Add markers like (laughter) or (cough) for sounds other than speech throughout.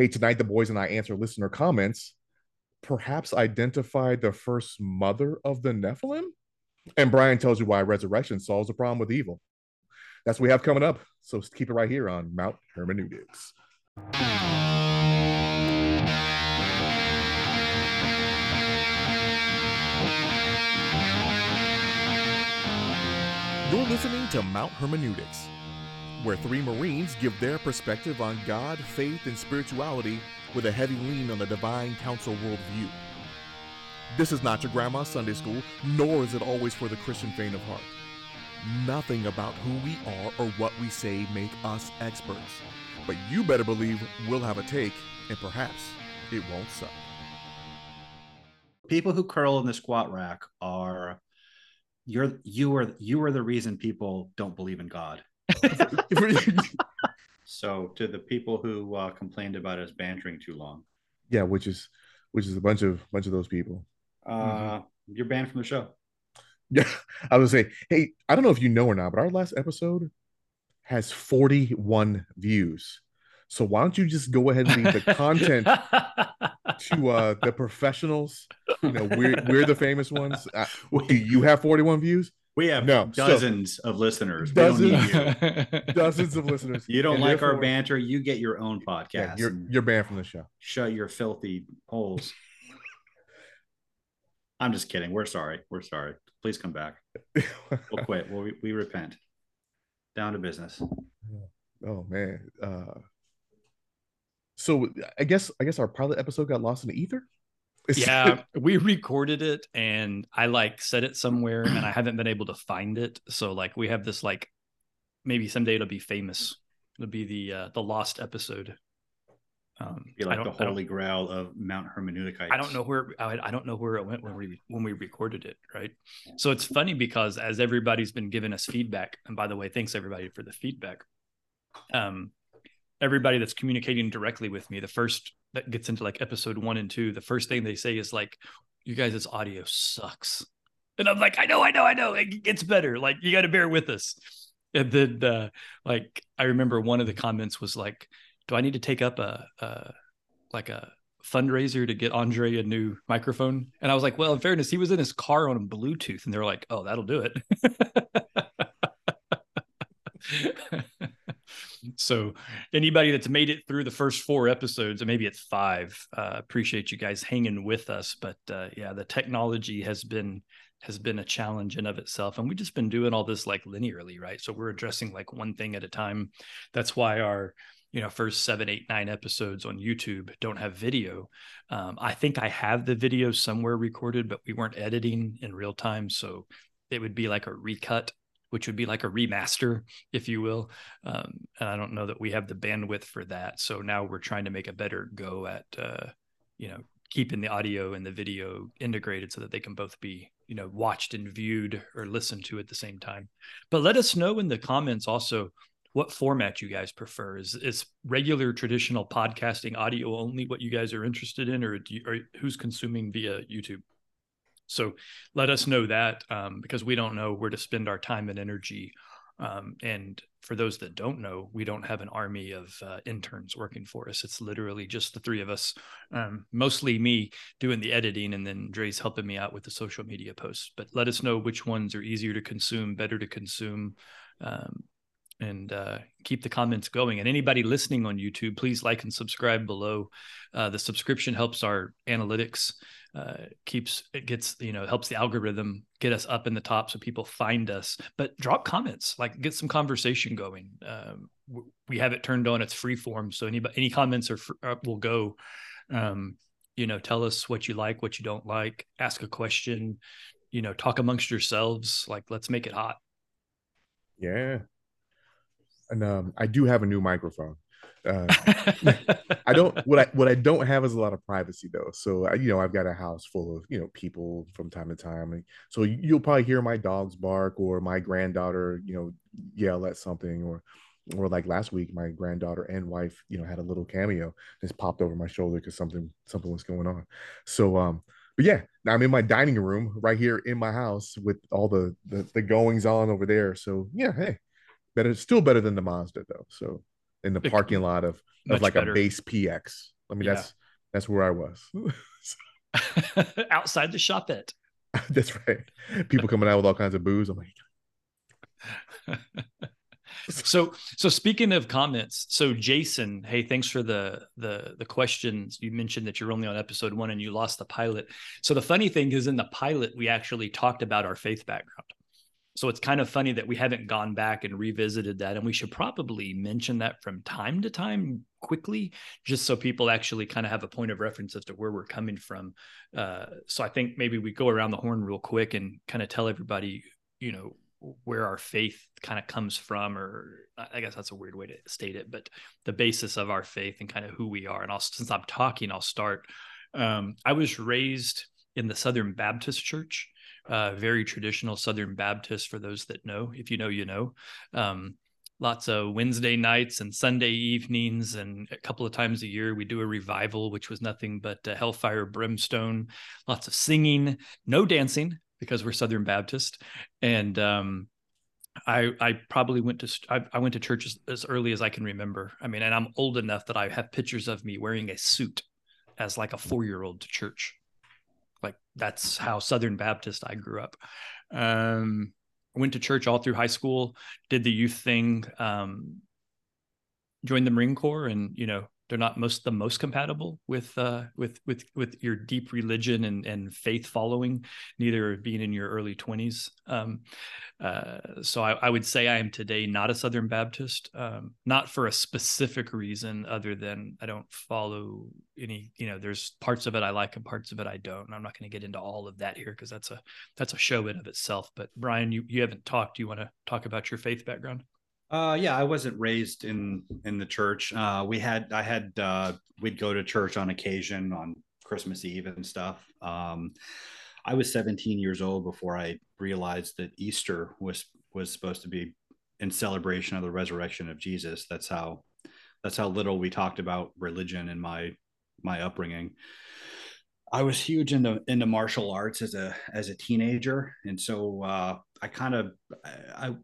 hey, tonight the boys and I answer listener comments. Perhaps identify the first mother of the Nephilim? And Brian tells you why resurrection solves the problem with evil. That's what we have coming up. So keep it right here on Mount Hermeneutics. You're listening to Mount Hermeneutics, where three Marines give their perspective on God, faith, and spirituality with a heavy lean on the divine council worldview. This is not your grandma's Sunday school, nor is it always for the Christian faint of heart. Nothing about who we are or what we say make us experts. But you better believe we'll have a take, and perhaps it won't suck. People who curl in the squat rack are you're you are you are the reason people don't believe in God. (laughs) so to the people who uh, complained about us bantering too long, yeah, which is which is a bunch of bunch of those people. Uh, mm-hmm. You're banned from the show. Yeah, I was say, hey, I don't know if you know or not, but our last episode has 41 views. So why don't you just go ahead and leave the content (laughs) to uh the professionals? You know, we're we're the famous ones. Uh, (laughs) do you have 41 views? We have no dozens so, of listeners. Dozens, (laughs) dozens of listeners. You don't and like our banter, you get your own podcast. Yeah, you're you're banned from the show. Shut your filthy holes. I'm just kidding. We're sorry. We're sorry. Please come back. we'll (laughs) quit. We'll, we, we repent. Down to business. Oh man. Uh, so I guess I guess our pilot episode got lost in the ether. Yeah, (laughs) we recorded it and I like set it somewhere and I haven't been able to find it. So like we have this like maybe someday it'll be famous. It'll be the uh, the lost episode. Um, be like the holy grail of Mount Hermeneutic. I don't know where I, I, don't know where it went when we when we recorded it, right? So it's funny because as everybody's been giving us feedback, and by the way, thanks everybody for the feedback. Um, everybody that's communicating directly with me, the first that gets into like episode one and two, the first thing they say is like, "You guys, this audio sucks," and I'm like, "I know, I know, I know, it gets better. Like you got to bear with us." And then, uh, like, I remember one of the comments was like do I need to take up a, a like a fundraiser to get Andre a new microphone? And I was like, well, in fairness, he was in his car on Bluetooth, and they're like, oh, that'll do it. (laughs) so anybody that's made it through the first four episodes and maybe it's five uh, appreciate you guys hanging with us. But uh, yeah the technology has been has been a challenge in of itself. And we've just been doing all this like linearly right? So we're addressing like one thing at a time. That's why our you know first seven eight nine episodes on youtube don't have video. Um, i think i have the video somewhere recorded but we weren't editing in real time. So it would be like a recut which would be like a remaster if you will um, and i don't know that we have the bandwidth for that so now we're trying to make a better go at uh, you know keeping the audio and the video integrated so that they can both be you know watched and viewed or listened to at the same time but let us know in the comments also what format you guys prefer. Is is regular traditional podcasting audio only what you guys are interested in, or you, or who's consuming via YouTube? So let us know that um, because we don't know where to spend our time and energy. Um, and for those that don't know, we don't have an army of uh, interns working for us. It's literally just the three of us, um, mostly me doing the editing, and then Dre's helping me out with the social media posts. But let us know which ones are easier to consume, better to consume, um, and uh, keep the comments going. And anybody listening on YouTube, please like and subscribe below. Uh, the subscription helps our analytics, uh, keeps it gets you know helps the algorithm get us up in the top so people find us. But drop comments, like get some conversation going. Um, we have it turned on; it's free form, so any any comments are, uh, will go. Um, you know, tell us what you like, what you don't like, ask a question. You know, talk amongst yourselves. Like, let's make it hot. Yeah, and um, I do have a new microphone. Uh, (laughs) I don't what I what I don't have is a lot of privacy though. So I, you know I've got a house full of you know people from time to time, so you'll probably hear my dogs bark or my granddaughter you know yell at something or or like last week my granddaughter and wife you know had a little cameo just popped over my shoulder because something something was going on. So um but yeah, now I'm in my dining room right here in my house with all the the, the goings on over there. So yeah, hey, better still better than the Mazda though. So in the parking lot of of like better. a base PX. I mean, yeah. that's that's where I was. (laughs) Outside the shop it. (laughs) that's right. People coming out with all kinds of booze. I'm like, (laughs) so so speaking of comments so jason hey thanks for the the the questions you mentioned that you're only on episode one and you lost the pilot so the funny thing is in the pilot we actually talked about our faith background so it's kind of funny that we haven't gone back and revisited that and we should probably mention that from time to time quickly just so people actually kind of have a point of reference as to where we're coming from. Uh, so i think maybe we go around the horn real quick and kind of tell everybody you know where our faith kind of comes from or i guess that's a weird way to state it but the basis of our faith and kind of who we are. And i'll since i'm talking i'll start. Um, i was raised in the southern baptist church uh, very traditional southern baptist for those that know if you know you know um, lots of wednesday nights and sunday evenings and a couple of times a year we do a revival which was nothing but hellfire brimstone lots of singing no dancing because we're Southern Baptist, and um, I I probably went to I, I went to church as, as, early as I can remember. I mean, and I'm old enough that I have pictures of me wearing a suit as like a four year old to church. Like that's how Southern Baptist I grew up. Um, went to church all through high school, did the youth thing, um, joined the Marine Corps, and you know they're not most the most compatible with uh, with with with your deep religion and and faith following, neither being in your early twenties. Um, uh, so I, I, would say I am today not a Southern Baptist, um, not for a specific reason other than I don't follow any. You know, there's parts of it I like and parts of it I don't. And I'm not going to get into all of that here because that's a that's a show in of itself. But Brian, you you haven't talked. Do you want to talk about your faith background? Uh, yeah, I wasn't raised in in the church. Uh, we had I had uh, we'd go to church on occasion on Christmas Eve and stuff. Um, I was 17 years old before I realized that Easter was was supposed to be in celebration of the resurrection of Jesus. That's how that's how little we talked about religion in my my upbringing. I was huge into into martial arts as a as a teenager, and so uh, I kind of I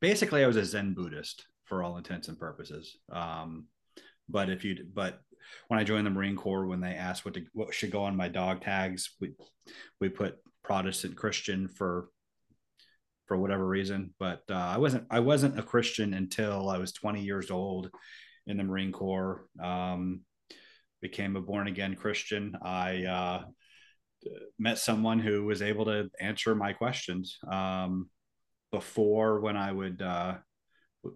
basically I was a Zen Buddhist for all intents and purposes. Um, but if you but when I joined the Marine Corps, when they asked what to, what should go on my dog tags, we we put Protestant Christian for for whatever reason. But uh, I wasn't I wasn't a Christian until I was 20 years old in the Marine Corps. Um, became a born again Christian. I uh, met someone who was able to answer my questions. Um, before when I would uh,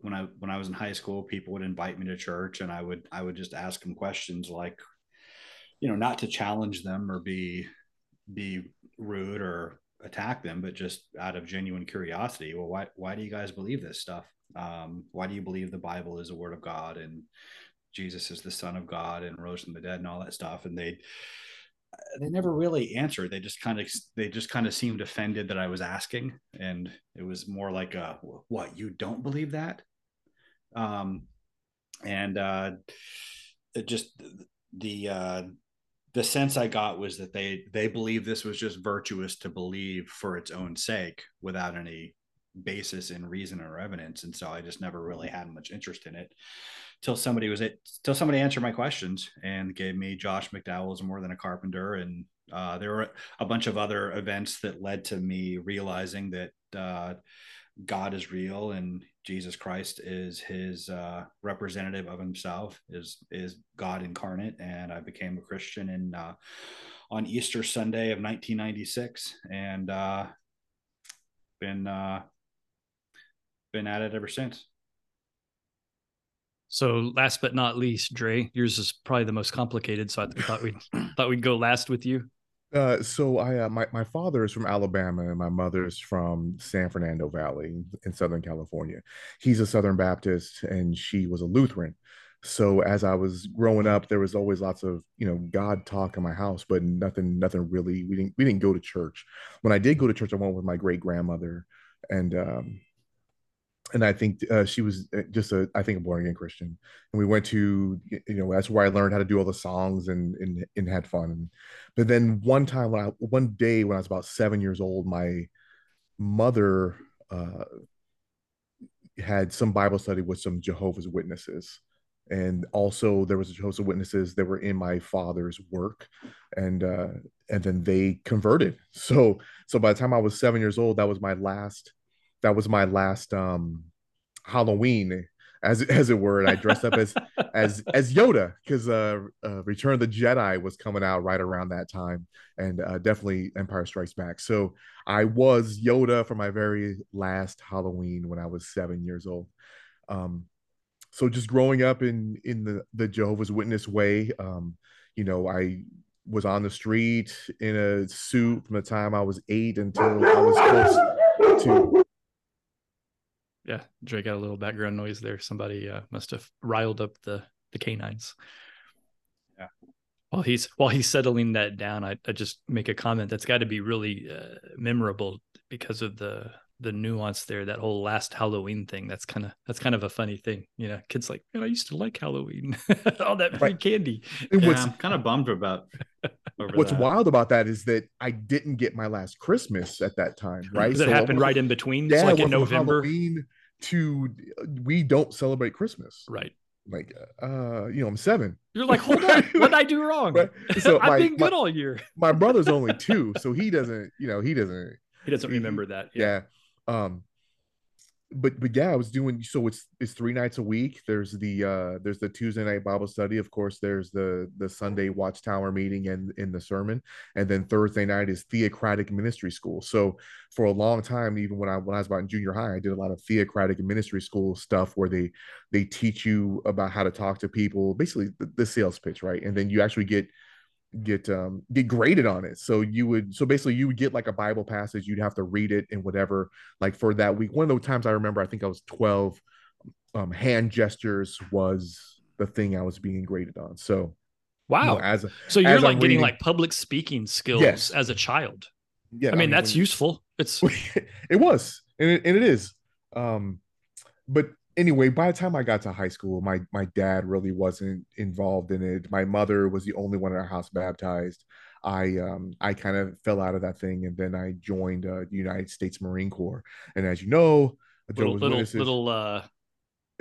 when I when I was in high school, people would invite me to church, and I would I would just ask them questions like, you know, not to challenge them or be be rude or attack them, but just out of genuine curiosity. Well, why why do you guys believe this stuff? Um, why do you believe the Bible is the Word of God and Jesus is the Son of God and rose from the dead and all that stuff? And they they never really answered. They just kind of they just kind of seemed offended that I was asking, and it was more like a "What you don't believe that?" Um, and uh, it just the uh, the sense I got was that they they believed this was just virtuous to believe for its own sake without any basis in reason or evidence, and so I just never really had much interest in it till somebody was it till somebody answered my questions and gave me Josh McDowell's More Than a Carpenter, and uh, there were a bunch of other events that led to me realizing that uh, God is real and Jesus Christ is His uh, representative of Himself, is is God incarnate, and I became a Christian in uh, on Easter Sunday of 1996, and uh, been uh, been at it ever since. So last but not least, Dre, yours is probably the most complicated. So I thought we'd (clears throat) thought we'd go last with you. Uh, so I uh, my my father is from Alabama and my mother is from San Fernando Valley in Southern California. He's a Southern Baptist and she was a Lutheran. So as I was growing up, there was always lots of you know God talk in my house, but nothing nothing really. We didn't we didn't go to church. When I did go to church, I went with my great grandmother, and um, and I think uh, she was uh, just a, I think a born again Christian. And we went to, you know, that's where I learned how to do all the songs and and, and had fun. But then one time when I, one day when I was about seven years old, my mother uh, had some Bible study with some Jehovah's Witnesses, and also there was a of witnesses that were in my father's work and uh and then they converted (laughs) so so by the time i was seven years old that was my last that was my last um halloween as (laughs) as it were and i dressed up as as as yoda because uh, uh return of the jedi was coming out right around that time and uh definitely empire strikes back so i was yoda for my very last halloween when i was seven years old um so just growing up in in the the Jehovah's Witness way, um, you know, I was on the street in a suit from the time I was eight until I was close to. Yeah, Dre got a little background noise there. Somebody uh, must have riled up the the canines. Yeah. While he's while he's settling that down, I, I just make a comment that's got to be really uh, memorable because of the the nuance there that whole last halloween thing that's kind of that's kind of a funny thing you know kids like man i used to like halloween. (laughs) All that free right. candy. Yeah, what's i'm kind of bummed about (laughs) what's that. wild about that is that i didn't get my last christmas at that time (laughs) right? Because so it happened right in between yeah, like in november. Halloween to we don't celebrate christmas. Right. Like uh you know i'm seven. You're like hold on what did i do wrong? Right? so i've my, been good my, all year. my brother's only two so he doesn't you know he doesn't he doesn't remember that yeah. yeah um, but but yeah, I was doing so it's it's three nights a week. There's the uh there's the Tuesday night Bible study, of course, there's the the Sunday watchtower meeting and in the sermon, and then Thursday night is theocratic ministry school. So for a long time, even when I when I was about in junior high, I did a lot of theocratic ministry school stuff where they they teach you about how to talk to people, basically the, the sales pitch, right? And then you actually get get um get graded on it. So you would so basically you would get like a bible passage you'd have to read it and whatever like for that week. One of the times i remember i think i was 12 um hand gestures was the thing i was being graded on. So wow you know, as a, so you're like I'm getting reading, like public speaking skills yes. as a child. Yeah i mean, I mean that's when, useful. It's (laughs) it was and it, and it is. Um but anyway, by the time I got to high school, my my dad really wasn't involved in it. My mother was the only one in our house baptized. I um I kind of fell out of that thing, and then I joined uh, the United States Marine Corps. And as you know, little little, Witnesses, little uh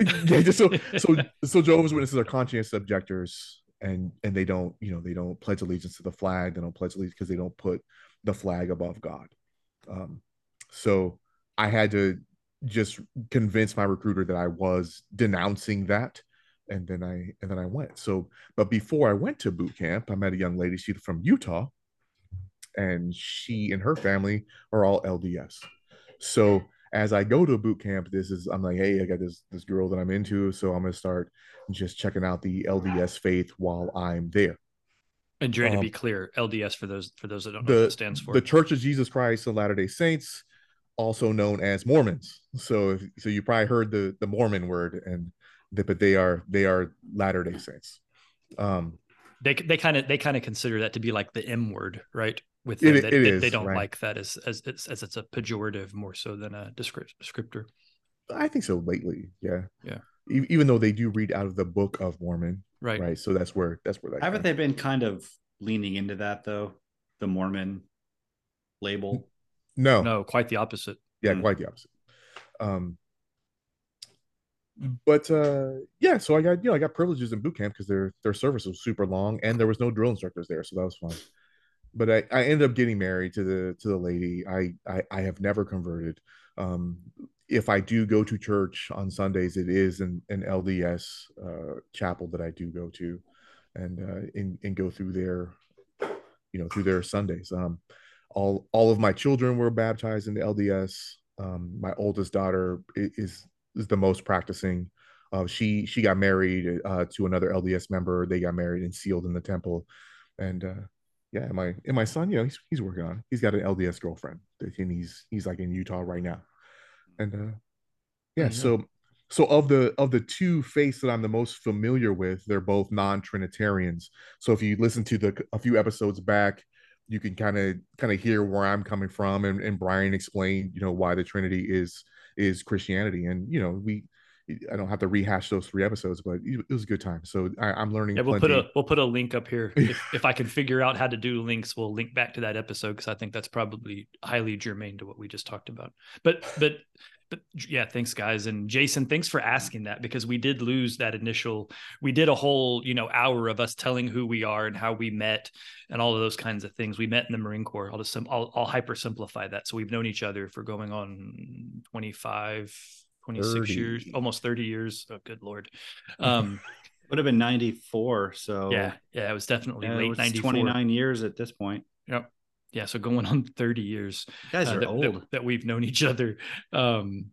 (laughs) yeah, just so (laughs) so so Jehovah's Witnesses are conscientious objectors, and and they don't you know they don't pledge allegiance to the flag. They don't pledge allegiance because they don't put the flag above God. Um, so I had to just convinced my recruiter that I was denouncing that. And then I and then I went. So, but before I went to boot camp, I met a young lady. She's from Utah, and she and her family are all LDS. So as I go to boot camp, this is I'm like, hey, I got this this girl that I'm into, so I'm gonna start just checking out the LDS faith while I'm there. And Dre, um, to be clear, LDS for those for those that don't know what it stands for. The Church of Jesus Christ of Latter Day Saints also known as Mormons. So so you probably heard the the Mormon word, and the, but they are they are Latter Day Saints. Um, they they kind of they kind of consider that to be like the M word, right? With them, it, that, it is, they don't right. like that as as it's as it's a pejorative more so than a descriptor. I think so lately, yeah, yeah. Even though they do read out of the Book of Mormon, right? Right. So that's where that's where that. Haven't they been kind of leaning into that though? The Mormon label. No, no, quite the opposite. Yeah, mm. quite the opposite. Um, but uh, yeah, so I got you know I got privileges in boot camp because their their service was super long and there was no drill instructors there, so that was fun. But I, I ended up getting married to the to the lady. I I, I have never converted. Um, if I do go to church on Sundays, it is an, an LDS uh, chapel that I do go to, and uh, and, and go through their, you know, through their Sundays. Um, all all of my children were baptized in the LDS. Um, my oldest daughter is is the most practicing. Uh, she she got married uh, to another LDS member. They got married and sealed in the temple, and uh, yeah, my and my son, you know, he's he's working on. It. He's got an LDS girlfriend, and he's he's like in Utah right now, and uh, yeah, so so of the of the two faiths that I'm the most familiar with, they're both non-Trinitarians. So if you listen to the a few episodes back, you can kind of kind of hear where I'm coming from, and, and Brian explained, you know, why the Trinity is is Christianity, and you know, we I don't have to rehash those three episodes, but it was a good time. So I, am learning. Yeah, we'll plenty. put a we'll put a link up here. (laughs) if, if I can figure out how to do links, we'll link back to that episode because I think that's probably highly germane to what we just talked about. But but yeah thanks guys. And jason thanks for asking that because we did lose that initial we did a whole you know hour of us telling who we are and how we met and all of those kinds of things. We met in the marine corps. I'll just i'll, I'll hyper simplify that. So we've known each other for going on 25 26 30. years almost 30 years. Oh good lord. (laughs) Um would have been 94 so yeah yeah it was definitely yeah, late was 94. 29 years at this point. Yep yeah so going on 30 years guys uh, are that, old. that, that, we've known each other um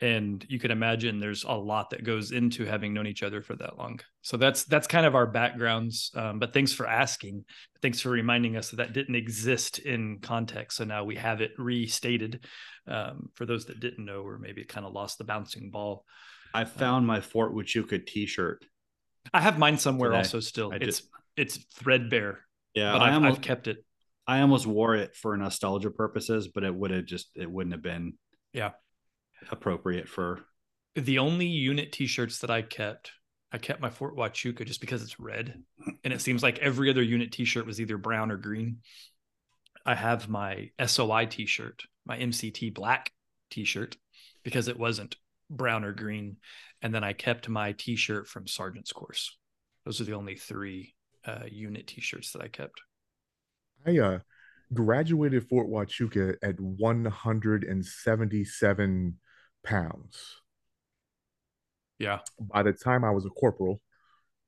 and you can imagine there's a lot that goes into having known each other for that long. So that's that's kind of our backgrounds um, but thanks for asking. Thanks for reminding us that that didn't exist in context so now we have it restated um, for those that didn't know or maybe kind of lost the bouncing ball. I found um, my fort huachuca t-shirt i have mine somewhere today. also still. It's it's threadbare yeah but I I've, almost, I've kept it I almost wore it for nostalgia purposes, but it would have just it wouldn't have been yeah appropriate for the only unit t-shirts that I kept. I kept my Fort Huachuca just because it's red, and it seems like every other unit t-shirt was either brown or green. I have my SOI t-shirt, my MCT black t-shirt, because it wasn't brown or green, and then I kept my t-shirt from Sergeant's Course. Those are the only three uh, unit t-shirts that I kept. I uh, graduated Fort Huachuca at 177 pounds. Yeah. By the time I was a corporal,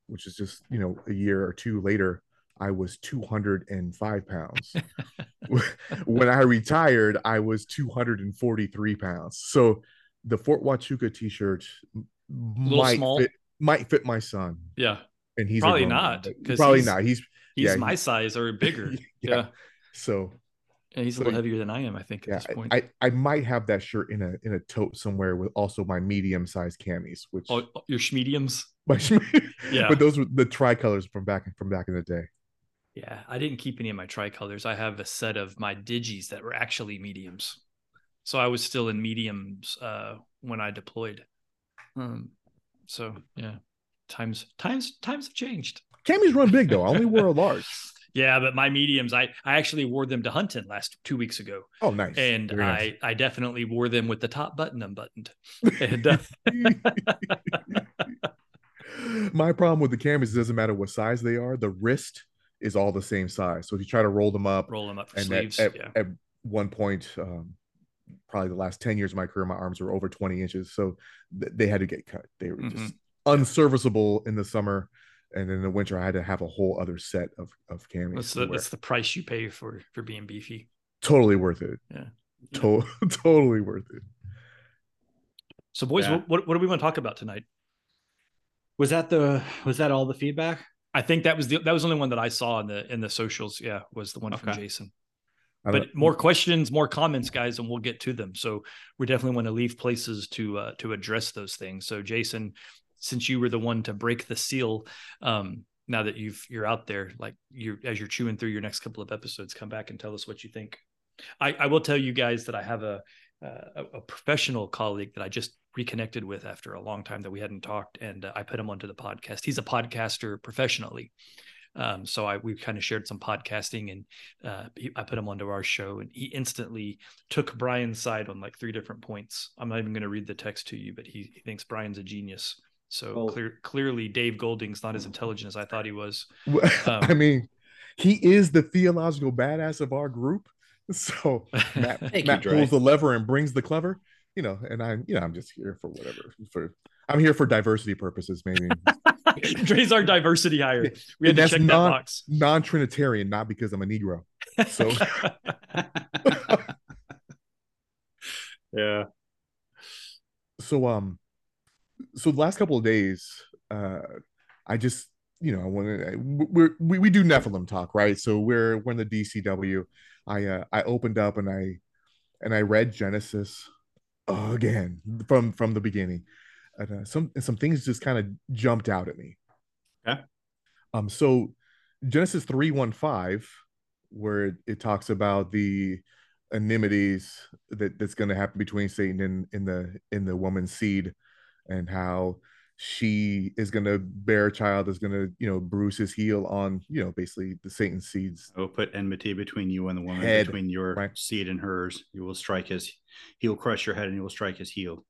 which is just, you know, a year or two later, I was 205 pounds. (laughs) when I retired, I was 243 pounds. So the Fort Huachuca t-shirt might small. fit might fit my son. Yeah. And he's probably not. Probably not. He's he's yeah, my size or (laughs) bigger. yeah. yeah. So yeah, he's so, a little heavier than I am, I think, at yeah, this point. I, I might have that shirt in a in a tote somewhere with also my medium sized camis, which oh, your mediums. (laughs) yeah. But those were the tricolors from back from back in the day. Yeah, I didn't keep any of my tricolors. I have a set of my digis that were actually mediums. So I was still in mediums uh, when I deployed. Um, so yeah, times times times have changed. Camis run big though. I only wore a large. (laughs) Yeah, but my mediums, I I actually wore them to Hunton last two weeks ago. Oh, nice. And Very I nice. I definitely wore them with the top button unbuttoned. (laughs) And uh... my problem with the camis doesn't matter what size they are. The wrist is all the same size. So if you try to roll them up, roll them up and sleeves. At, yeah. at one point, um, probably the last 10 years of my career, my arms were over 20 inches. So th- they had to get cut. They were mm-hmm. just unserviceable in the summer and in the winter I had to have a whole other set of of camis. What's the, what's the price you pay for for being beefy? Totally worth it. Yeah, to- (laughs) totally worth it. So, boys, yeah. what, what do we want to talk about tonight? Was that the was that all the feedback? I think that was the that was the only one that I saw in the in the socials. Yeah, was the one okay. from Jason. But more questions, more comments, guys, and we'll get to them. So we definitely want to leave places to uh, to address those things. So Jason, since you were the one to break the seal um now that you've you're out there like you as you're chewing through your next couple of episodes come back and tell us what you think i i will tell you guys that i have a a, a professional colleague that i just reconnected with after a long time that we hadn't talked and uh, i put him onto the podcast he's a podcaster professionally um, so I we kind of shared some podcasting, and uh, he, I put him onto our show, and he instantly took Brian's side on like three different points. I'm not even going to read the text to you, but he, he thinks Brian's a genius. So oh. clear, clearly, Dave Golding's not as intelligent as I thought he was. (laughs) Um, I mean, he is the theological badass of our group. (laughs) So (laughs) Matt, Matt you, pulls the lever and brings the clever. You know, and I, you know, I'm just here for whatever. For I'm here for diversity purposes, maybe. Dre's our diversity hire. We had to check non, that box. Non-Trinitarian, not because I'm a Negro. So. yeah. So um so the last couple of days, uh, I just you know when we we we do Nephilim talk, right? So we're we're in the DCW. I uh, I opened up and I and I read Genesis again from from the beginning. And, uh, some some things just kind of jumped out at me. Yeah. Um. So Genesis three one five, where it, it talks about the enmities that that's going to happen between Satan and in the in the woman's seed and how she is going to bear a child that's going to you know bruise his heel on you know basically the Satan seeds. I will put enmity between you and the woman, Head, between your right. seed and hers. You will strike his. He will crush your head, and you will strike his heel.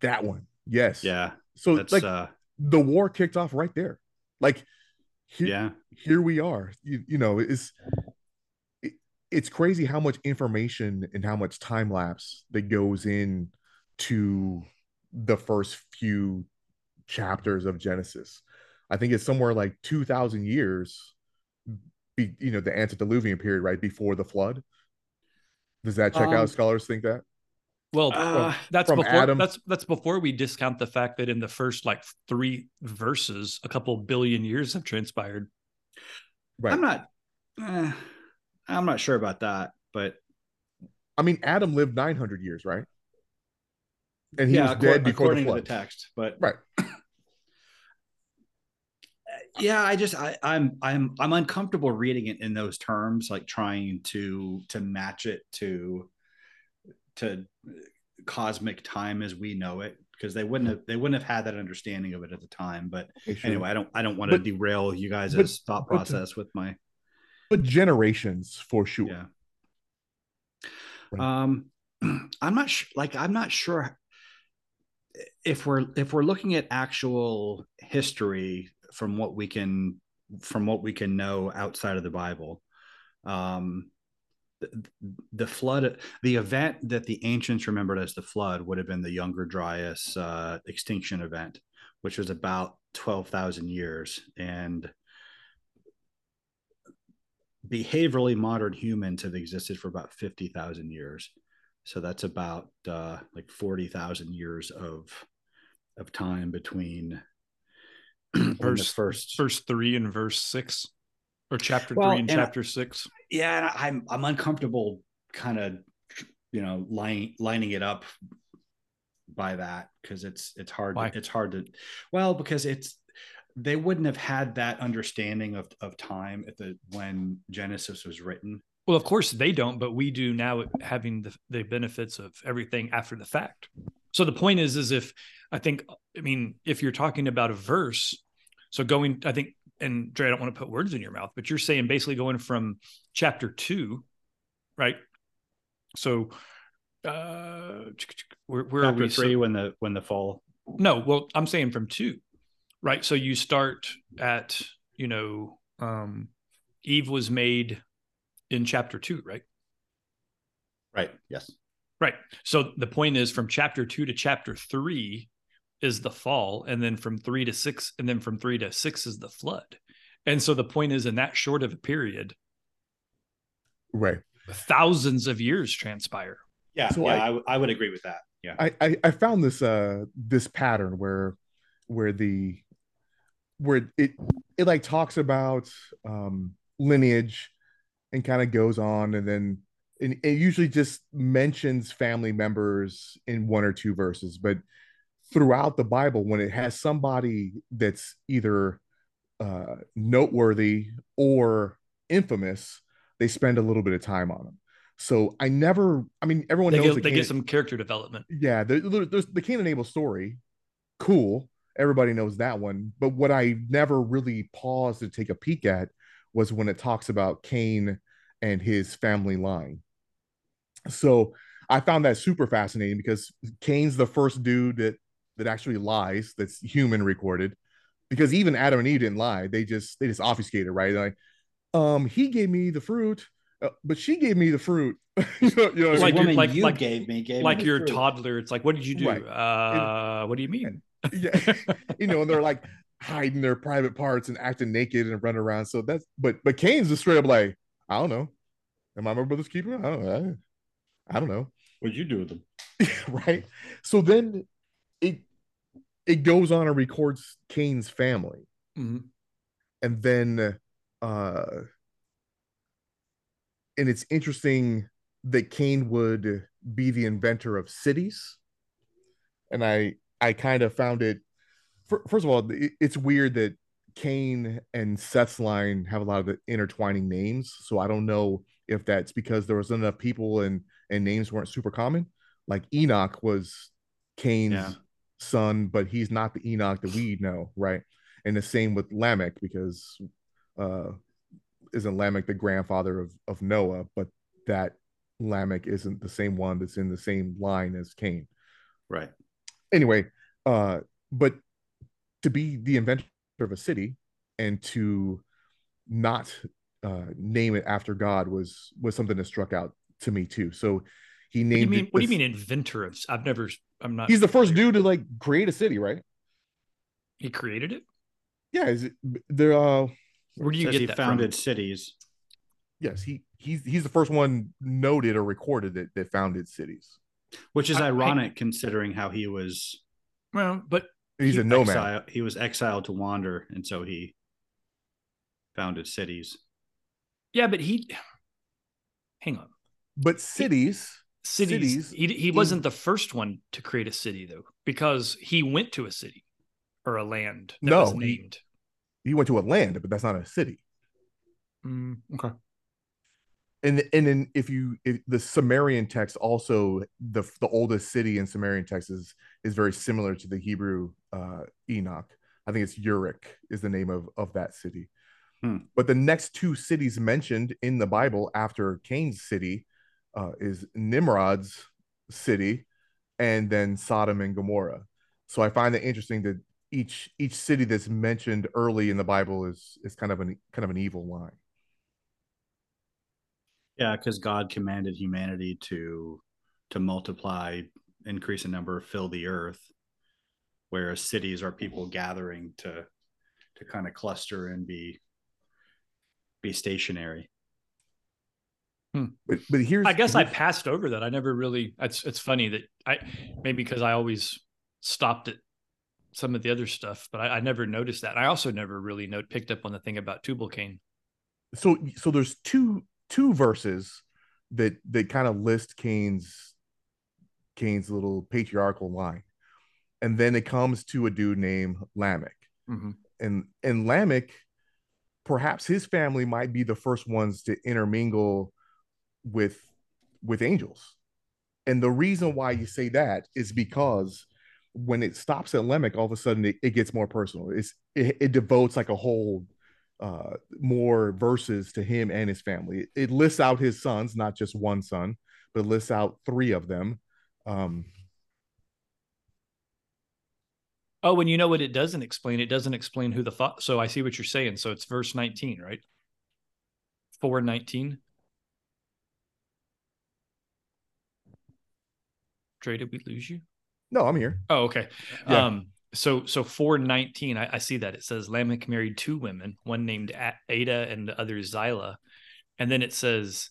That one, yes. Yeah, So that's like uh, the war kicked off right there. Like here, yeah, here we are. You, you know, it's it, it's crazy how much information and how much time lapse that goes in to the first few chapters of Genesis. I think it's somewhere like 2000 years be, you know, the antediluvian period right before the flood. Does that check Um, out? Scholars think that? Well, Uh, that's from before Adam- that's that's before we discount the fact that in the first like three verses, a couple billion years have transpired. Right. I'm not. eh, I'm not sure about that, but I mean, Adam lived 900 years, right? And he yeah, was dead before the according to the text. But Right. (clears throat) yeah, I just I, I'm I'm I'm uncomfortable reading it in those terms, like trying to to match it to to cosmic time as we know it, because they wouldn't have they wouldn't have had that understanding of it at the time. But Okay, sure. anyway, I don't I don't want to But- derail you guys' but- thought but- process with my but generations for sure. yeah. Right. Um, (clears throat) I'm not sh- like I'm not sure if we're if we're looking at actual history from what we can from what we can know outside of the Bible. Um, the, the flood, the event that the ancients remembered as the flood would have been the Younger Dryas uh, extinction event, which was about twelve thousand years, and behaviorally modern humans have existed for about 50,000 years. So that's about uh, like 40,000 years of of time between (clears throat) Verse first verse three and verse six, or chapter Well, three and and I- chapter six. yeah and i'm i'm uncomfortable kind of you know lining lining it up by that because it's it's hard Why? it's hard to well because it's they wouldn't have had that understanding of of time at the when genesis was written Well, of course they don't, but we do now, having the the benefits of everything after the fact. So the point is, is if I think, I mean, if you're talking about a verse, so going, I think, and Dre, I don't want to put words in your mouth, but you're saying basically going from chapter two, right? So, uh, where, where are chapter we? three So- when the when the fall no, well, I'm saying from two, right? So you start at, you know, um, Eve was made in chapter two, right? right yes Right. So the point is from chapter two to chapter three is the fall, and then from three to six, and then from three to six is the flood. And so the point is, in that short of a period, Right. thousands of years transpire. yeah So yeah I- I, w- I would agree with that yeah I, I I found this uh this pattern where where the where it it like talks about um lineage and kind of goes on and then and it usually just mentions family members in one or two verses but throughout the bible when it has somebody that's either uh noteworthy or infamous they spend a little bit of time on them so i never i mean everyone They knows get, that they Cain- get some character development. yeah, there, there- there's the Cain and Abel story. Cool. Everybody knows that one. But what I never really paused to take a peek at was when it talks about Cain and his family line. So I found that super fascinating because Cain's the first dude that that actually lies, that's human recorded. Because even Adam and Eve didn't lie; they just they just obfuscated, right? Like, um, he gave me the fruit, uh, but she gave me the fruit. (laughs) you know, you know Like you're- woman like- you like- gave me gave Like the your fruit. toddler, it's like, what did you do? Right. Uh, what do you mean? (laughs) yeah (laughs) you know and they're like hiding their private parts and acting naked and running around so that's but but Cain's just straight up like i don't know am i my brother's keeper i don't know i, don't know. What'd you do with them? (laughs) Right? So then it it goes on and records Cain's family. Mhm. and then uh and it's interesting that Cain would be the inventor of cities. And I I kind of found it first of all it's weird that Cain and Seth's line have a lot of the intertwining names. So I don't know if that's because there was enough people and and names weren't super common like Enoch was Cain's Yeah. son, but he's not the Enoch that we know, right? And the same with Lamech, because uh, isn't Lamech the grandfather of, of Noah, but that Lamech isn't the same one that's in the same line as Cain. Right. Anyway, uh, but to be the inventor of a city and to not uh, name it after God was was something that struck out to me too. So he named. What do you mean? What do you mean inventor of? I've never. I'm not. He's the first dude to like create a city, right? He created it. Yeah, is it there? Uh, where do you get he that founded from? cities? Yes, he he's he's the first one noted or recorded that that founded cities, which is I, ironic I, considering how he was. Well, but he's he, a nomad. Exile, he was exiled to wander, and so he founded cities. Yeah, but he. Hang on. But cities. He, cities. cities he he wasn't the first one to create a city though, because he went to a city or a land that no, was named. He, he went to a land, but that's not a city. Mm, okay and and then if you if the Sumerian text also the the oldest city in Sumerian text is is very similar to the Hebrew uh, Enoch. I think it's Uruk is the name of of that city. Hmm. But the next two cities mentioned in the Bible after Cain's city uh, is Nimrod's city, and then Sodom and Gomorrah. So I find it interesting that each each city that's mentioned early in the Bible is is kind of an kind of an evil line. Yeah, because God commanded humanity to to multiply, increase in number, fill the earth, whereas cities are people gathering to to kind of cluster and be be stationary. Hmm. But but here's I guess here's, I passed over that. I never really. It's it's funny that I maybe because I always stopped at some of the other stuff, but I, I never noticed that. I also never really note picked up on the thing about Tubal Cain. So so there's two two verses that that kind of list Cain's Cain's little patriarchal line, and then it comes to a dude named Lamech, mm-hmm. and and Lamech, perhaps his family might be the first ones to intermingle with with angels, and the reason why you say that is because when it stops at Lamech, all of a sudden it, it gets more personal. It's it, it devotes like a whole uh, more verses to him and his family. It lists out his sons, not just one son, but lists out three of them. Um, oh, and you know what it doesn't explain? It doesn't explain who the thought. So I see what you're saying. So it's verse 19, right? 419. Dre, did we lose you? No, I'm here. Oh, okay. Yeah. Um, so so 419 I, I, see that it says lamech married two women one named Adah and the other zillah and then it says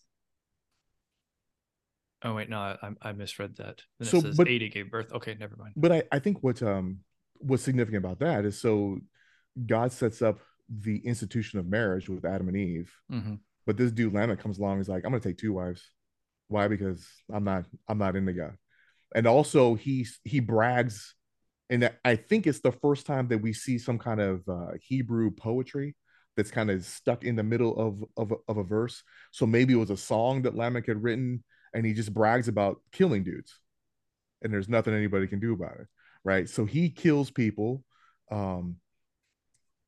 oh wait no i, I misread that then so, it says but, Adah gave birth okay never mind but I, I think what um what's significant about that is so god sets up the institution of marriage with adam and eve mm-hmm. but this dude lamech comes along he's like i'm gonna take two wives why because i'm not i'm not into god and also he he brags and I think it's the first time that we see some kind of uh, Hebrew poetry that's kind of stuck in the middle of, of, of a verse. So maybe it was a song that Lamech had written, and he just brags about killing dudes, and there's nothing anybody can do about it, right? So he kills people, um,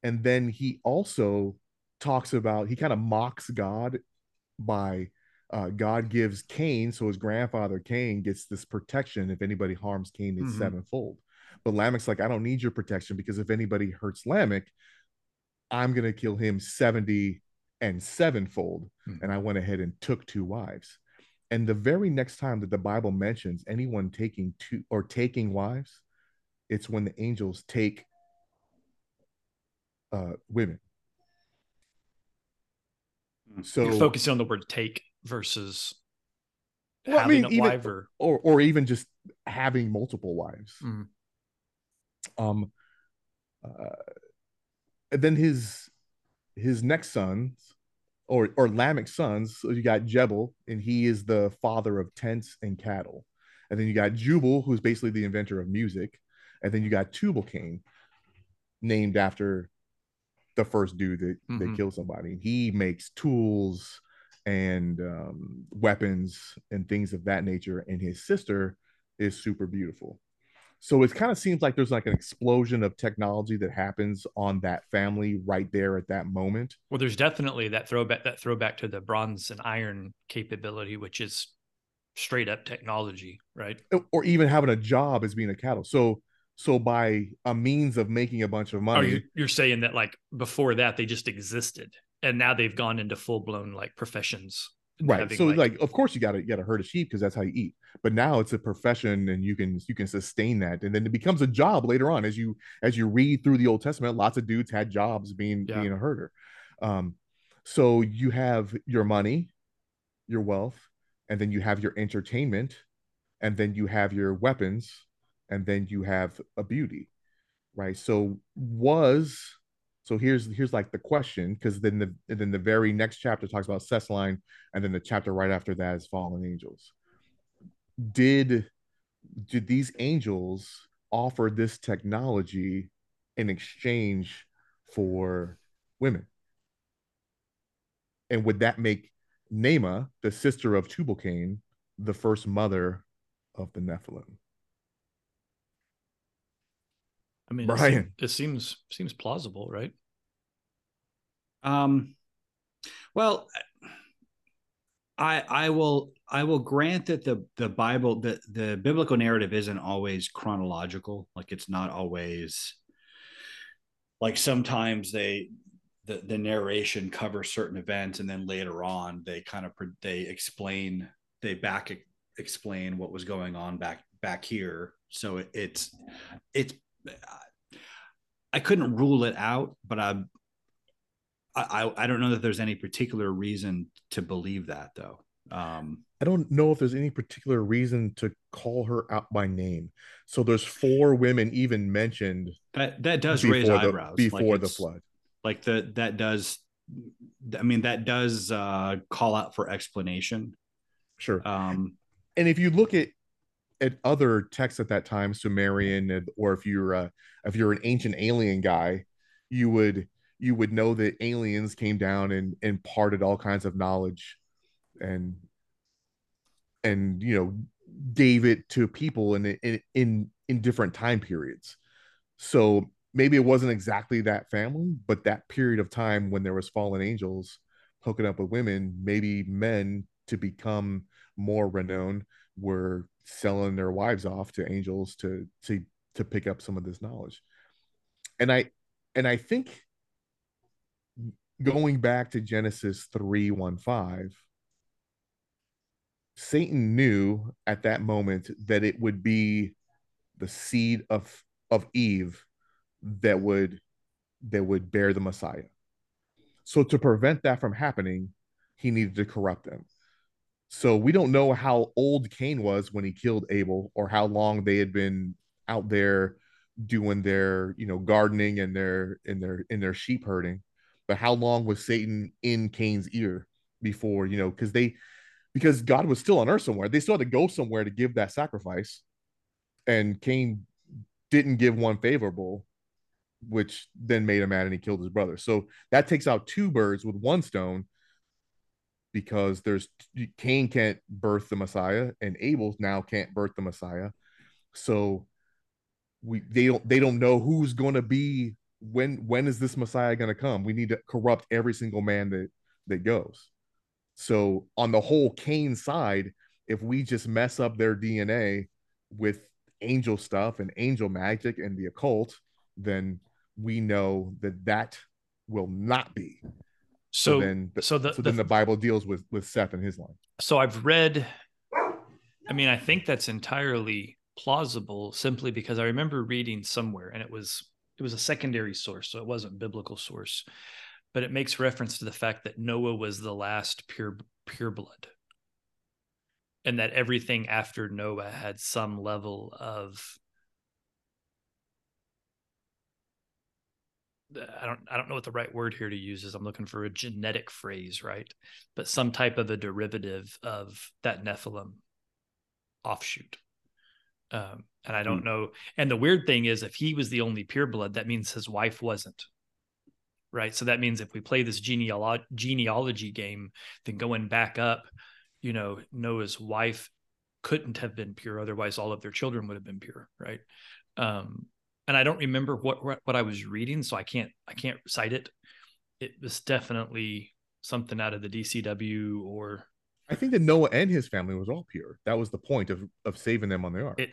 and then he also talks about he kind of mocks God by uh, God gives Cain, so his grandfather Cain gets this protection if anybody harms Cain, it's mm-hmm. sevenfold. But Lamech's like, I don't need your protection because if anybody hurts Lamech, I'm going to kill him 70 and sevenfold. Mm-hmm. And I went ahead and took two wives. And the very next time that the Bible mentions anyone taking two or taking wives, it's when the angels take uh, women. Hmm. So You're focusing on the word take versus well, having I mean, a even, or... or, or even just having multiple wives. Mm-hmm. Um, uh, and then his his next sons, or or Lamech's sons, so you got Jabal, and he is the father of tents and cattle. And then you got Jubal, who's basically the inventor of music. And then you got Tubal Cain, named after the first dude that, mm-hmm. that killed somebody. He makes tools and um, weapons and things of that nature. And his sister is super beautiful. So it kind of seems like there's like an explosion of technology that happens on that family right there at that moment. Well, there's definitely that throwback that throwback to the bronze and iron capability, which is straight up technology, right? Or even having a job as being a cattle. So so by a means of making a bunch of money, oh, you're saying that like before that they just existed, and now they've gone into full blown like professions right. so like, like, of course you gotta you gotta herd a sheep because that's how you eat. But now it's a profession and you can you can sustain that. And then it becomes a job later on. As you as you read through the old testament lots of dudes had jobs being yeah. being a herder. Um so you have your money your wealth and then you have your entertainment and then you have your weapons and then you have a beauty right? So was so here's here's like the question, because then the then the very next chapter talks about Seth's line, and then the chapter right after that is fallen angels. Did did these angels offer this technology in exchange for women? And would that make Naamah, the sister of Tubal Cain, the first mother of the Nephilim? I mean, Brian, it, seems seems plausible, right? Um, well, I I will I will grant that the the Bible the the biblical narrative isn't always chronological. Like it's not always like sometimes they the the narration covers certain events and then later on they kind of they explain they back explain what was going on back back here. So it, it's it's I couldn't rule it out, but I, I, I don't know that there's any particular reason to believe that though. Um, I don't know if there's any particular reason to call her out by name. So there's four women even mentioned. That that does raise eyebrows before like the flood. Like the that does. I mean that does uh, call out for explanation. Sure. Um, and if you look at at other texts at that time, Sumerian, or if you're uh, if you're an ancient alien guy, you would you would know that aliens came down and imparted all kinds of knowledge, and and you know gave it to people in in in, in different time periods. So maybe it wasn't exactly that family, but that period of time when there was fallen angels hooking up with women, maybe men to become more renowned were selling their wives off to angels to to to pick up some of this knowledge. And i and i think going back to genesis 3 1 5 satan knew at that moment that it would be the seed of of eve that would that would bear the messiah. So to prevent that from happening he needed to corrupt them so we don't know how old Cain was when he killed Abel or how long they had been out there doing their, you know, gardening and their in their in their sheep herding. But how long was Satan in Cain's ear before, you know, because they because God was still on earth somewhere. They still had to go somewhere to give that sacrifice. And Cain didn't give one favorable, which then made him mad and he killed his brother. So that takes out two birds with one stone because there's Cain can't birth the Messiah and Abel now can't birth the Messiah. So we they don't they don't know who's going to be when when is this Messiah going to come? We need to corrupt every single man that that goes. So on the whole Cain side, if we just mess up their DNA with angel stuff and angel magic and the occult, then we know that that will not be so, so then, so, the, so then the, the Bible deals with with Seth and his line. So I've read. I mean, I think that's entirely plausible, simply because I remember reading somewhere, and it was it was a secondary source, so it wasn't biblical source, but it makes reference to the fact that Noah was the last pure pure blood, and that everything after Noah had some level of I don't I don't know what the right word here to use is. I'm looking for a genetic phrase, right? But some type of a derivative of that Nephilim offshoot. Um, and I don't mm. know. And the weird thing is, if he was the only pureblood, that means his wife wasn't. Right. So that means if we play this genealogy game, then going back up, you know, Noah's wife couldn't have been pure otherwise all of their children would have been pure right um and i don't remember what what i was reading so i can't i can't cite it it was definitely something out of the dcw or i think that noah and his family was all pure that was the point of of saving them on the ark it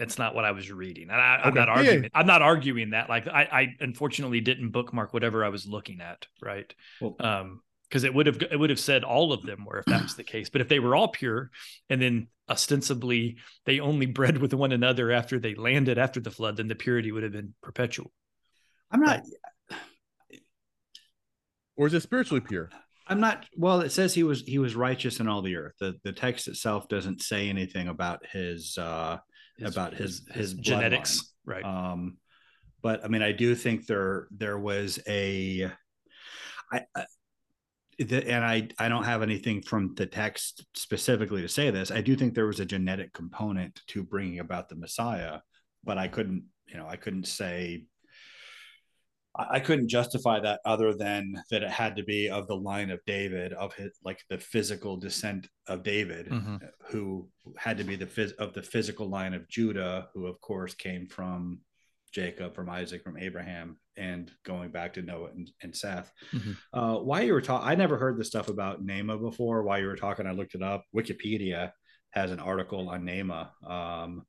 that's not what I was reading. And I, am not arguing. Yeah. I'm not arguing that. Like I, I unfortunately didn't bookmark whatever I was looking at. Right. Well, um, because it would have it would have said all of them were if that's the case. But if they were all pure, and then ostensibly they only bred with one another after they landed after the flood, then the purity would have been perpetual. I'm not. Or is it spiritually pure? I'm not. Well, it says he was he was righteous in all the earth. The the text itself doesn't say anything about his uh his, about his his, his genetics, right? Um, but I mean, I do think there there was a. I, and I I don't have anything from the text specifically to say this. I do think there was a genetic component to bringing about the Messiah, but I couldn't you know I couldn't say I couldn't justify that other than that it had to be of the line of David, of his like the physical descent of David, mm-hmm. who had to be the phys- of the physical line of Judah, who of course came from Jacob, from Isaac, from Abraham, and going back to Noah and, and Seth. Mm-hmm. Uh, why you were talking, I never heard the stuff about Naamah before. While you were talking, I looked it up. Wikipedia has an article on Naamah, um,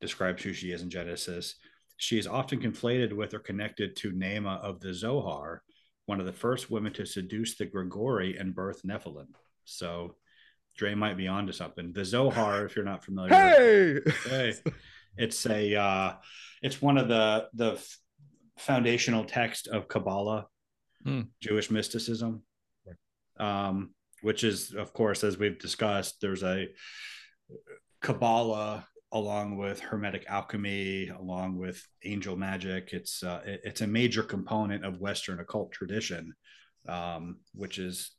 describes who she is in Genesis. She is often conflated with or connected to Naamah of the Zohar, one of the first women to seduce the Grigori and birth Nephilim. So Dre might be onto something. The Zohar, if you're not familiar, hey, hey (laughs) it's a uh, it's one of the the foundational text of Kabbalah, hmm. Jewish mysticism, um, which is, of course, as we've discussed, there's a Kabbalah along with Hermetic alchemy, along with angel magic. It's uh, it, it's a major component of Western occult tradition, um, which is,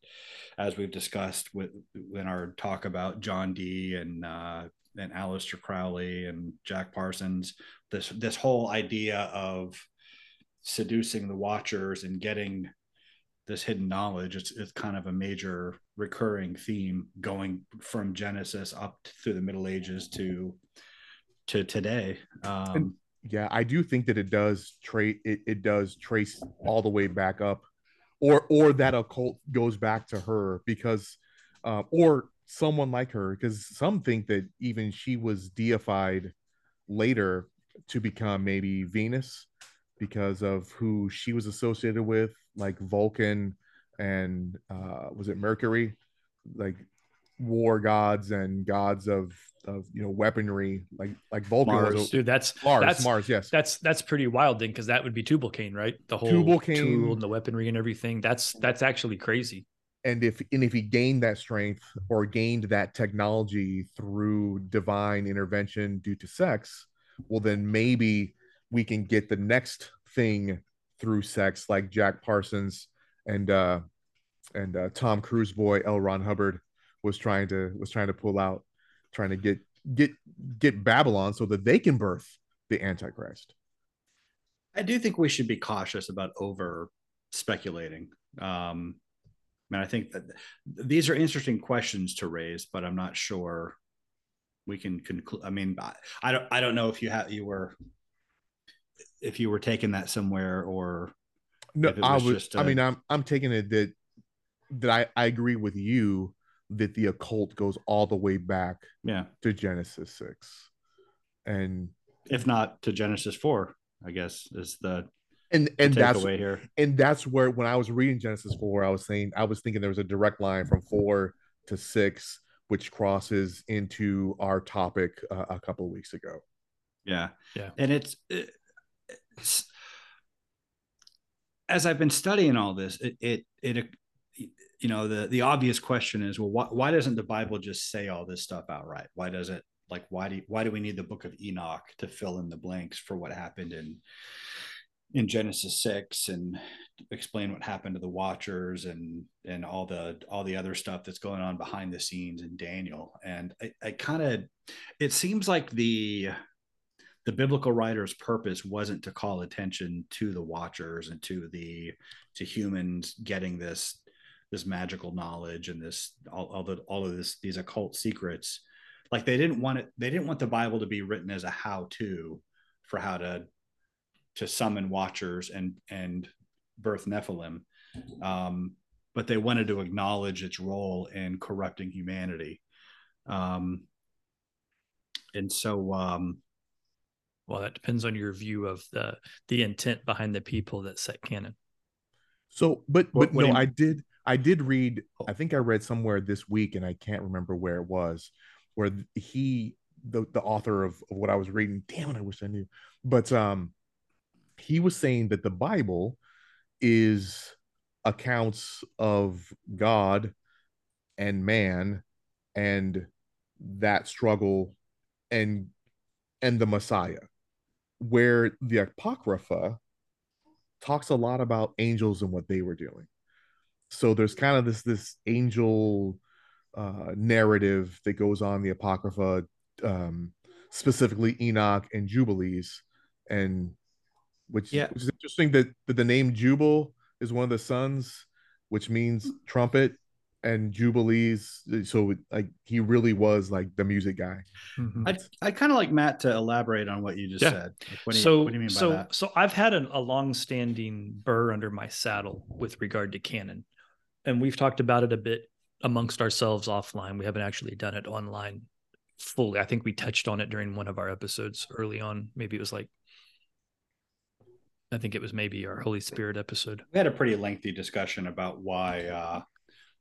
as we've discussed with in our talk about John Dee and uh, and Aleister Crowley and Jack Parsons, this this whole idea of seducing the watchers and getting this hidden knowledge it's, it's kind of a major recurring theme going from genesis up through the middle ages to to today. Um, yeah i do think that it does trace it, it does trace all the way back up or or that occult goes back to her because uh, or someone like her because some think that even she was deified later to become maybe venus because of who she was associated with, like Vulcan and uh, was it Mercury, like war gods and gods of of you know weaponry, like like Vulcan. Mars. Was, Dude, that's Mars. That's, Mars, yes. That's that's pretty wild then, because that would be Tubal Cain, right? The whole Tubal Cain, tool and the weaponry and everything. That's that's actually crazy. And if and if he gained that strength or gained that technology through divine intervention due to sex, well then maybe we can get the next thing through sex, like Jack Parsons and uh, and uh, Tom Cruise boy L. Ron Hubbard was trying to was trying to pull out, trying to get get get Babalon so that they can birth the Antichrist. I do think we should be cautious about over speculating. Um, I mean, I think that these are interesting questions to raise, but I'm not sure we can conclude. I mean, I, I don't I don't know if you have you were if you were taking that somewhere or no was i was a... i mean i'm i'm taking it that that i i agree with you that the occult goes all the way back yeah to genesis 6 and if not to genesis 4 i guess is the and and that's here. and that's where when i was reading genesis 4 i was saying i was thinking there was a direct line from 4 to 6 which crosses into our topic uh, a couple of weeks ago. Yeah. Yeah. And it's it, as I've been studying all this, it, it, it, you know, the, the obvious question is, well, why, why doesn't the Bible just say all this stuff outright? Why does it like, why do, why do we need the book of Enoch to fill in the blanks for what happened in, in Genesis six and explain what happened to the watchers and, and all the, all the other stuff that's going on behind the scenes in Daniel. And I, I kind of, it seems like the, the biblical writer's purpose wasn't to call attention to the watchers and to the to humans getting this this magical knowledge and this all, all the all of this these occult secrets like they didn't want it they didn't want the bible to be written as a how to for how to to summon watchers and and birth nephilim. Um, but they wanted to acknowledge its role in corrupting humanity. Um, and so um, well that depends on your view of the the intent behind the people that set canon. So but but What- what no you- i did i did read i think i read somewhere this week and i can't remember where it was where he the, the author of, of what i was reading damn it i wish i knew. But um he was saying that the bible is accounts of god and man and that struggle and and the messiah where the apocrypha talks a lot about angels and what they were doing. So there's kind of this this angel uh narrative that goes on the apocrypha um specifically enoch and jubilees and which, Yeah. which is interesting that, that the name jubal is one of the sons which means hmm. trumpet and jubilees so like he really was like the music guy mm-hmm. i'd, I'd kind of like matt to elaborate on what you just Yeah. said Like, what, do you, so what do you mean by so that so I've had an, a long-standing burr under my saddle with regard to canon, and we've talked about it a bit amongst ourselves offline. We haven't actually done it online fully. I think we touched on it during one of our episodes early on. Maybe it was like, I think it was maybe our Holy Spirit episode. we had a pretty lengthy discussion about why uh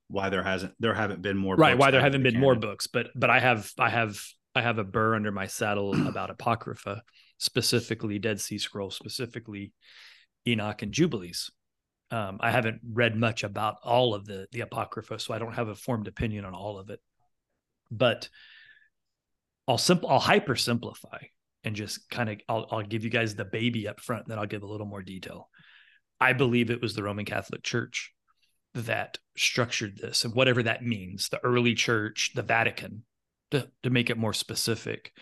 why there hasn't there haven't been more right books why there haven't been more books but but i have i have i have a burr under my saddle (clears throat) about apocrypha specifically dead sea scrolls specifically enoch and jubilees. Um, i haven't read much about all of the the apocrypha so i don't have a formed opinion on all of it. But i'll simple i'll hyper simplify and just kind of I'll, I'll give you guys the baby up front then i'll give a little more detail. I believe it was the roman catholic church that structured this and whatever that means the early church the vatican to, to make it more specific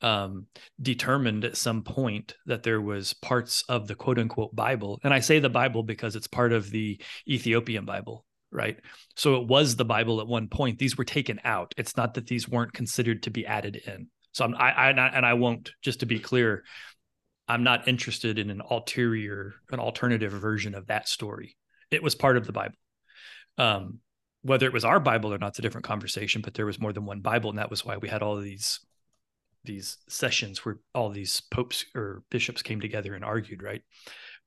um, determined at some point that there was parts of the quote unquote bible and i say the bible because it's part of the ethiopian bible right? So it was the bible at one point. These were taken out. It's not that these weren't considered to be added in so I'm, I, I and i won't just to be clear i'm not interested in an ulterior an alternative version of that story it was part of the bible um, whether it was our Bible or not, it's a different conversation. But there was more than one Bible, and that was why we had all these these sessions where all these popes or bishops came together and argued, right?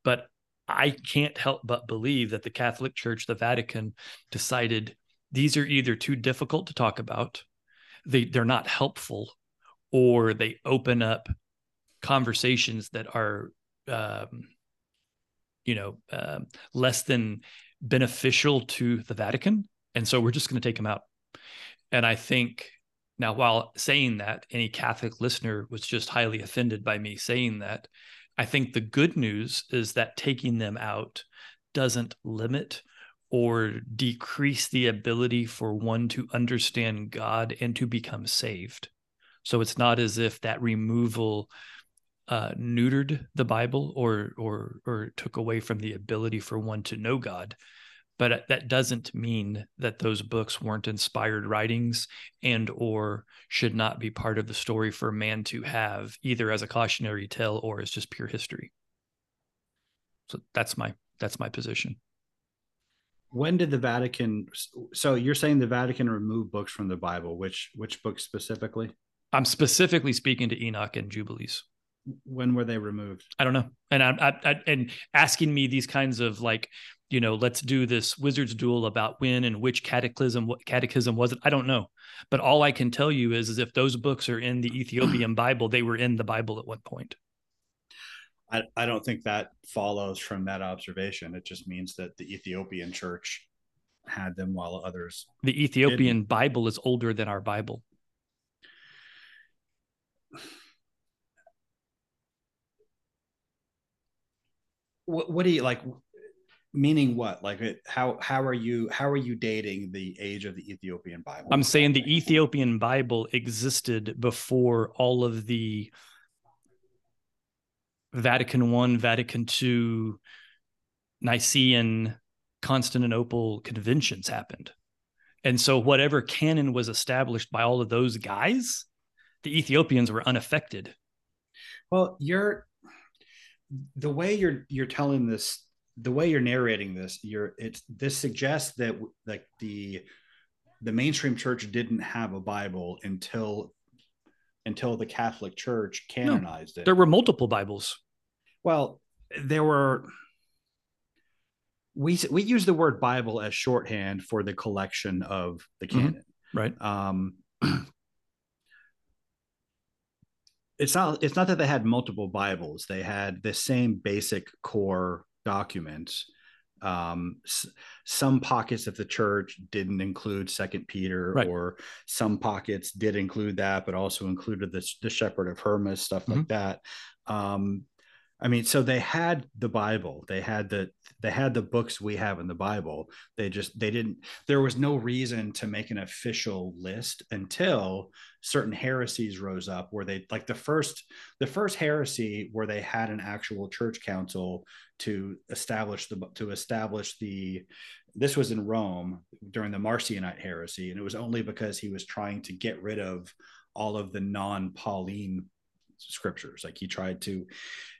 But I can't help but believe that the Catholic Church, the Vatican, decided these are either too difficult to talk about, they they're not helpful, or they open up conversations that are, um, you know, um, less than beneficial to the Vatican. And so we're just going to take them out. And I think now, while saying that, any Catholic listener was just highly offended by me saying that. I think the good news is that taking them out doesn't limit or decrease the ability for one to understand God and to become saved. So it's not as if that removal uh, neutered the Bible or or or took away from the ability for one to know God. But that doesn't mean that those books weren't inspired writings and or should not be part of the story for man to have either as a cautionary tale or as just pure history. So that's my that's my position. when did the vatican so you're saying the vatican removed books from the bible which which books specifically I'm specifically speaking to Enoch and Jubilees. when were they removed I don't know. And I, I, I and asking me these kinds of like, you know, let's do this wizard's duel about when and which cataclysm, what catechism was it? I don't know. But all I can tell you is, is if those books are in the Ethiopian (clears throat) Bible, they were in the Bible at one point. I, I don't think that follows from that observation it just means that the ethiopian church had them while others The Ethiopian Bible is older than our Bible. What, what do you like meaning what like it, how how are you how are you dating the age of the ethiopian bible I'm saying the Ethiopian Bible existed before all of the Vatican One, Vatican Two, Nicene, Constantinople conventions happened. And so whatever canon was established by all of those guys the Ethiopians were unaffected. Well, you're the way you're you're telling this, the way you're narrating this, you're it's this suggests that like the the mainstream church didn't have a Bible until until the Catholic Church canonized no, it. There were multiple Bibles. Well, there were we we use the word Bible as shorthand for the collection of the canon. Mm-hmm. Right. Um it's not it's not that they had multiple bibles they had the same basic core documents um, s- some pockets of the church didn't include second peter right. or some pockets did include that but also included the, the shepherd of hermas stuff mm-hmm. like that um, I mean, so they had the Bible, they had the they had the books we have in the Bible. They just they didn't. There was no reason to make an official list until certain heresies rose up, where they like the first the first heresy where they had an actual church council to establish the to establish the. This was in Rome during the Marcionite heresy, and it was only because he was trying to get rid of all of the non-Pauline scriptures like he tried to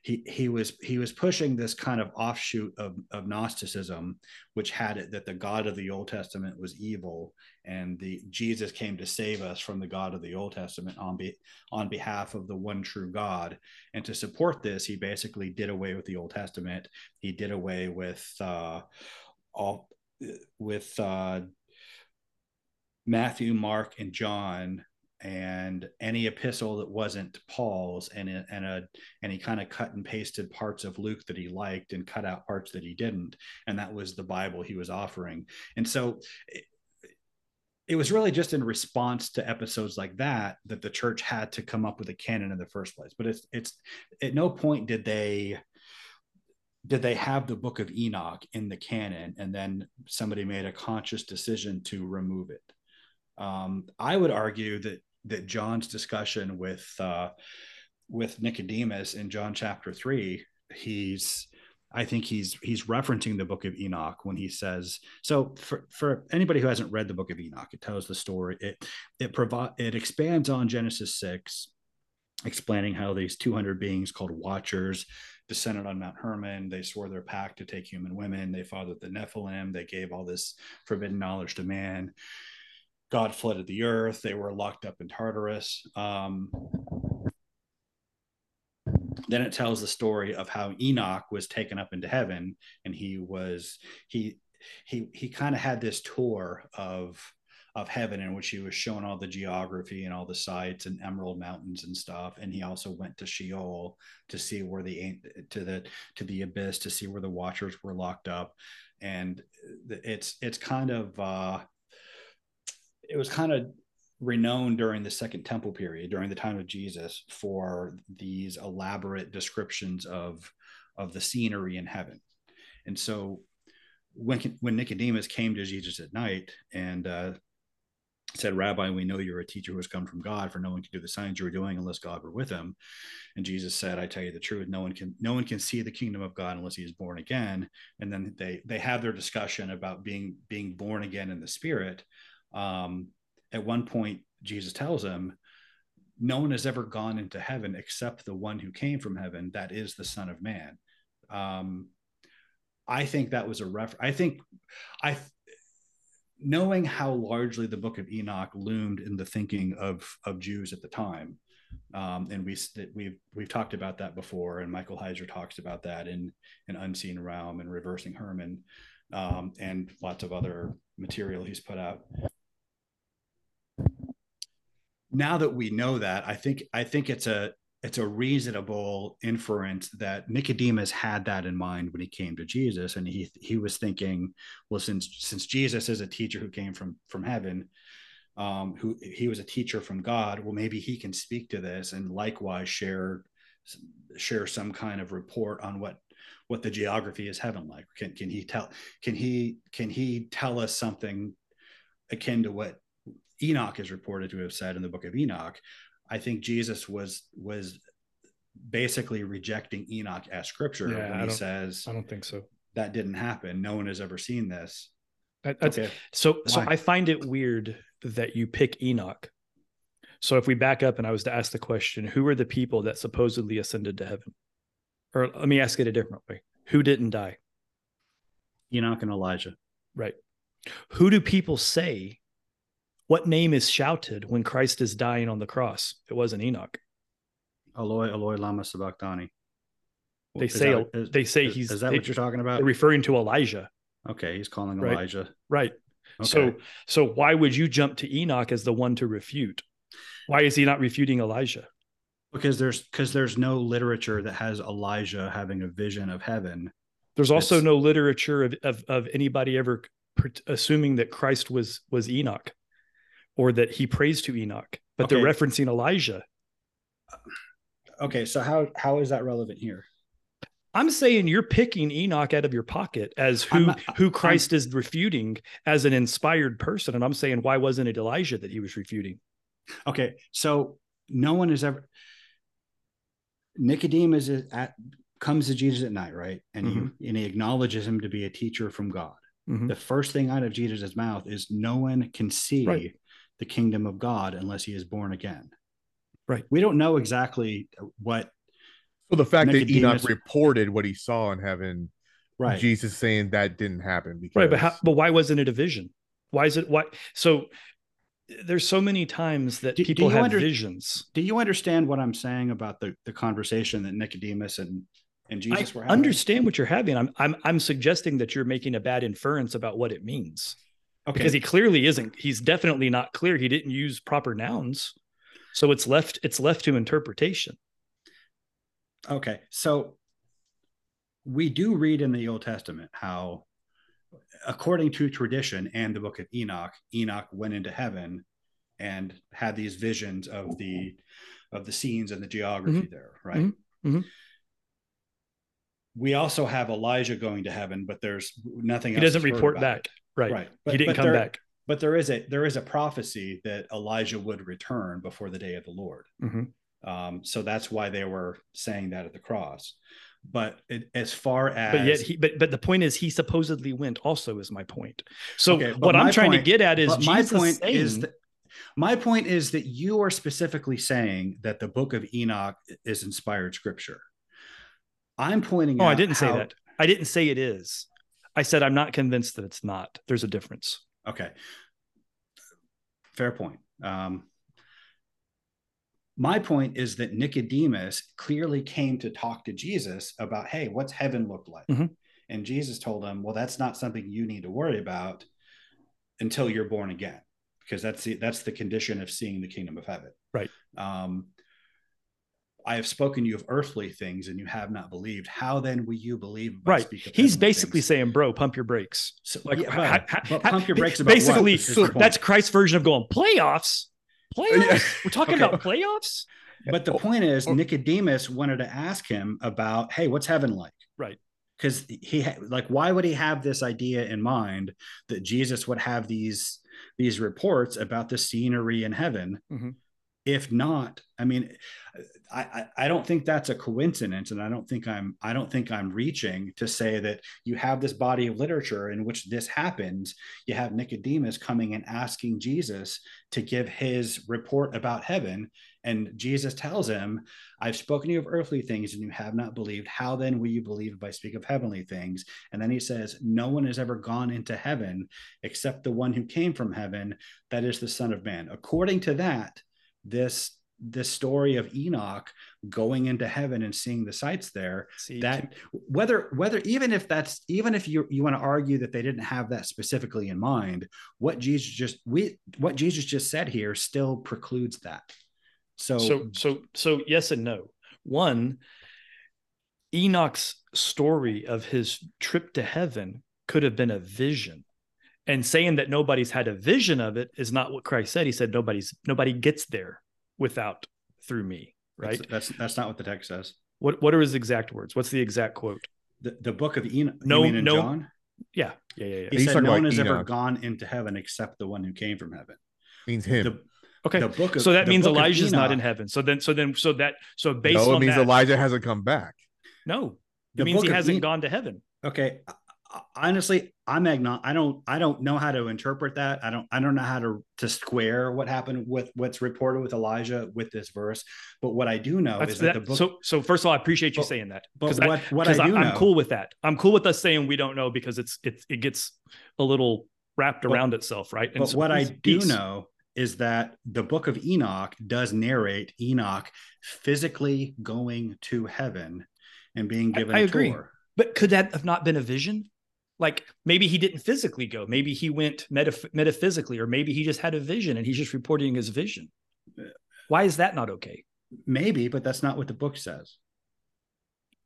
he he was he was pushing this kind of offshoot of, of gnosticism which had it that the god of the old testament was evil and the jesus came to save us from the god of the old testament on be on behalf of the one true god. And to support this he basically did away with the old testament. He did away with uh all with uh matthew mark and john and any epistle that wasn't Paul's and a, and a and he kind of cut and pasted parts of Luke that he liked and cut out parts that he didn't and that was the Bible he was offering. And so it, it was really just in response to episodes like that that the church had to come up with a canon in the first place. But it's it's at no point did they did they have the book of Enoch in the canon and then somebody made a conscious decision to remove it um, I would argue that that John's discussion with uh, with Nicodemus in John chapter three, he's I think he's he's referencing the book of Enoch when he says so for for anybody who hasn't read the book of Enoch, it tells the story. It it provide it expands on Genesis 6, explaining how these 200 beings called watchers descended on Mount Hermon. They swore their pact to take human women. They fathered the Nephilim. They gave all this forbidden knowledge to man. God flooded the earth. They were locked up in Tartarus. Um, then it tells the story of how Enoch was taken up into heaven, and he was he he he kind of had this tour of of heaven in which he was shown all the geography and all the sites and emerald mountains and stuff and he also went to sheol to see where the to the to the abyss to see where the watchers were locked up and it's it's kind of uh it was kind of renowned during the second temple period during the time of jesus for these elaborate descriptions of of the scenery in heaven. And so when when nicodemus came to jesus at night and uh, said rabbi we know you're a teacher who has come from god for no one can do the signs you are doing unless god were with him. And jesus said i tell you the truth no one can no one can see the kingdom of god unless he is born again. And then they they have their discussion about being being born again in the spirit um, at one point, Jesus tells him, No one has ever gone into heaven except the one who came from heaven, that is the Son of Man. Um, I think that was a ref. I think I, knowing how largely the Book of Enoch loomed in the thinking of of Jews at the time, um, and we we've we've talked about that before, and Michael Heiser talks about that in an Unseen Realm and Reversing Hermon, um, and lots of other material he's put out now that we know that, I think I think it's a it's a reasonable inference that Nicodemus had that in mind when he came to Jesus, and he he was thinking, well, since since Jesus is a teacher who came from from heaven, um, who he was a teacher from God, well, maybe he can speak to this and likewise share share some kind of report on what what the geography is heaven like. Can can he tell can he can he tell us something akin to what Enoch is reported to have said in the book of Enoch, I think Jesus was was basically rejecting Enoch as scripture yeah, when he says, "I don't think so. That didn't happen. No one has ever seen this." That, okay. So, Why? so I find it weird that you pick Enoch. So if we back up and I was to ask the question, who are the people that supposedly ascended to heaven? Or let me ask it a different way. Who didn't die? Enoch and Elijah. Right. Who do people say? What name is shouted when Christ is dying on the cross? It wasn't Enoch. Eloi, Eloi, lama sabachthani. They Is say that- is- they say he's Is that they, what you're talking about? referring to Elijah. Okay, he's calling Right. Elijah. Right. Okay. So so why would you jump to Enoch as the one to refute? Why is he not refuting Elijah? because there's because there's no literature that has Elijah having a vision of heaven. There's also It's- no literature of, of of anybody ever assuming that Christ was was Enoch, or that he prays to Enoch, but they're referencing Elijah. Okay, so how how is that relevant here? I'm saying you're picking Enoch out of your pocket as who not- who Christ is refuting as an inspired person, and I'm saying why wasn't it Elijah that he was refuting? Okay, so no one has ever Nicodemus is at comes to Jesus at night, right? And Mm-hmm. he and he acknowledges him to be a teacher from God. Mhm. The first thing out of Jesus' mouth is no one can see Right. The kingdom of God unless he is born again. Right. We don't know exactly what So the fact that Nicodemus- Enoch reported what he saw in heaven, right. Jesus saying that didn't happen because Right, but how, but why wasn't it a vision? Why is it why? So there's so many times that Do- do people you have under- visions. Do you understand what I'm saying about the, the conversation that Nicodemus and, and Jesus I were having? understand what you're having. I'm I'm I'm suggesting that you're making a bad inference about what it means Okay. because he clearly isn't. He's definitely not clear. He didn't use proper nouns, so it's left it's left to interpretation. Okay, so we do read in the Old Testament how, according to tradition and the book of Enoch, Enoch went into heaven and had these visions of the of the scenes and the geography there, right? Mhm. Mhm. We also have Elijah going to heaven, but there's nothing. He doesn't report back. it. Right. Right. he But- didn't but come there- back. But there is a there is a prophecy that Elijah would return before the day of the Lord. Mhm. Um, so that's why they were saying that at the cross. But it, as far as But yet he but but the point is he supposedly went also is my point. So Okay, what I'm trying to get at is my point is that my point is that you are specifically saying that the book of Enoch is inspired scripture. I'm pointing Oh, out I didn't say that. I didn't say it is. I said I'm not convinced that it's not. There's a difference. Okay. Fair point. Um, my point is that Nicodemus clearly came to talk to Jesus about, hey, what's heaven look like? Mhm. And Jesus told him, well, that's not something you need to worry about until you're born again, because that's the that's the condition of seeing the kingdom of heaven. Right. Um, I have spoken to you of earthly things, and you have not believed. How then will you believe? Right. He's basically things? saying, "Bro, pump your brakes." So, Like, yeah, ha- right. ha- but pump your brakes about basically, that's Christ's version of going playoffs. Playoffs. We're talking Okay. about playoffs. But the Or- point is, or- Nicodemus wanted to ask him about, hey, what's heaven like? Right. Because he like, why would he have this idea in mind that Jesus would have these these reports about the scenery in heaven? Mhm. If not, I mean, I, I don't think that's a coincidence, and I don't think I'm I don't think I'm reaching to say that you have this body of literature in which this happens. You have Nicodemus coming and asking Jesus to give his report about heaven, and Jesus tells him, I've spoken to you of earthly things and you have not believed. How then will you believe if I speak of heavenly things? And then he says, No one has ever gone into heaven except the one who came from heaven, that is the Son of Man. According to that, this this story of Enoch going into heaven and seeing the sights there See, that whether whether even if that's even if you you want to argue that they didn't have that specifically in mind what jesus just we what jesus just said here still precludes that so, so so so yes and no. One, Enoch's story of his trip to heaven could have been a vision. And saying that nobody's had a vision of it is not what Christ said. He said nobody's nobody gets there without through me. Right. that's, that's that's not what the text says What what are his exact words? What's the exact quote? the, the book of enoch No, you no. john Yeah. Yeah. Yeah. yeah. he He's said no one has ever gone into heaven except the one who came from heaven means him. the, Okay. the book of, so that means book of Elijah's not in heaven. So then so then so that so based no, it on means that, Elijah hasn't come back. no, the it means he hasn't En- gone to heaven. okay I- I- honestly I'm agnostic. I don't I don't know how to interpret that. I don't I don't know how to to square what happened with what's reported with Elijah with this verse. But what I do know That's is that, that- the book. so so first of all, I appreciate you But- saying that. but 'Cause I- what what I do I, know, am cool with that. I'm cool with us saying we don't know because it's it's it gets a little wrapped But- around itself, right? And but so what I do peace. know is that the book of Enoch does narrate Enoch physically going to heaven and being given I a agree. tour. But could that have not been a vision? Like maybe he didn't physically go. Maybe he went metaph- metaphysically, or maybe he just had a vision and he's just reporting his vision. Why is that not okay? Maybe, but that's not what the book says.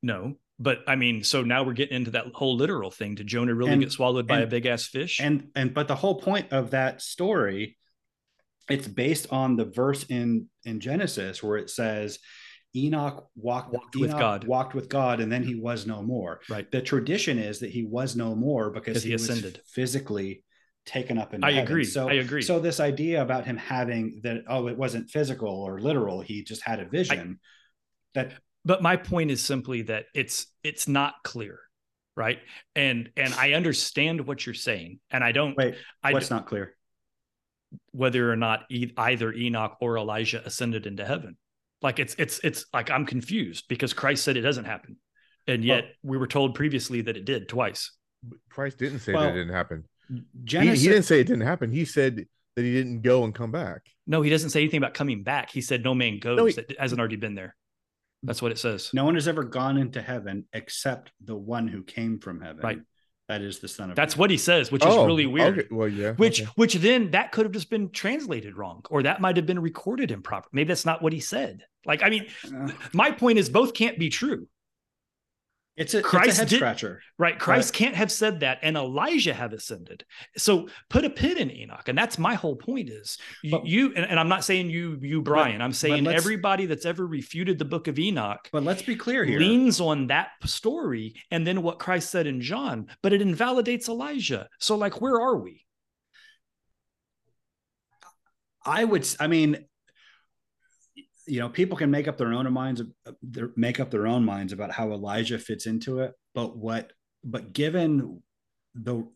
No, but I mean, so now we're getting into that whole literal thing. Did Jonah really And- get swallowed by a big ass fish? and and but the whole point of that story it's based on the verse in in genesis where it says enoch walked, Walked with God. walked with god and then he was no more Right. the tradition is that he was no more because he, he ascended. physically taken up into I heaven. agree. so I agree. so this idea about him having that oh it wasn't physical or literal he just had a vision that but my point is simply that it's it's not clear, right? And and I understand what you're saying, and I don't. wait I what's not clear whether or not either Enoch or Elijah ascended into heaven. Like it's it's it's like I'm confused because Christ said it doesn't happen, and yet we were told previously that it did twice. Christ didn't say Well, that it didn't happen. He, he didn't say it didn't happen. He said that he didn't go and come back. No, he doesn't say anything about coming back. He said no man goes No, he- that hasn't already been there. That's what it says. no one has ever gone into heaven except the one who came from heaven Right. That is the son of That's man. what he says, which is really weird. Oh, Okay. Well, yeah. Which okay. which then that could have just been translated wrong, or that might have been recorded improper. Maybe that's not what he said. Like, I mean, Uh, my point is both can't be true, it's a, Christ it's a head did- scratcher. right? Christ can't have said that, and Elijah have ascended. So put a pin in Enoch, and that's my whole point. Is you, But- you and, and I'm not saying you, you Brian. I'm saying everybody that's ever refuted the Book of Enoch But let's be clear here. leans on that story and then what Christ said in John, but it invalidates Elijah. So, like, where are we? I would. I mean, you know, people can make up their own minds. uh, Their, make up their own minds about how Elijah fits into it. But what? But given the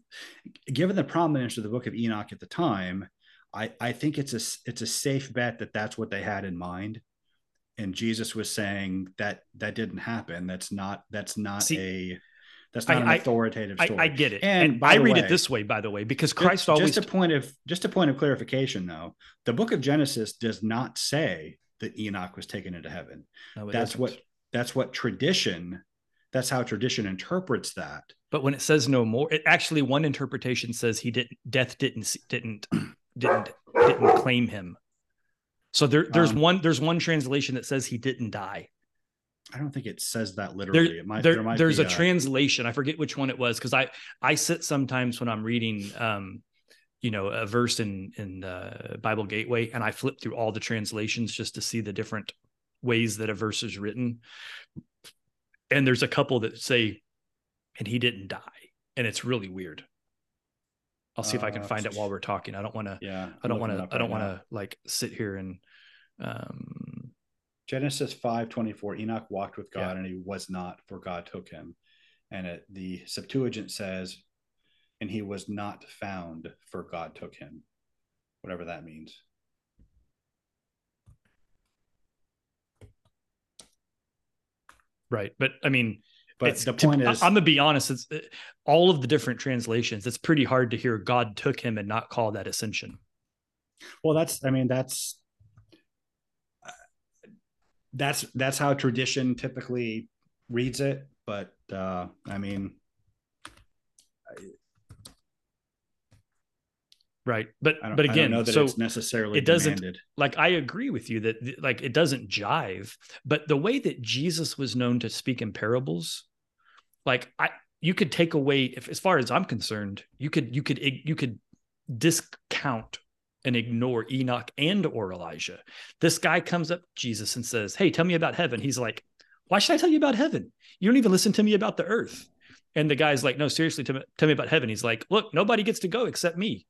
given the prominence of the Book of Enoch at the time, I I think it's a it's a safe bet that that's what they had in mind. And Jesus was saying that that didn't happen. That's not that's not See, a that's I- not an authoritative I, story. I get it. And And, I read way- it this way, by the way, because Christ always. just a point of just a point of clarification though the book of genesis does not say that enoch was taken into heaven No, that's doesn't. what that's what tradition that's how tradition interprets that But when it says no more, it actually one interpretation says he didn't. Death didn't didn't (clears throat) didn't didn't claim him. So there, there's Um, one there's one translation that says he didn't die. i don't think it says that literally There, it might, there- there might there's be a translation. I forget which one it was because I I sit sometimes when I'm reading, um, you know, a verse in in uh, Bible Gateway, and I flip through all the translations just to see the different ways that a verse is written. And there's a couple that say, "and he didn't die," and it's really weird. I'll see if I can Uh, find it while we're talking. I don't want to. yeah I don't want to. I don't right want to like sit here and. um genesis 5 24 enoch walked with god Yeah. and he was not for god took him and it, the septuagint says and he was not found for god took him whatever that means Right, but I mean, but it's, the point I- is I'm gonna be honest. It's uh, all of the different translations. It's pretty hard to hear God took him and not call that ascension. Well, that's I mean that's uh, that's that's how tradition typically reads it, but uh I mean Right, but but again, so it's necessarily it doesn't- demanded. like I agree with you that like it doesn't jive. But the way that Jesus was known to speak in parables, like I, you could take away, if, as far as I'm concerned, you could you could you could discount and ignore Enoch and or Elijah. This guy comes up Jesus and says, "Hey, tell me about heaven." He's like, "Why should I tell you about heaven? You don't even listen to me about the earth." And the guy's like, "No, seriously, tell me, tell me about heaven." He's like, "Look, nobody gets to go except me.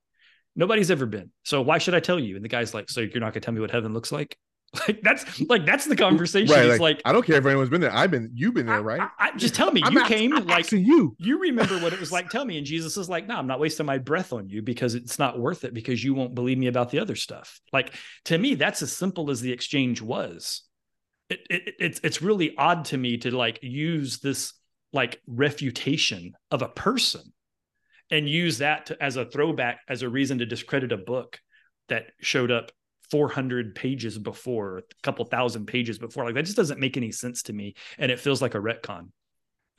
Nobody's ever been. So why should I tell you?" And the guy's like, "So you're not going to tell me what heaven looks like?" (laughs) Like that's like that's the conversation. Right, It's like, like, I don't care if anyone's been there. I've been. You've been there, right? I, I- just tell me I'm you came I'm like you. you remember what it was (laughs) like. Tell me. And Jesus is like, no, I'm not wasting my breath on you because it's not worth it because you won't believe me about the other stuff. Like to me, that's as simple as the exchange was. It, it, it's it's really odd to me to like use this like refutation of a person and use that to, as a throwback as a reason to discredit a book that showed up 400 pages before, a couple thousand pages before. Like that just doesn't make any sense to me, and it feels like a retcon.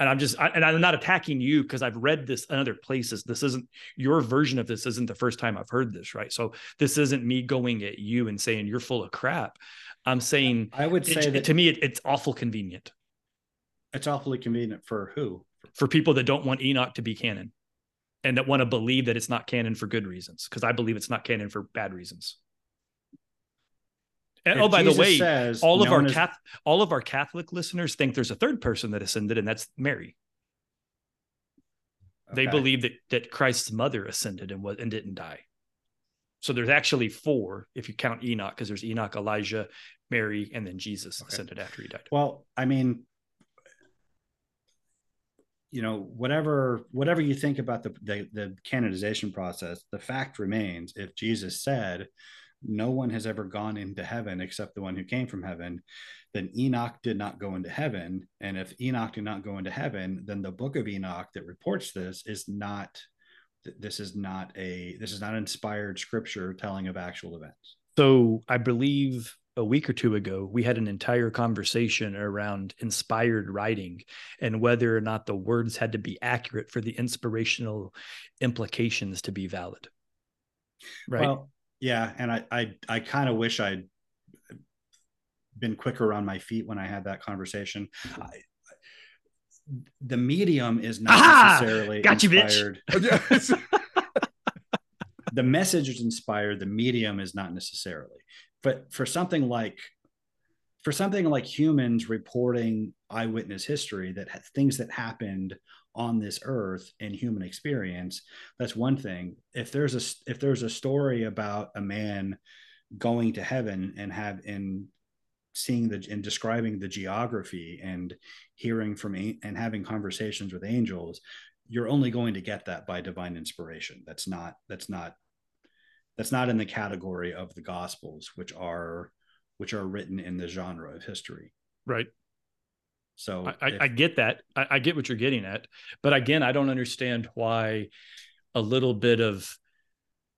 And I'm just, I, and I'm not attacking you because I've read this in other places. This isn't your version of this. Isn't the first time I've heard this, right? So this isn't me going at you and saying you're full of crap. I'm saying I would say it- that to me, it, it's awful convenient it's awfully convenient for who? for people that don't want Enoch to be canon and that want to believe that it's not canon for good reasons. Because I believe it's not canon for bad reasons. And, oh, by Jesus the way, says all of our is- Catholic, all of our Catholic listeners think there's a third person that ascended, and that's Mary. They believe that that Christ's mother ascended and was and didn't die. So there's actually four if you count Enoch, because there's Enoch, Elijah, Mary, and then Jesus Okay. ascended after he died. Well, I mean, you know, whatever whatever you think about the, the the canonization process, the fact remains: if Jesus said, "No one has ever gone into heaven except the one who came from heaven," then Enoch did not go into heaven. And if Enoch did not go into heaven, then the book of Enoch that reports this is not. This is not a. This is not inspired scripture telling of actual events. So I believe a week or two ago, we had an entire conversation around inspired writing and whether or not the words had to be accurate for the inspirational implications to be valid. Right. Well, yeah, and I I I kind of wish I'd been quicker on my feet when I had that conversation. Mm-hmm. I, the medium is not Aha! necessarily Got you, bitch. inspired. (laughs) the message is inspired. The medium is not necessarily. But for something like for something like humans reporting eyewitness history that ha- things that happened on this earth in human experience that's one thing. If there's a if there's a story about a man going to heaven and have in seeing the and describing the geography and hearing from and having conversations with angels you're only going to get that by divine inspiration. That's not that's not that's not in the category of the gospels which are which are written in the genre of history right. so I, I, if- I get that. I, I get what you're getting at. But again, I don't understand why a little bit of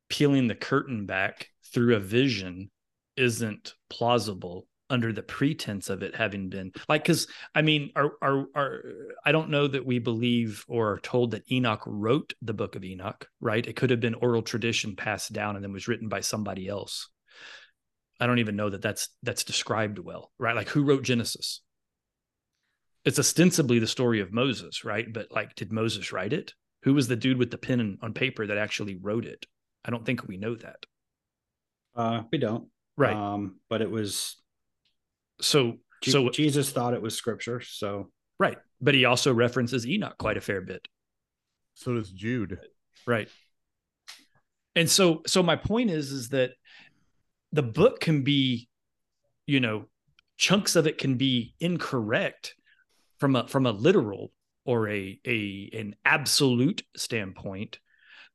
peeling the curtain back through a vision isn't plausible under the pretense of it having been like because I mean are are are I don't know that we believe or are told that Enoch wrote the book of Enoch, right? It could have been oral tradition passed down and then was written by somebody else. I don't even know that that's that's described well, right? Like who wrote Genesis? It's ostensibly the story of Moses, right? But like, did Moses write it? Who was the dude with the pen on paper that actually wrote it? I don't think we know that, uh we don't right? um but it was so, Je- so jesus thought it was scripture so right, but he also references Enoch quite a fair bit, so does Jude. right? And so, so my point is, is that the book can be, you know, chunks of it can be incorrect from a from a literal or a a an absolute standpoint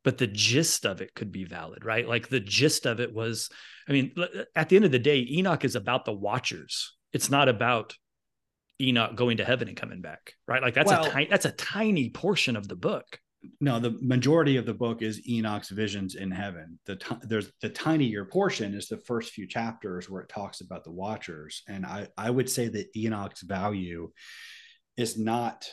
but the gist of it could be valid right? Like the gist of it was i mean at the end of the day enoch is about the watchers. It's not about enoch going to heaven and coming back right? Like that's Well- a tiny that's a tiny portion of the book. No the majority of the book is enoch's visions in heaven. The ti- there's the tinier portion is the first few chapters where it talks about the watchers. And i i would say that enoch's value is not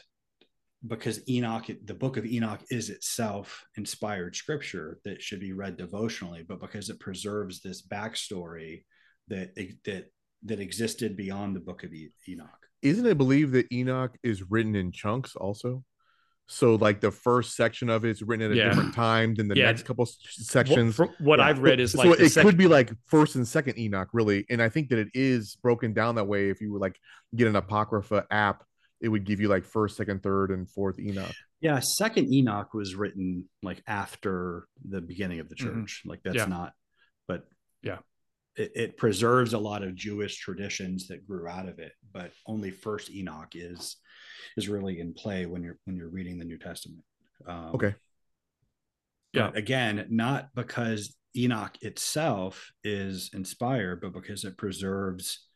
because enoch the book of enoch is itself inspired scripture that should be read devotionally but because it preserves this backstory that that that existed beyond the book of E- enoch Isn't it believed that Enoch is written in chunks also? So like the first section of it is written at a Yeah. different time than the Yeah. next couple s- what, sections. what Yeah. i've read is so like the it sec- could be like first and second Enoch, really. And I think that it is broken down that way. If you would like get an Apocrypha app, it would give you like first, second, third, and fourth Enoch. Yeah, second Enoch was written like after the beginning of the Mhm. church. Like that's Yeah. not, but Yeah. it, it, preserves a lot of Jewish traditions that grew out of it, but only First Enoch is is really in play when you're when you're reading the New Testament. Um, okay. Yeah. Again, not because Enoch itself is inspired, but because it preserves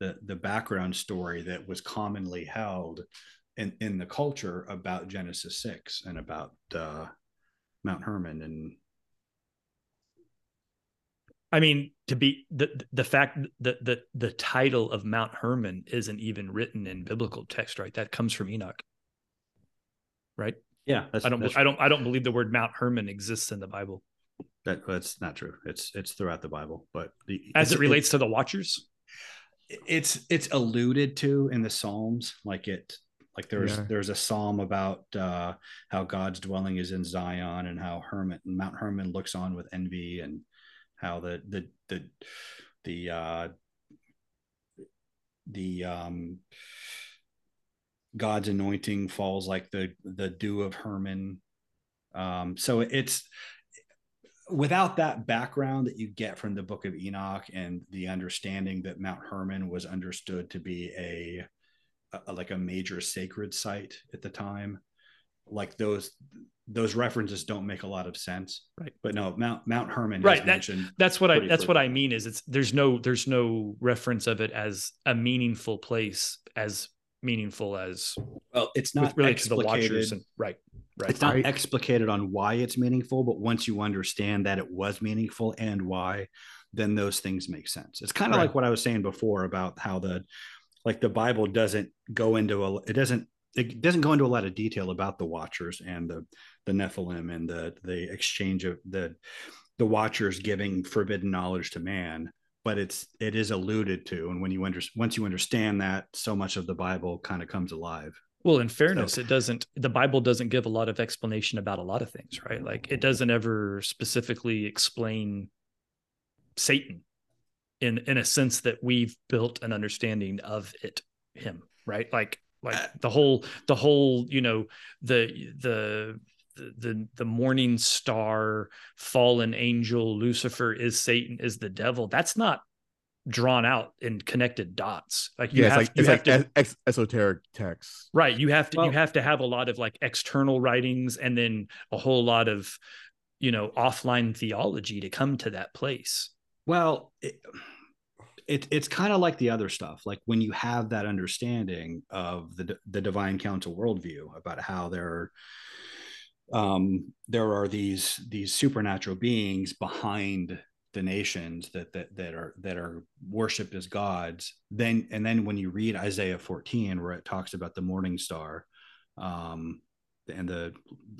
the the background story that was commonly held in in the culture about Genesis six and about uh, Mount Hermon and I mean, to be the the fact that the the title of Mount Hermon isn't even written in biblical text, right? That comes from Enoch, right? Yeah, I don't I don't I don't believe the word Mount Hermon exists in the Bible. That that's not true. It's it's throughout the Bible, but the, as it relates to the Watchers, it's it's alluded to in the Psalms, like it like there's yeah. there's a psalm about uh, how God's dwelling is in Zion and how Hermon Mount Hermon looks on with envy and how the the the the uh, the um, God's anointing falls like the the dew of Hermon. Um, so it's without that background that you get from the Book of Enoch and the understanding that Mount Hermon was understood to be a, a like a major sacred site at the time, like those those references don't make a lot of sense. Right. But no, Mount Mount Hermon right. That, that's what I that's what I mean is it's there's no there's no reference of it as a meaningful place as meaningful as well it's not really to the watchers and right right. It's not I, explicated on why it's meaningful but once you understand that it was meaningful and why then those things make sense. It's kind of right. like what i was saying before about how the like the bible doesn't go into a it doesn't it doesn't go into a lot of detail about the watchers and the the nephilim and the the exchange of the the watchers giving forbidden knowledge to man but it's it is alluded to. And when you under, once you understand that so much of the bible kind of comes alive well in fairness so, it doesn't the bible doesn't give a lot of explanation about a lot of things right? Like it doesn't ever specifically explain satan in in a sense that we've built an understanding of it him right? Like like uh, the whole the whole you know the the the the morning star fallen angel lucifer is satan is the devil. That's not drawn out in connected dots. Like you yeah, have, it's like, you it's have like to, ex- esoteric text right you have to well, you have to have a lot of like external writings and then a whole lot of you know offline theology to come to that place. Well it, it, it's kind of like the other stuff like when you have that understanding of the the divine council worldview about how there are um, there are these these supernatural beings behind the nations that that that are that are worshipped as gods then and then when you read isaiah 14 where it talks about the morning star um, and the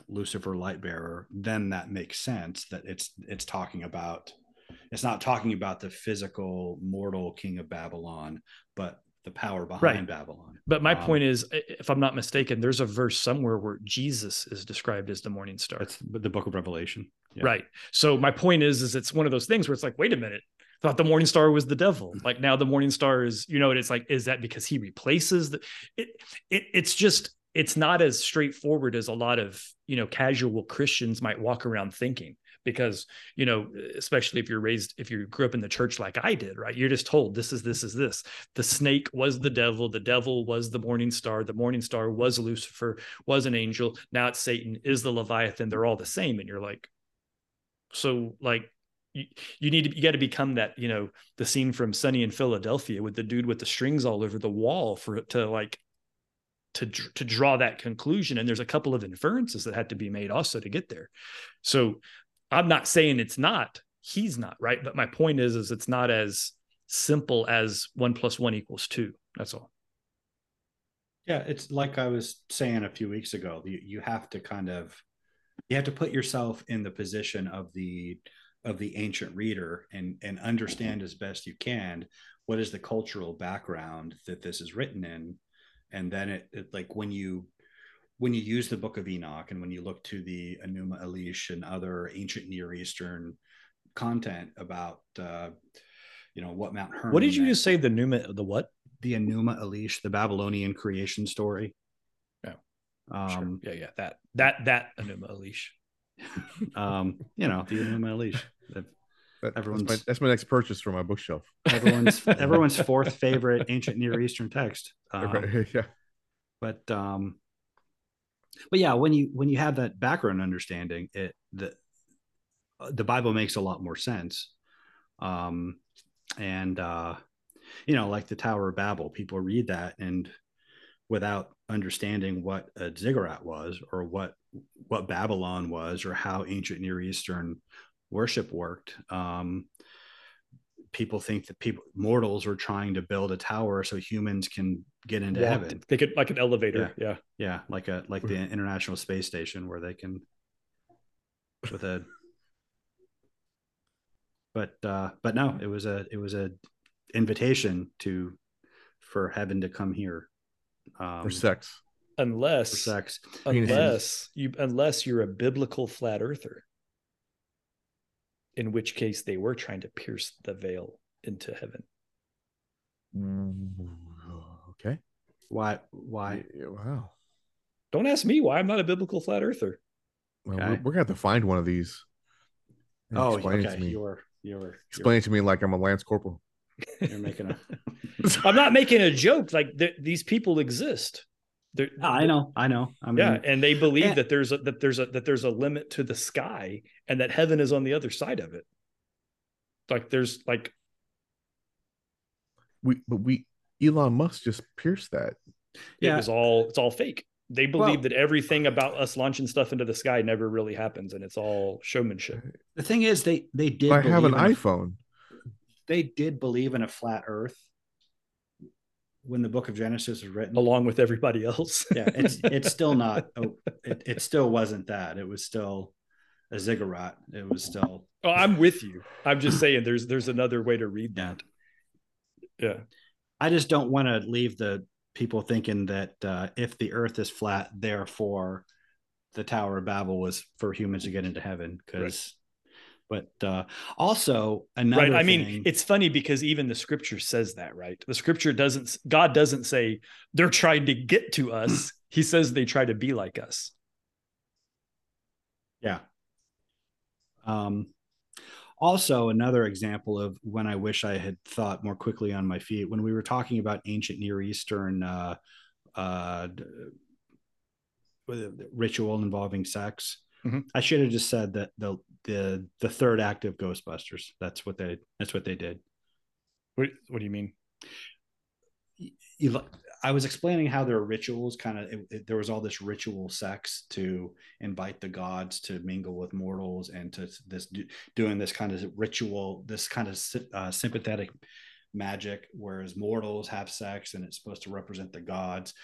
lucifer light bearer then that makes sense that it's it's talking about it's not talking about the physical mortal king of babylon but the power behind right. babylon. But my um, point is if i'm not mistaken there's a verse somewhere where jesus is described as the morning star. It's the book of revelation. Yeah. right. So my point is is it's one of those things where it's like wait a minute. Thought the morning star was the devil. (laughs) Like now the morning star is you know it's like is that because he replaces the it, it it's just it's not as straightforward as a lot of you know casual christians might walk around thinking because you know especially if you're raised if you grew up in the church like i did right? You're just told this is this is this. The snake was the devil the devil was the morning star the morning star was lucifer was an angel. Now it's satan is the leviathan. They're all the same. And you're like so like you, you need to you got to become that you know the scene from sunny in philadelphia with the dude with the strings all over the wall for it to like to to draw that conclusion. And there's a couple of inferences that had to be made also to get there. So I'm not saying it's not. He's not right, but my point is, is it's not as simple as one plus one equals two. That's all. Yeah, it's like I was saying a few weeks ago. You you have to kind of you have to put yourself in the position of the of the ancient reader and and understand as best you can what is the cultural background that this is written in and then it, it like when you when you use the Book of Enoch and when you look to the Enuma Elish and other ancient Near Eastern content about, uh, you know, what Mount Hermon. What did you meant, just say? The Numa, the what? The Enuma Elish, the Babylonian creation story. Yeah. Um, sure. Yeah, yeah. That that that Enuma Elish. (laughs) um, you know, the Enuma Elish. That- that's, my, Everyone's- that's my next purchase for my bookshelf. Everyone's (laughs) everyone's fourth favorite ancient Near Eastern text. (laughs) Um, yeah. but um but yeah when you when you have that background understanding it the the bible makes a lot more sense. Um and uh you know like the tower of babel people read that and without understanding what a ziggurat was or what what babylon was or how ancient near eastern worship worked um people think that people mortals were trying to build a tower so humans can get into Walked- heaven They could like an elevator. Yeah. yeah, like a like the International Space Station where they can with a but uh but no, it was a it was a invitation to for heaven to come here. Um For sex. Unless for sex. Unless you unless you're a biblical flat earther. In which case they were trying to pierce the veil into heaven. Mm, okay. Why why wow. Don't ask me why I'm not a biblical flat earther. Well, Okay. we're, we're gonna have to find one of these. and Oh, explain okay. to me. You're you're Explain it to me like I'm a lance corporal. you're, you're making a (laughs) I'm not making a joke. Like th- these people exist. They're, Ah, I know, I know. I mean yeah, and they believe and- that there's a that there's a that there's a limit to the sky and that heaven is on the other side of it. Like there's like We but we Elon Musk just pierced that. Yeah. it Yeah. was all it's all fake. They believe Well- that everything about us launching stuff into the sky never really happens and it's all showmanship. the thing is they they did I have an believe a- iPhone. they did believe in a flat earth when the book of Genesis was written. Along with everybody else. yeah, it's (laughs) it's still not. Oh, it it still wasn't that. It was still a ziggurat. It was still oh, I'm with you. I'm just saying there's there's another way to read yeah. that. Yeah. I just don't want to leave the people thinking that uh, if the Earth is flat, therefore the Tower of Babel was for humans to get into heaven. Because, but uh, also another. right i mean it's funny because even the scripture says that right the scripture doesn't god doesn't say they're trying to get to us (clears throat) he says they try to be like us Yeah. Um, also, another example of when I wish I had thought more quickly on my feet when we were talking about ancient Near Eastern uh, uh, a ritual involving sex. Mhm. I should have just said that the the the third act of Ghostbusters. That's what they that's what they did. what, what do you mean you I was explaining how there are rituals kind of there was all this ritual sex to invite the gods to mingle with mortals and to this do, doing this kind of ritual this kind of uh, sympathetic magic whereas mortals have sex and it's supposed to represent the gods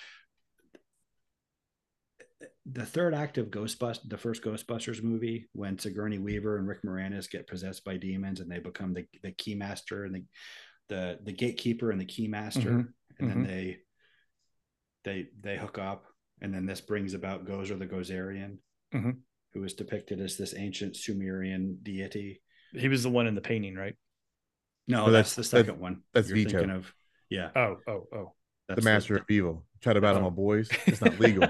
the third act of Ghostbusters, the first Ghostbusters movie, when Sigourney Weaver and Rick Moranis get possessed by demons and they become the, the keymaster and the, the the gatekeeper and the keymaster, Mhm. and then Mhm. they they they hook up, and then this brings about Gozer the Gozerian, Mhm. who is depicted as this ancient Sumerian deity. he was the one in the painting right No, Oh, that's, that's- the second one. that's You're Vigo. thinking of. Yeah, oh oh oh that's the master of evil. Try to battle Oh. my boys. It's not (laughs) legal.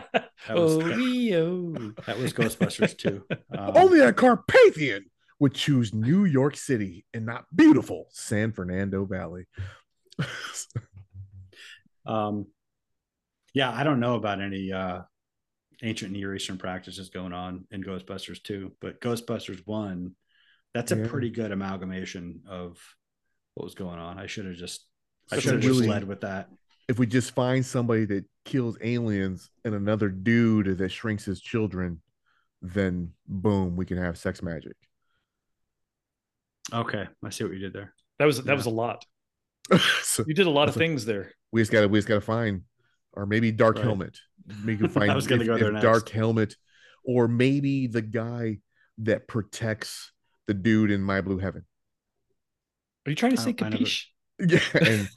That was, oh that, Leo. (laughs) that was Ghostbusters too. Um, Only a Carpathian would choose New York City and not beautiful San Fernando Valley. (laughs) Um, yeah, I don't know about any uh, ancient Near Eastern practices going on in Ghostbusters too, but Ghostbusters 1, that's a Yeah. pretty good amalgamation of what was going on. I should have just, I should have a just really- led with that. If we just find somebody that kills aliens and another dude that shrinks his children, then boom, we can have sex magic. Okay, I see what you did there. that was that Yeah. was a lot (laughs) so you did a lot of That's a- things there we just gotta we just gotta find or maybe Dark Right. Helmet. We can (laughs) find was gonna if- go there next. Dark Helmet, or maybe the guy that protects the dude in My Blue Heaven. are you trying to say don't- never- capiche Yeah, (laughs) and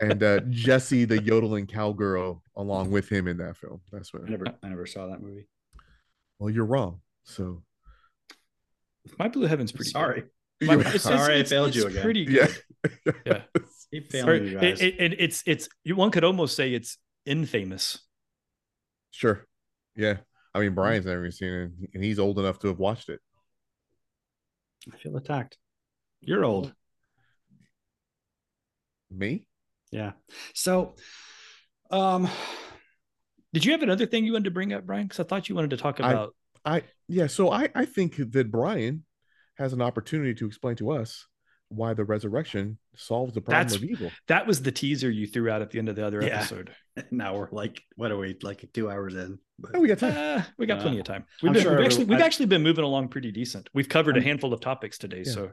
and uh, Jessie the yodeling cowgirl along with him in that film. That's what. I never, I never saw that movie. Well, you're wrong. So my blue heaven's pretty good. (laughs) Sorry, My- You're- it's- Sorry I failed it's you again. pretty yeah, good (laughs) Yeah. keep Or failing you guys. it, it- it's it's one could almost say it's infamous sure. Yeah, I mean Brian's never even seen it, and he's old enough to have watched it. I feel attacked. You're old. Me? Yeah. So, um, Did you have another thing you wanted to bring up, Brian? Because I thought you wanted to talk about. I yeah, so I I think that Brian has an opportunity to explain to us why the resurrection solves the problem That's- of evil. that was the teaser you threw out at the end of the other Yeah. episode. (laughs) now we're like, what are we like two hours in? But Oh, we got time. Uh, we got Uh, plenty of time. We've, been, sure we've actually we've I- actually been moving along pretty decent. We've covered a I'm- handful of topics today, Yeah. so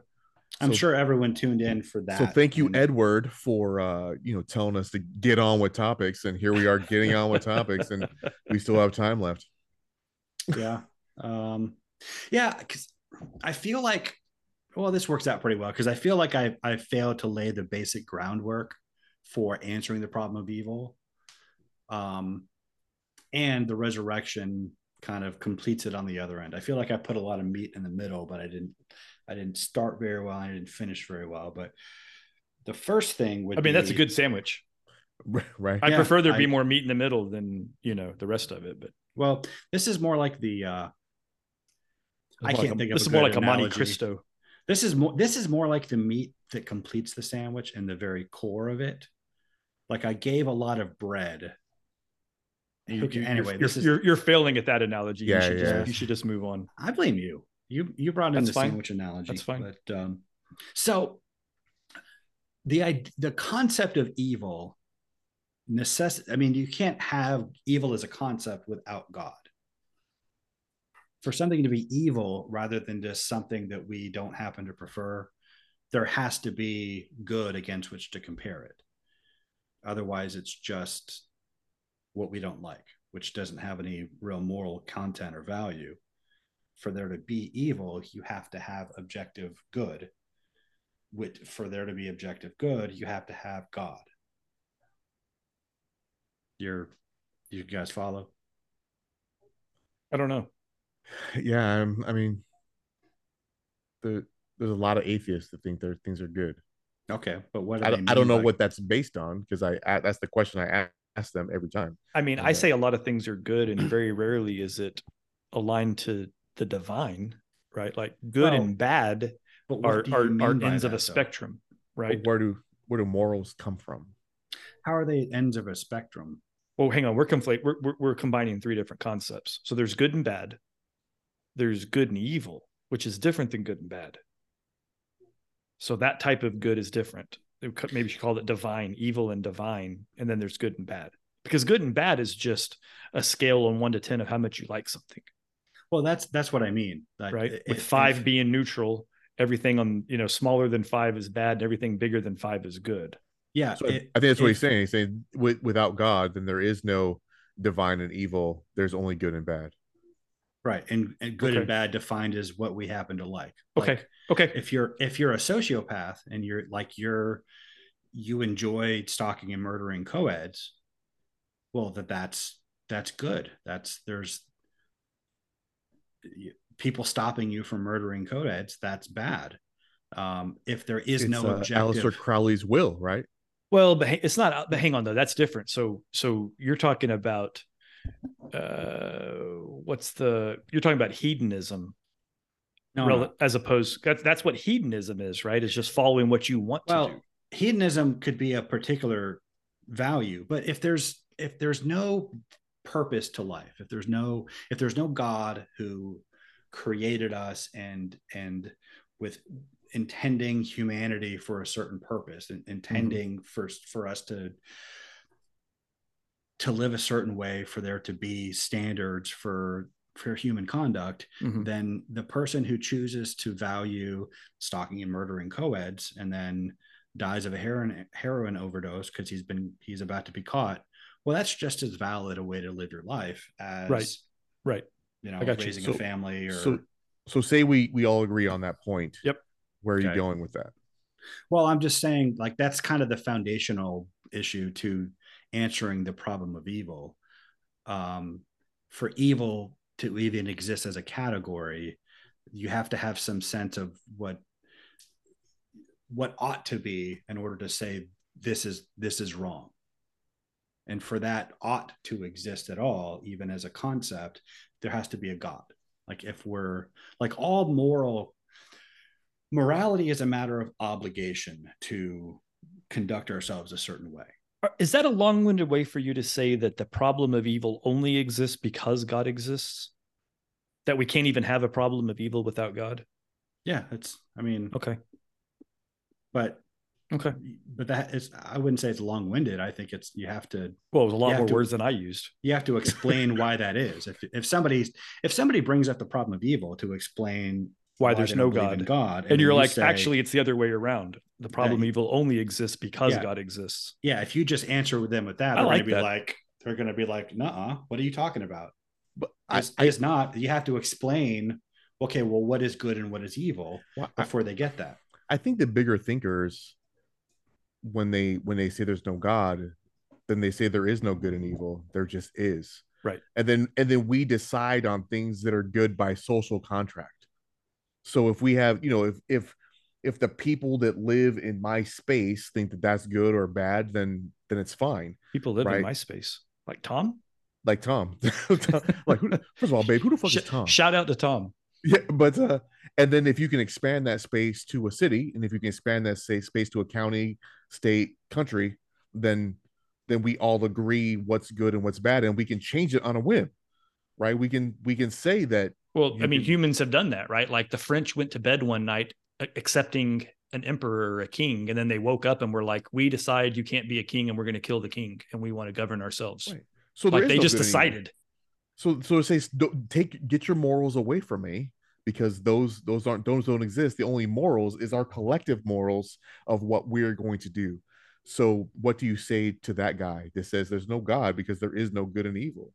I'm So- sure everyone tuned in for that. So thank you, Edward, for uh, you know, telling us to get on with topics. And here we are getting on with topics, and we still have time left. yeah um yeah because i feel like well this works out pretty well because i feel like i i failed to lay the basic groundwork for answering the problem of evil um and the resurrection kind of completes it on the other end i feel like i put a lot of meat in the middle but i didn't i didn't start very well i didn't finish very well but the first thing would I mean that's a good sandwich. Right? I Yeah, prefer there be more meat in the middle than you know the rest of it. But well this is more like the uh I can't like a- think of this a is more good like a Monte. Cristo. This is more this is more like the meat that completes the sandwich and the very core of it. Like I gave a lot of bread. You- You- you're- anyway, you're, this is you're you're failing at that analogy. Yeah, you should yeah. just you should just move on. I blame you. You you brought in That's the fine. sandwich analogy. That's fine. But um so the the concept of evil necess I mean you can't have evil as a concept without God. For something to be evil rather than just something that we don't happen to prefer, there has to be good against which to compare it. Otherwise, it's just what we don't like, which doesn't have any real moral content or value. For there to be evil, you have to have objective good. With, for there to be objective good, you have to have God. You're, you guys follow? I don't know. Yeah, I'm, I mean, the, there's a lot of atheists that think their things are good. Okay, but what do I don't, I don't know by- what that's based on because I, I that's the question I ask them every time. I mean, I say a lot of things are good, and very rarely is it aligned to the divine, right? Like good Well, and bad But are are, are by ends of a though? spectrum, right? Where do where do morals come from? How are they ends of a spectrum? Well, hang on, we're conflate we're, we're we're combining three different concepts. So there's good and bad. There's good and evil, which is different than good and bad. So that type of good is different. Maybe you should call it divine, evil and divine, and then there's good and bad. Because good and bad is just a scale on one to ten of how much you like something, Well, that's that's what I mean. Like, right? if- With if- five being neutral, everything on you know smaller than five is bad, and everything bigger than five is good. yeah, So I- it- I think that's what he's saying. He's saying with, without God, then there is no divine and evil. There's only good and bad. right and, and good Okay. and bad defined as what we happen to like Okay. Like, Okay. if you're if you're a sociopath and you're like you're you enjoy stalking and murdering co-eds well that that's that's good that's there's people stopping you from murdering co-eds that's bad um if there is It's, no uh, objective Aleister Crowley's will, right? Well, but ha- it's not. But hang on, though. That's different. So, so you're talking about uh, what's the? You're talking about hedonism, no, rel- no. as opposed. That's that's what hedonism is, right? It's just following what you want well to do. hedonism could be a particular value but if there's if there's no purpose to life if there's no if there's no god who created us and and with intending humanity for a certain purpose and intending for for us to to live a certain way for there to be standards for for human conduct Mhm. then the person who chooses to value stalking and murdering co-eds and then dies of a heroin heroin overdose because he's been he's about to be caught well that's just as valid a way to live your life as Right. Right. you know I got you. raising So- a family or So so say we we all agree on that point. Yep. Where are you going with that? well i'm just saying like that's kind of the foundational issue to answering the problem of evil um for evil to even exist as a category you have to have some sense of what what ought to be in order to say this is this is wrong and for that ought to exist at all even as a concept there has to be a god like if we're like all moral morality is a matter of obligation to conduct ourselves a certain way. Is that a long-winded way for you to say that the problem of evil only exists because God exists? That we can't even have a problem of evil without God? Yeah, it's. I mean, Okay. but Okay. but that is. I wouldn't say it's long winded. I think it's. You have to. Well, it was a lot more to- words than I used. You have to (laughs) explain why that is. If if somebody's if somebody brings up the problem of evil to explain Why, there's no don't God. God, And, then you're you like, say- actually, it's the other way around. The problem of evil only exists because Yeah. God exists. yeah. If you just answer with them with that, I they're like gonna be that. like, they're gonna be like, nah, what are you talking about? But I, It's, I, not. You have to explain. Okay, well, what is good and what is evil well, I, before they get that. I think the bigger thinkers, when they when they say there's no God, then they say there is no good and evil. There just is. Right. And then and then we decide on things that are good by social contract. So if we have, you know, if if if the people that live in my space think that that's good or bad, then then it's fine. People live in my space. Like Tom? Like Tom, (laughs) like who, first of all, babe, who the fuck Sh- is Tom? Shout out to Tom. Yeah, but uh, and then if you can expand that space to a city, and if you can expand that say space to a county, state, country, then then we all agree what's good and what's bad, and we can change it on a whim, right? We can we can say that Well, I mean, can- humans have done that, right? Like the French went to bed one night accepting an emperor or a king, and then they woke up and were like, "We decide you can't be a king, and we're going to kill the king, and we want to govern ourselves." Right. so like they no just good and evil. decided. So so it says don't take get your morals away from me because those those aren't those don't exist. The only morals is our collective morals of what we're going to do. So what do you say to that guy that says there's no God because there is no good and evil?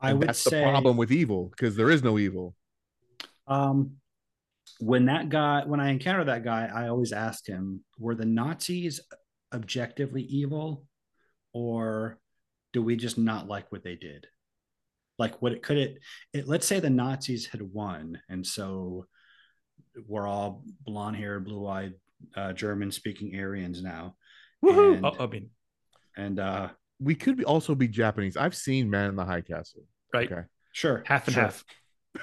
I And would that's say the problem with evil because there is no evil. Um, when that guy, when I encounter that guy, I always ask him, were the Nazis objectively evil, or do we just not like what they did? Like, what it could it, it let's say the Nazis had won, and so we're all blonde haired, blue eyed, uh, German speaking Aryans now. Woohoo! And, Oh, I mean, and uh, We could be, also be Japanese. I've seen Man in the High Castle. right? Okay. sure, Half and sure. half.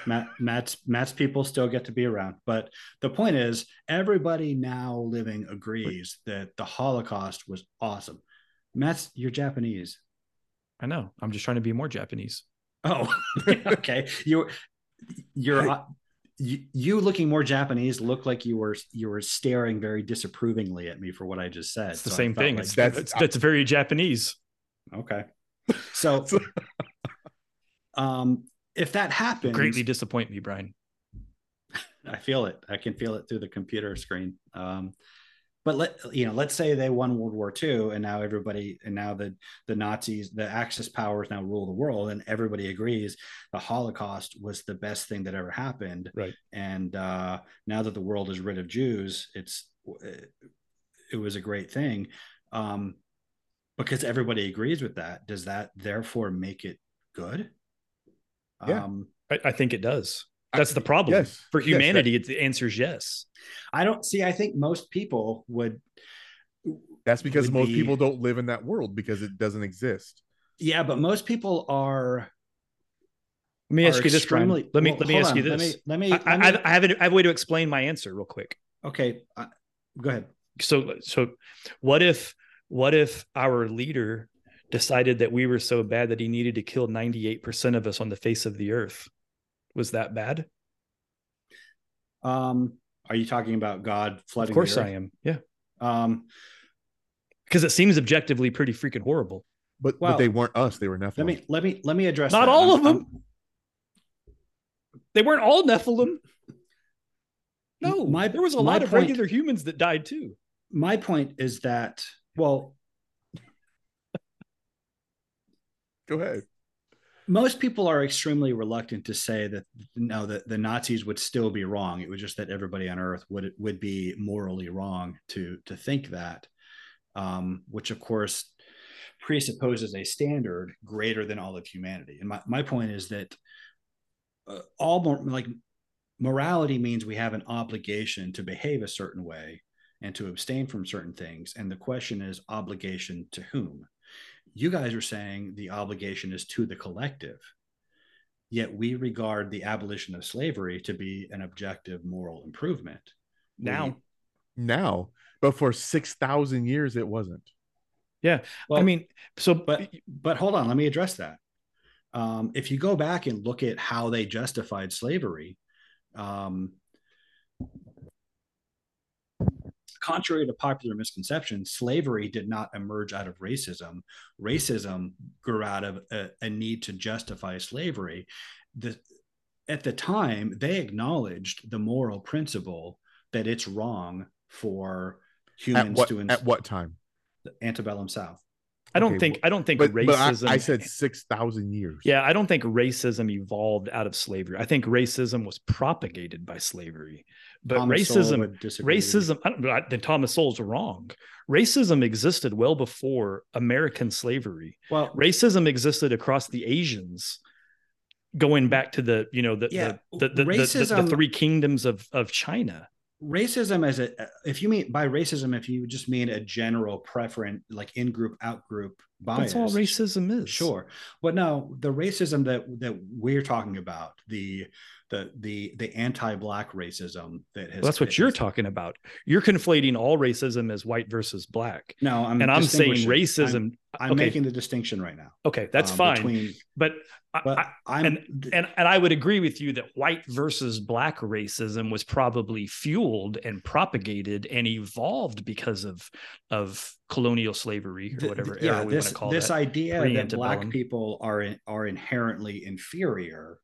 Matt, Matt's Matt's people still get to be around, but the point is, everybody now living agrees that the Holocaust was awesome. Matt's you're Japanese. I know. I'm just trying to be more Japanese. Oh, (laughs) okay. You you're uh, you, you looking more Japanese look like you were you were staring very disapprovingly at me for what I just said. It's the So same thing. like- It's, that's- that's, that's very Japanese. okay. So, (laughs) So- um, if that happens, Greatly disappoint me, Brian. (laughs) I feel it. I can feel it through the computer screen. Um, but let you know, let's say they won World War II, and now everybody, and now the the Nazis, the Axis powers now rule the world, and everybody agrees the Holocaust was the best thing that ever happened. Right. And uh, now that the world is rid of Jews, it's it was a great thing. Um, because everybody agrees with that, does that therefore make it good? Yeah. Um, I, I think it does. I- That's the problem. yes, For yes, that- humanity, the answer is yes. I don't see. I think most people would. That's because would most be- people don't live in that world because it doesn't exist. Yeah, but most people are. Let me ask you this, Brian. extremely- Let me well, let me hold ask you this. Let me. I, Let me, I, let me- I have a, I have a way to explain my answer real quick. okay, uh, go ahead. So so, what if what if our leader decided that we were so bad that he needed to kill ninety eight percent of us on the face of the earth? Was that bad? Um, are you talking about God flooding? Of course the I am. Yeah, Um, because it seems objectively pretty freaking horrible. But Well, but they weren't us. They were Nephilim. let me let me let me address. Not that. all I'm- of them. I'm- They weren't all Nephilim. No, My- there was a my lot of point- regular humans that died too. my point is that well, Go ahead. Most people are extremely reluctant to say that no, that the Nazis would still be wrong. It was just that everybody on Earth would would be morally wrong to to think that, um, which of course presupposes a standard greater than all of humanity. And my my point is that uh, all more like morality means we have an obligation to behave a certain way and to abstain from certain things. And the question is obligation to whom? You guys are saying the obligation is to the collective. Yet we regard the abolition of slavery to be an objective moral improvement. now. now, but for six thousand years it wasn't. Yeah, Well, I mean, so but but hold on, let me address that. Um, if you go back and look at how they justified slavery, um, contrary to popular misconception, slavery did not emerge out of racism. Racism grew out of a, a need to justify slavery. The, at the time, they acknowledged the moral principle that it's wrong for At humans what to at what time? the antebellum South. I don't okay, think I don't think But, but I, racism. I said six thousand years. yeah, I don't think racism evolved out of slavery. I think racism was propagated by slavery. But Thomas racism, would disagree with you. racism. I don't, I- then Thomas Sowell's wrong. Racism existed well before American slavery. Well, racism existed across the Asians going back to the you know the Yeah, the, the, the, the, the, three kingdoms of of China racism as a if you mean by racism if you just mean a general preference like in group out group bias that's all racism is. Sure. But no the racism that that we're talking about the the the the anti-black racism that has Well, that's what you're has- talking about. You're conflating all racism as white versus black. No i'm and i'm saying racism i'm, I'm okay. making the distinction right now okay that's um, fine. between, but, but I, i'm and and and I would agree with you that white versus black racism was probably fueled and propagated and evolved because of of colonial slavery or whatever th- yeah this want to call this that. idea that black people are in, are inherently inferior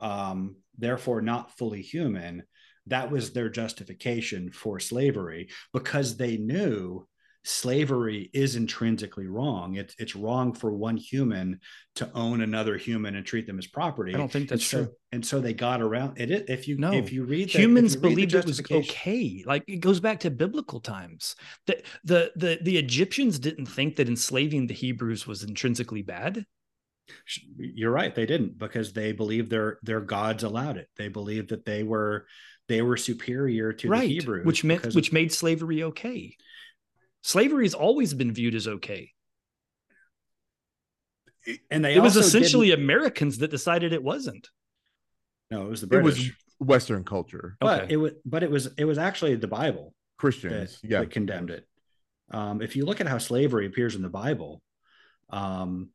um therefore not fully human that was their justification for slavery because they knew slavery is intrinsically wrong. It's it's wrong for one human to own another human and treat them as property. I don't think and that's so, true. and so they got around it if you No. if you read the, if humans you read believed it was okay. Like it goes back to biblical times. The, the the the egyptians didn't think that enslaving the hebrews was intrinsically bad. You're right they didn't because they believed their their gods allowed it. They believed that they were they were superior to right the hebrews which meant which made slavery okay slavery has always been viewed as okay and they it was essentially didn't- americans that decided it wasn't no it was the British. It was Western culture, but okay. it was but it was it was actually the bible that, Christians. yeah, that condemned it um if you look at how slavery appears in the bible um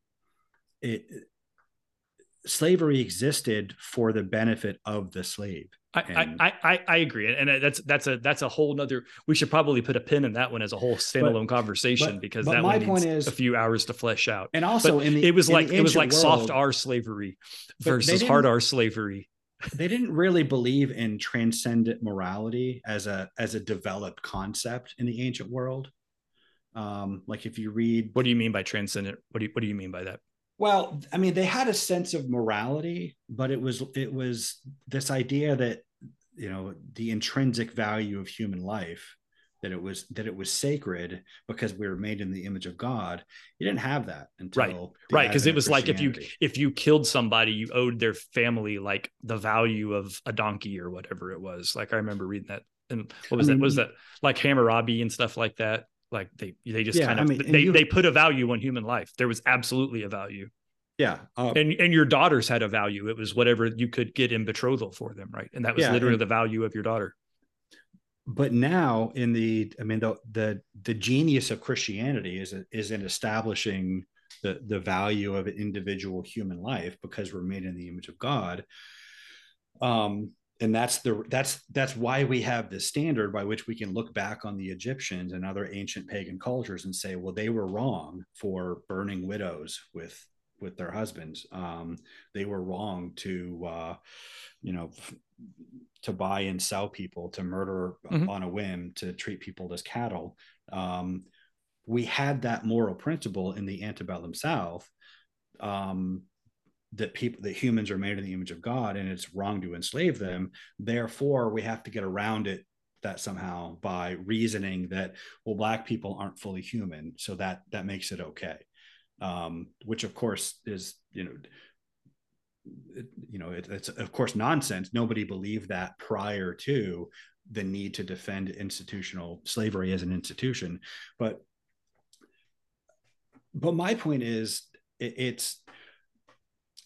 it slavery existed for the benefit of the slave I, I, I I agree, and that's that's a that's a whole nother. We should probably put a pin in that one as a whole standalone conversation but- because but that my one point needs is- a few hours to flesh out. and also in the it was like it was like ancient soft world, R slavery versus hard R slavery. they didn't really believe in transcendent morality as a as a developed concept in the ancient world um like if you read What do you mean by transcendent? What do you, what do you mean by that? Well i mean they had a sense of morality but it was it was this idea that you know the intrinsic value of human life that it was that it was sacred because we were made in the image of god. You didn't have that until Right. right. Because it was like if you if you killed somebody you owed their family like the value of a donkey or whatever it was. Like i remember reading that and what was I that? Mean, was that? Like hammurabi and stuff like that like they they just Yeah, kind I of mean, they, you- they put a value on human life. There was absolutely a value. Yeah uh, and and your daughters had a value. It was whatever you could get in betrothal for them right? And that was Yeah, literally and- the value of your daughter. But now in the i mean the the, the genius of christianity is is in establishing the the value of an individual human life because we're made in the image of god. Um and that's the that's that's why we have this standard by which we can look back on the egyptians and other ancient pagan cultures and say well they were wrong for burning widows with with their husbands. Um they were wrong to uh you know to buy and sell people to murder Mhm. on a whim to treat people as cattle. Um we had that moral principle in the antebellum south. Um that people that humans are made in the image of god and it's wrong to enslave them therefore we have to get around it that somehow by reasoning that well black people aren't fully human so that that makes it okay. Um which of course is you know it, you know it, it's of course nonsense. Nobody believed that prior to the need to defend institutional slavery as an institution. But but my point is it, it's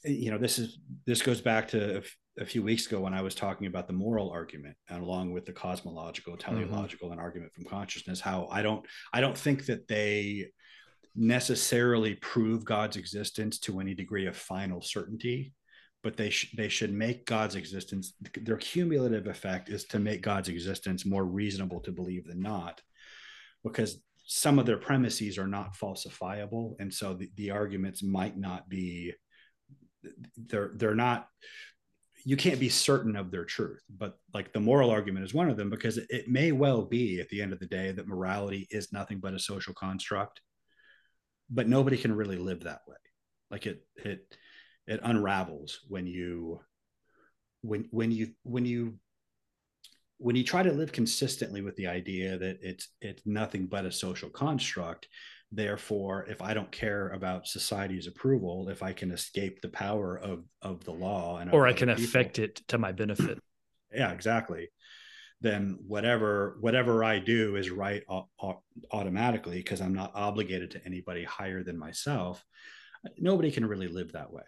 you know this is this goes back to a few weeks ago when I was talking about the moral argument and along with the cosmological, mm-hmm. teleological, mm-hmm. and argument from consciousness, how I don't I don't think that they necessarily prove God's existence to any degree of final certainty, but they should they should make God's existence their cumulative effect is to make God's existence more reasonable to believe than not, because some of their premises are not falsifiable, and so the, the arguments might not be they're they're not you can't be certain of their truth but like the moral argument is one of them because it, it, may well be at the end of the day that morality is nothing but a social construct but nobody can really live that way. Like it it it unravels when you when when you when you when you try to live consistently with the idea that it's it's nothing but a social construct therefore if i don't care about society's approval if i can escape the power of of the law and or i can people, affect it to my benefit. Yeah exactly. Then whatever whatever i do is right automatically because i'm not obligated to anybody higher than myself nobody can really live that way.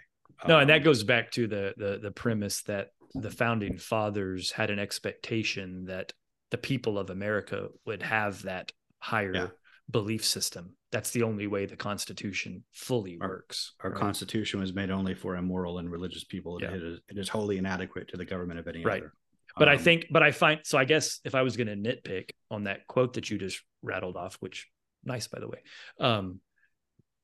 No um, and that um, goes back to the, the the premise that the founding fathers had an expectation that the people of america would have that higher yeah. belief system that's the only way the Constitution fully our, works. Our right? Constitution was made only for immoral and religious people. Yeah. It, is, it is wholly inadequate to the government of any right. other. But um, I think, but I find, so I guess if I was going to nitpick on that quote that you just rattled off, which nice, by the way, um,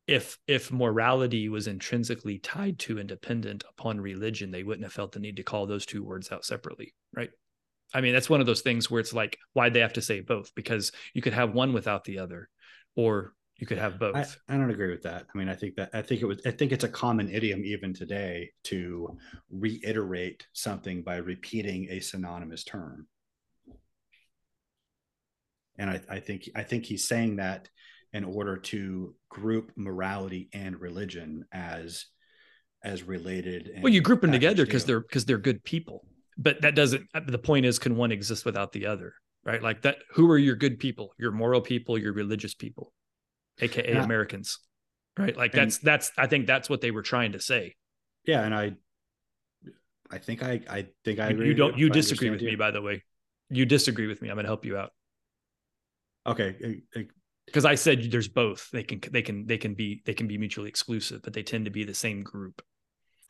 if if morality was intrinsically tied to and dependent upon religion, they wouldn't have felt the need to call those two words out separately, right? I mean, that's one of those things where it's like, why'd they have to say both? Because you could have one without the other, or you could have both. I, I, don't agree with that. I mean, I think that I think it was I think it's a common idiom even today to reiterate something by repeating a synonymous term. And I, I think I think he's saying that in order to group morality and religion as as related. well, you group them together because they're because they're good people. But that doesn't. Uh, the point is, can one exist without the other? Right? Like that. Who are your good people? Your moral people. Your religious people aka yeah. Americans. Right? Like and, that's that's I think that's what they were trying to say. Yeah, and I I think I I think I you, you don't you disagree with you. me by the way. You disagree with me. I'm going to help you out. Okay. Because I said there's both. They can they can they can be they can be mutually exclusive, but they tend to be the same group.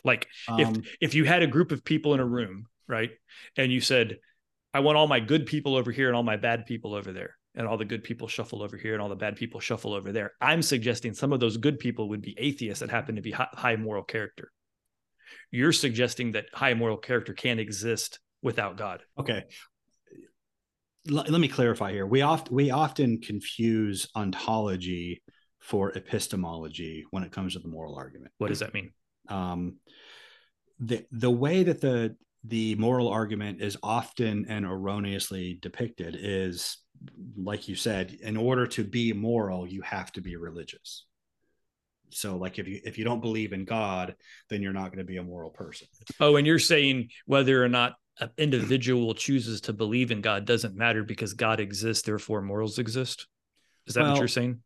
Like um, if if you had a group of people in a room, right? And you said, I want all my good people over here and all my bad people over there and all the good people shuffle over here and all the bad people shuffle over there. I'm suggesting some of those good people would be atheists that happen to be high moral character. You're suggesting that high moral character can't exist without God. Okay. L- let me clarify here. We often we often confuse ontology for epistemology when it comes to the moral argument. What does that mean? Um, the the way that the the moral argument is often and erroneously depicted is like you said, in order to be moral, you have to be religious. So, like if you if you don't believe in God, then you're not going to be a moral person. Oh, and you're saying whether or not an (clears throat) individual chooses to believe in God doesn't matter because God exists, therefore morals exist. Is that well, what you're saying?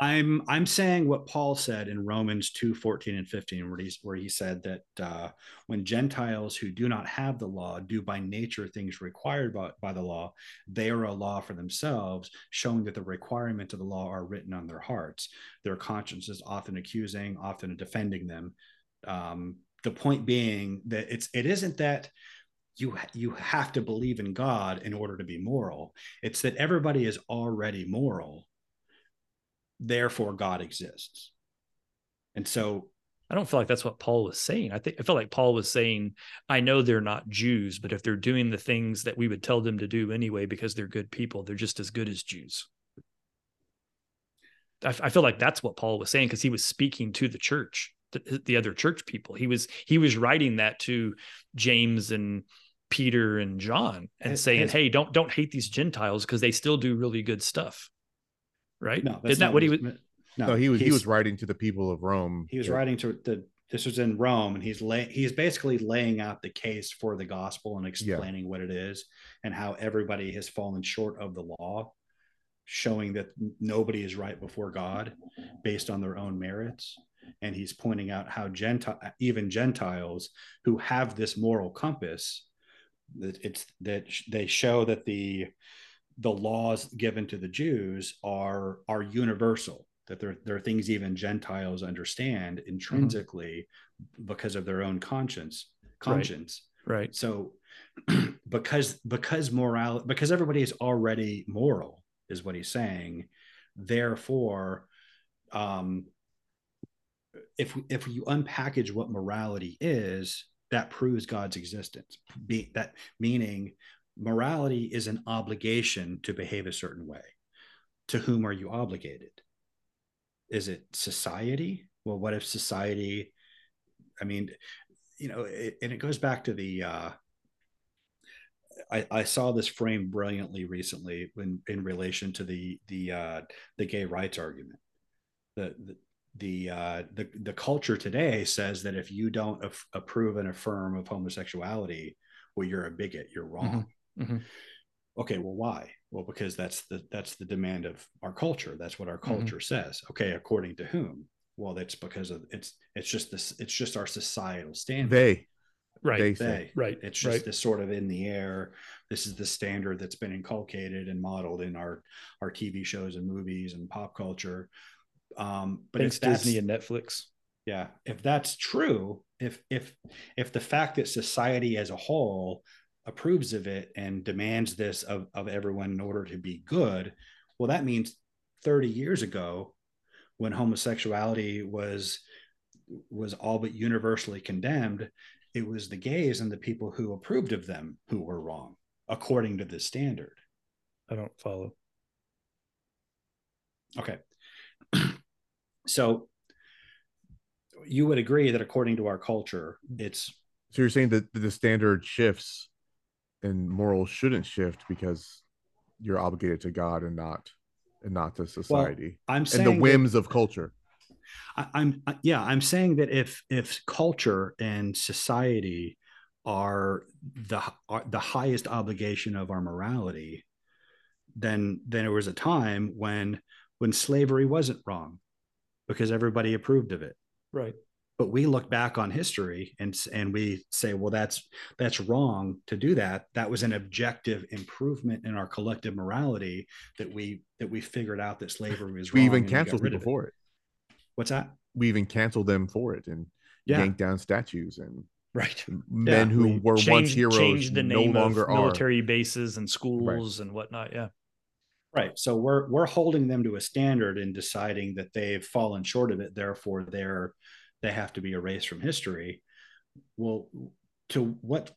I'm I'm saying what Paul said in Romans 2, 14 and 15, where, he's, where he said that uh, when Gentiles who do not have the law do by nature things required by, by the law, they are a law for themselves, showing that the requirements of the law are written on their hearts. Their consciences often accusing, often defending them. Um, the point being that it's it isn't that you you have to believe in God in order to be moral. It's that everybody is already moral therefore God exists. And so I don't feel like that's what Paul was saying. I think I feel like Paul was saying, I know they're not Jews, but if they're doing the things that we would tell them to do anyway because they're good people, they're just as good as Jews. I, I feel like that's what Paul was saying because he was speaking to the church, the, the other church people. He was he was writing that to James and Peter and John and saying, "Hey, don't don't hate these Gentiles because they still do really good stuff." Right? No, isn't that what he was? No, no he was he was writing to the people of Rome. He was writing to the. This was in Rome, and he's lay, he's basically laying out the case for the gospel and explaining yeah. what it is and how everybody has fallen short of the law, showing that nobody is right before God based on their own merits. And he's pointing out how Gentile, even Gentiles who have this moral compass, that it's that they show that the the laws given to the Jews are are universal. That there, there are things even Gentiles understand intrinsically mm-hmm. because of their own conscience. Conscience. Right. right. So (clears throat) because because moral because everybody is already moral is what he's saying. Therefore, um, if if you unpackage what morality is, that proves God's existence. Be, that meaning morality is an obligation to behave a certain way. To whom are you obligated? Is it society? Well, what if society? I mean, you know, it, and it goes back to the uh, I, I saw this framed brilliantly recently in, in relation to the the uh, the gay rights argument. The the the, uh, the the culture today says that if you don't af- approve and affirm of homosexuality, well, you're a bigot. You're wrong. Mm-hmm. Mm-hmm. Okay, well, why? Well, because that's the that's the demand of our culture. That's what our mm-hmm. culture mm-hmm. says. Okay, according to whom? Well, that's because of it's it's just this it's just our societal standard. They right they, they right it's just right. this sort of in the air this is the standard that's been inculcated and modeled in our our tv shows and movies and pop culture um but Thanks disney and netflix yeah if that's true if if if the fact that society as a whole approves of it and demands this of, of everyone in order to be good well that means 30 years ago when homosexuality was was all but universally condemned it was the gays and the people who approved of them who were wrong according to the standard. I don't follow. Okay. (clears throat) So you would agree that according to our culture it's so you're saying that the standard shifts and morals shouldn't shift because you're obligated to god and not and not to society well, i'm saying and the whims that, of culture I, am yeah, I'm saying that if if culture and society are the are the highest obligation of our morality, then then there was a time when when slavery wasn't wrong because everybody approved of it. Right. But we look back on history and and we say, well, that's that's wrong to do that. That was an objective improvement in our collective morality that we that we figured out that slavery was wrong. we even canceled people for it. What's that? We even canceled them for it and yeah. yanked down statues and right (laughs) men yeah. who we were changed, once heroes the no longer are military bases and schools right. and whatnot. Yeah. Right. So we're we're holding them to a standard and deciding that they've fallen short of it, therefore they're they have to be erased from history. Well, to what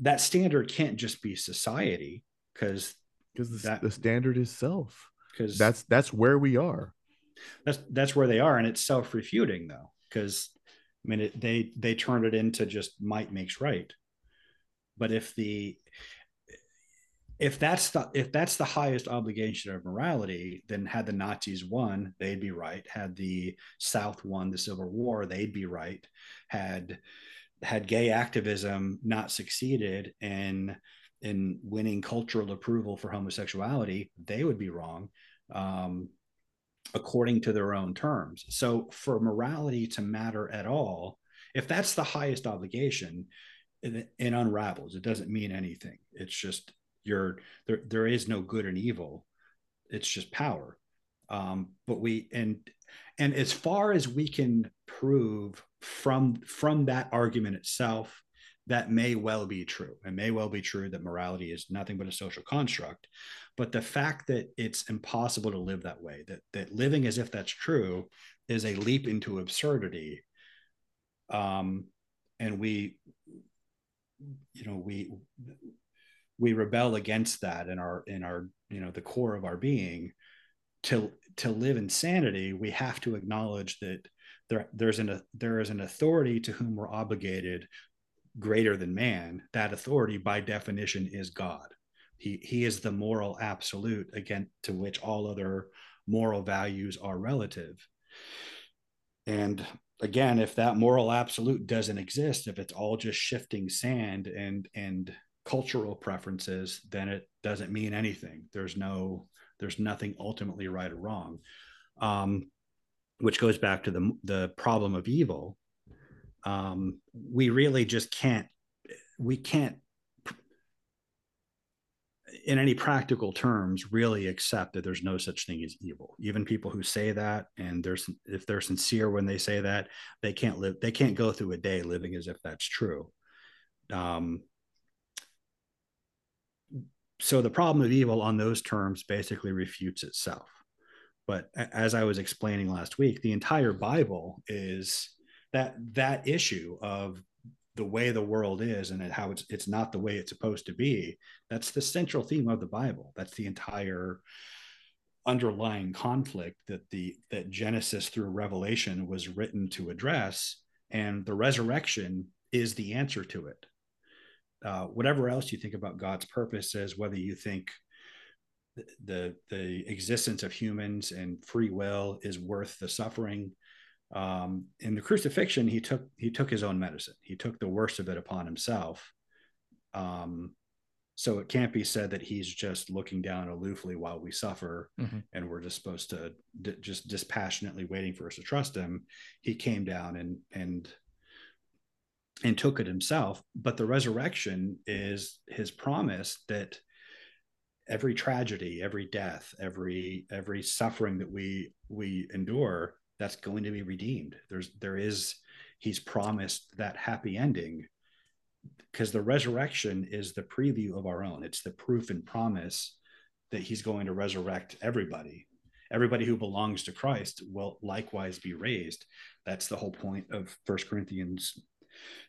that standard can't just be society because because the, the standard is self. Because that's that's where we are. That's that's where they are and it's self-refuting though because i mean it, they they turn it into just might makes right. But if the if that's the if that's the highest obligation of morality then had the nazis won they'd be right had the south won the civil war they'd be right had had gay activism not succeeded in in winning cultural approval for homosexuality they would be wrong um, according to their own terms. So, for morality to matter at all, if that's the highest obligation, it, it unravels. It doesn't mean anything. It's just you're there. There is no good and evil. It's just power. Um, but we and and as far as we can prove from from that argument itself that may well be true. It may well be true that morality is nothing but a social construct. But the fact that it's impossible to live that way, that that living as if that's true, is a leap into absurdity. Um, and we, you know, we we rebel against that in our in our you know the core of our being. To to live in sanity, we have to acknowledge that there there's an there is an authority to whom we're obligated greater than man, that authority by definition is God. He, he is the moral absolute again to which all other moral values are relative. And again, if that moral absolute doesn't exist, if it's all just shifting sand and and cultural preferences, then it doesn't mean anything. There's no, there's nothing ultimately right or wrong. Um, which goes back to the the problem of evil. Um, we really just can't, we can't, in any practical terms, really accept that there's no such thing as evil. Even people who say that, and there's if they're sincere when they say that, they can't live, they can't go through a day living as if that's true. Um, so the problem of evil on those terms basically refutes itself. But as I was explaining last week, the entire Bible is that that issue of the way the world is and how it's it's not the way it's supposed to be. That's the central theme of the Bible. That's the entire underlying conflict that the that Genesis through Revelation was written to address, and the resurrection is the answer to it. Uh, whatever else you think about God's purposes, whether you think the the existence of humans and free will is worth the suffering. Um, in the crucifixion, he took he took his own medicine. He took the worst of it upon himself. Um, so it can't be said that he's just looking down aloofly while we suffer, mm-hmm. and we're just supposed to d- just dispassionately waiting for us to trust him. He came down and and and took it himself. But the resurrection is his promise that every tragedy, every death, every every suffering that we we endure, that's going to be redeemed. There's there is he's promised that happy ending because the resurrection is the preview of our own. It's the proof and promise that he's going to resurrect everybody. Everybody who belongs to Christ will likewise be raised. That's the whole point of First Corinthians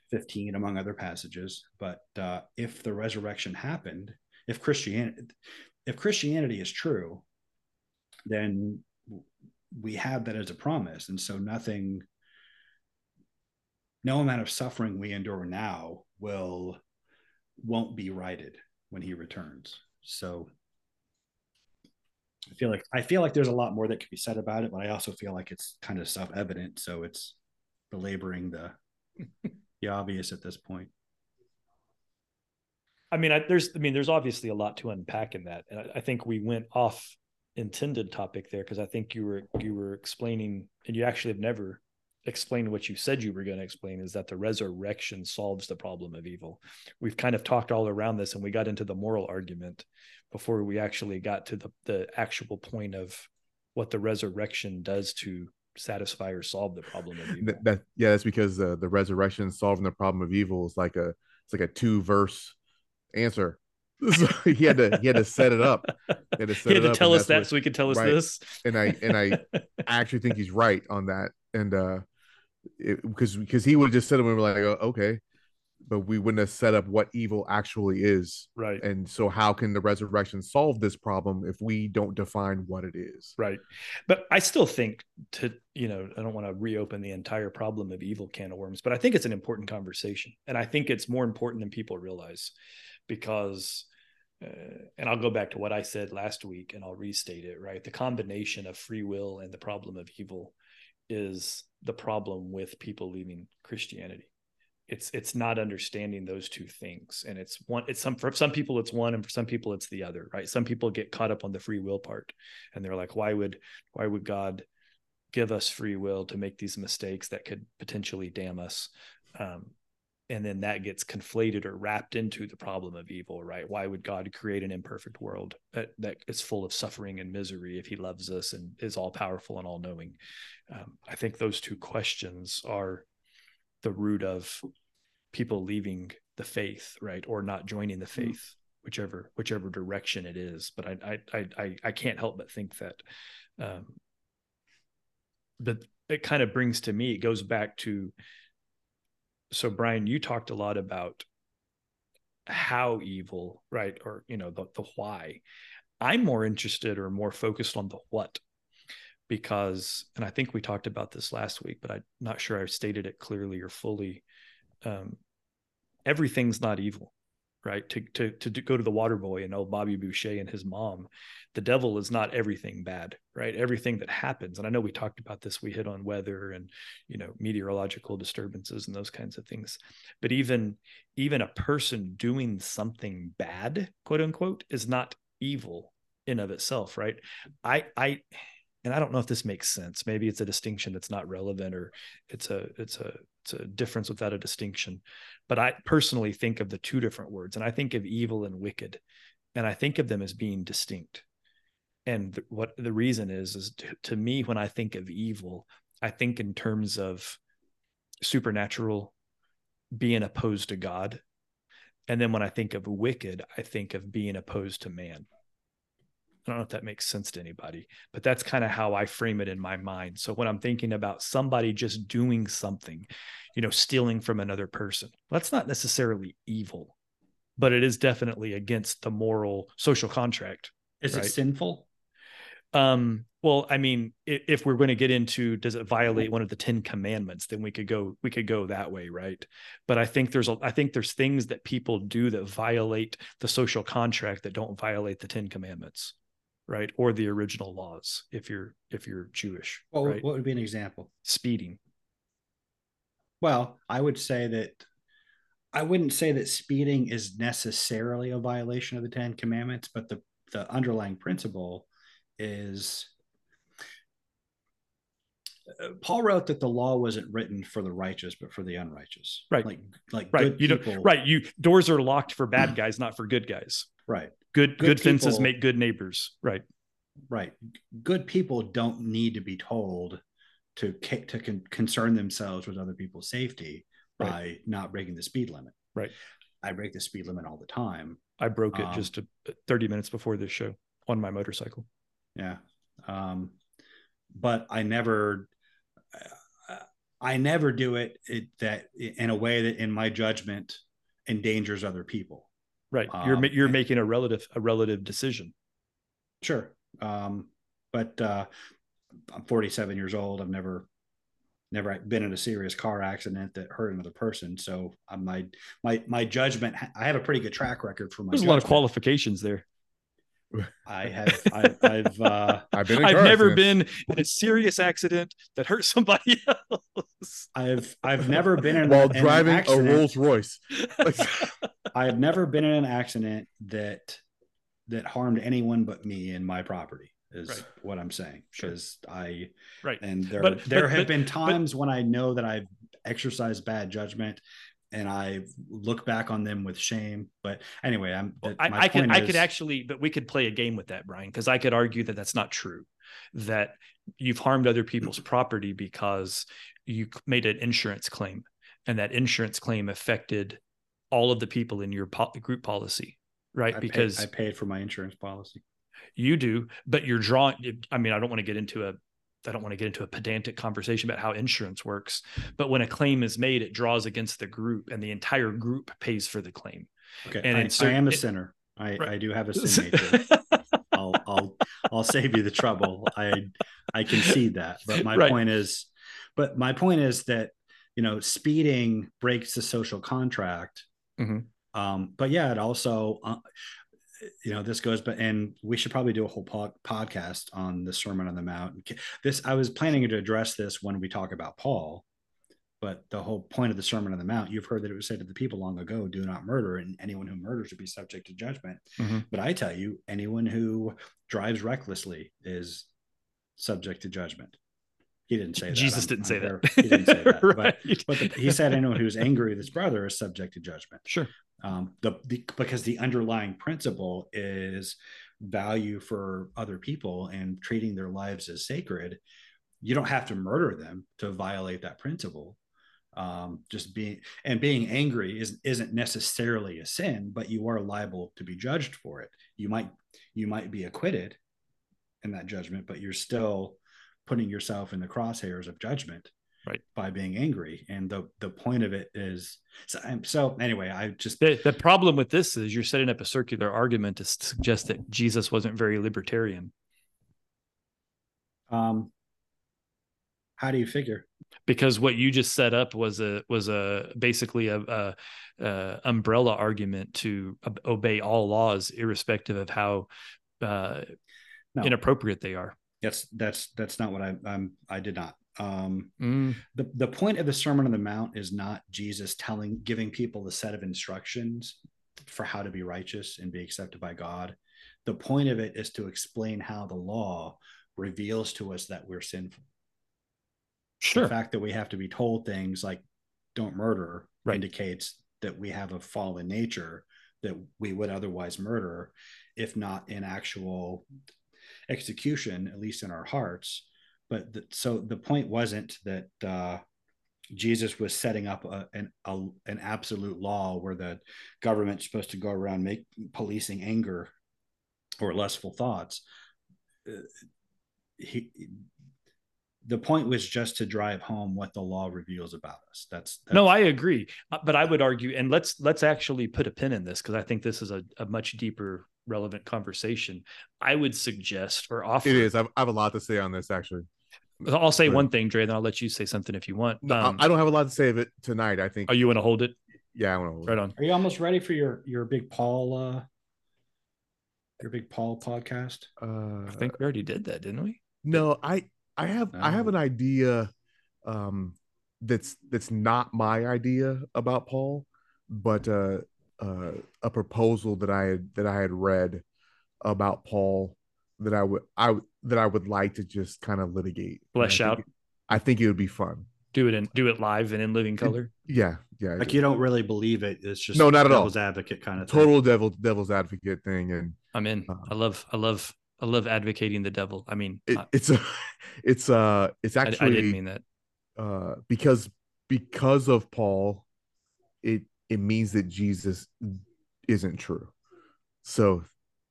15, among other passages. But uh, if the resurrection happened, if Christianity, if Christianity is true, then we have that as a promise, and so nothing, no amount of suffering we endure now will won't be righted when he returns. So I feel like I feel like there's a lot more that could be said about it, but I also feel like it's kind of self-evident. So it's belaboring the the obvious at this point. I mean, I, there's, I mean, there's obviously a lot to unpack in that, and I, I think we went off intended topic there because I think you were you were explaining, and you actually have never explained what you said you were going to explain is that the resurrection solves the problem of evil. We've kind of talked all around this, and we got into the moral argument before we actually got to the the actual point of what the resurrection does to satisfy or solve the problem of evil. That, that yeah, that's because uh, the resurrection solving the problem of evil is like a it's like a two verse answer. (laughs) So he had to he had to set it up. He had to, he had to tell us that so he could tell us right. this. And I and I I (laughs) actually think he's right on that. And uh because because he would have just said it and we were like, oh, okay, but we wouldn't have set up what evil actually is. Right. And so how can the resurrection solve this problem if we don't define what it is? Right. But I still think to, you know, I don't want to reopen the entire problem of evil can of worms, but I think it's an important conversation. And I think it's more important than people realize because uh, and I'll go back to what I said last week and I'll restate it, right? The combination of free will and the problem of evil is the problem with people leaving Christianity it's it's not understanding those two things. And it's one it's some for some people it's one and for some people it's the other right? Some people get caught up on the free will part and they're like why would why would god give us free will to make these mistakes that could potentially damn us? Um, and then that gets conflated or wrapped into the problem of evil right? Why would god create an imperfect world that, that is full of suffering and misery if he loves us and is all powerful and all knowing um, i think those two questions are the root of people leaving the faith, right, or not joining the mm-hmm. faith, mm-hmm. whichever whichever direction it is. But I I I I can't help but think that, um, but it kind of brings to me. It goes back to. So Brian, you talked a lot about how evil, right, or you know the the why. I'm more interested or more focused on the what because and i think we talked about this last week but i'm not sure i stated it clearly or fully um, everything's not evil right? To, to to go to the water boy and old Bobby Boucher and his mom. The devil is not everything bad, right? Everything that happens, and I know we talked about this. We hit on weather and you know meteorological disturbances and those kinds of things. But even even a person doing something bad, quote unquote, is not evil in of itself, right? I I and I don't know if this makes sense. Maybe it's a distinction that's not relevant or it's a it's a it's a difference without a distinction. But I personally think of the two different words, and I think of evil and wicked, and I think of them as being distinct. And what the reason is is to me when I think of evil, I think in terms of supernatural being opposed to God. And then when I think of wicked, I think of being opposed to man. I don't know if that makes sense to anybody, but that's kind of how I frame it in my mind. So when I'm thinking about somebody just doing something, you know, stealing from another person, that's not necessarily evil, but it is definitely against the moral social contract. Is right? it sinful? Um, well, I mean, if, if we're going to get into does it violate one of the Ten Commandments, then we could go we could go that way, right? But I think there's a I think there's things that people do that violate the social contract that don't violate the Ten Commandments, right? Or the original laws if you're if you're Jewish. What, right? what would be an example? Speeding. Well, I would say that I wouldn't say that speeding is necessarily a violation of the Ten Commandments, but the the underlying principle is uh, Paul wrote that the law wasn't written for the righteous, but for the unrighteous. Right. Like, like Right. good You people. don't right. You doors are locked for bad (clears throat) guys, not for good guys. Right. Good good, Good fences people- make good neighbors. Right. Right. Good people don't need to be told to to con- concern themselves with other people's safety Right. by not breaking the speed limit. Right. I break the speed limit all the time. I broke it Um, just a, 30 minutes before this show on my motorcycle. Yeah. Um, but I never, I never do it, it that in a way that, in my judgment, endangers other people. Right. you're Um, you're and- making a relative a relative decision. Sure. Um, but uh, I'm 47 years old. I've never, never been in a serious car accident that hurt another person. So uh, my my my judgment, I have a pretty good track record for my. There's a lot of qualifications there. I have. I, I've. Uh, (laughs) I've been. In I've never accidents. been in a serious accident that hurt somebody (laughs) else. I've. I've never been in while in an driving a Rolls Royce. (laughs) I have never been in an accident that that harmed anyone but me and my property. Is Right. what I'm saying. Sure. Because I right. and there But- there but- have but- been times when I know that I've exercised bad judgment, and I look back on them with shame. But anyway, I'm. my I, I could point I could actually, but we could play a game with that, Brian, because I could argue that that's not true. That you've harmed other people's (clears throat) property because you made an insurance claim, and that insurance claim affected all of the people in your po- group policy, right? I because paid, I paid for my insurance policy. you do, but you're drawing. I mean, I don't want to get into a I don't want to get into a pedantic conversation about how insurance works, but when a claim is made, it draws against the group, and the entire group pays for the claim. Okay, And I, certain- I am a sinner. I, Right. I do have a (laughs) sin nature. I'll I'll I'll save you the trouble. I I concede that. But my Right. point is, but my point is that you know speeding breaks the social contract. Mhm. Um, but yeah, it also uh, you know this goes, but and we should probably do a whole pod, podcast on the Sermon on the Mount. This I was planning to address this when we talk about Paul. But the whole point of the Sermon on the Mount, you've heard that it was said to the people long ago, do not murder, and anyone who murders would be subject to judgment. Mhm. But I tell you, anyone who drives recklessly is subject to judgment. He didn't say that. Jesus I'm- didn't I'm say there- that. He didn't say (laughs) that. But, but the, he said anyone who's angry with his brother is subject to judgment. Sure. Um, the, the because the underlying principle is value for other people and treating their lives as sacred. You don't have to murder them to violate that principle. Um, just being and being angry is isn't necessarily a sin, but you are liable to be judged for it. You might you might be acquitted in that judgment, but you're still putting yourself in the crosshairs of judgment Right. by being angry. And the the point of it is so, so anyway, I just The, the problem with this is you're setting up a circular argument to suggest that Jesus wasn't very libertarian. um How do you figure? Because what you just set up was a was a basically a, a, a umbrella argument to obey all laws, irrespective of how uh, no. inappropriate they are. That's that's that's not what I I'm I did not. Um, mm. The the point of the Sermon on the Mount is not Jesus telling giving people a set of instructions for how to be righteous and be accepted by God. The point of it is to explain how the law reveals to us that we're sinful. Sure. The fact that we have to be told things like "don't murder" right. indicates that we have a fallen nature that we would otherwise murder, if not in actual execution, at least in our hearts. But the, so the point wasn't that uh, Jesus was setting up a, an a, an absolute law where the government's supposed to go around make policing anger or lustful thoughts. Uh, he, the point was just to drive home what the law reveals about us. That's, that's no, I agree, uh, but I would argue, and let's let's actually put a pin in this because I think this is a, a much deeper relevant conversation. I would suggest or offer. It is. I have a lot to say on this actually. I'll say but, one thing, Dre, then I'll let you say something if you want. No, um, I don't have a lot to say of it tonight. I think. Oh, you want to hold it? Yeah, I want to hold right it. on. Are you almost ready for your your big Paul uh your big Paul podcast? Uh, I think we already did that, didn't we? No, I I have no. I have an idea um that's that's not my idea about Paul, but uh uh a proposal that I had that I had read about Paul that I would I that I would like to just kind of litigate. Flesh out. Think, I think it would be fun. Do it and do it live and in living color. Yeah, yeah. Like you don't really believe it. It's just no, not at all. Devil's advocate kind of total thing. devil devil's advocate thing. And I'm in. Uh, I love I love I love advocating the devil. I mean, it, it's a (laughs) it's uh it's actually I, I didn't mean that. Uh, because because of Paul, it it means that Jesus isn't true. So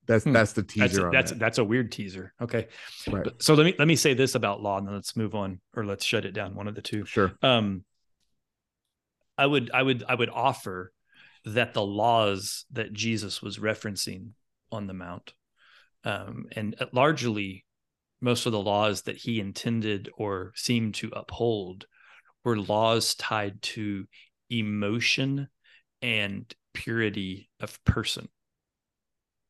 that's hmm. that's the teaser. That's that's, that. that's a weird teaser. Okay. Right. But, so let me let me say this about law, and then let's move on, or let's shut it down. One of the two. Sure. Um, I would I would I would offer that the laws that Jesus was referencing on the mount, um, and largely most of the laws that he intended or seemed to uphold were laws tied to emotion and purity of person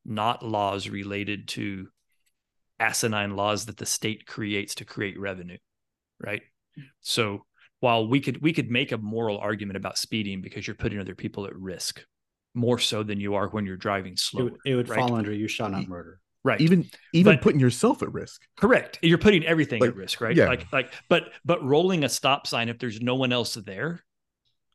not laws related to asinine laws that the state creates to create revenue right? So while we could we could make a moral argument about speeding because you're putting other people at risk more so than you are when you're driving slow it would, it would right? fall under you shall not murder. Right. Even even but, putting yourself at risk. Correct. You're putting everything like, at risk right? yeah. like like but but rolling a stop sign if there's no one else there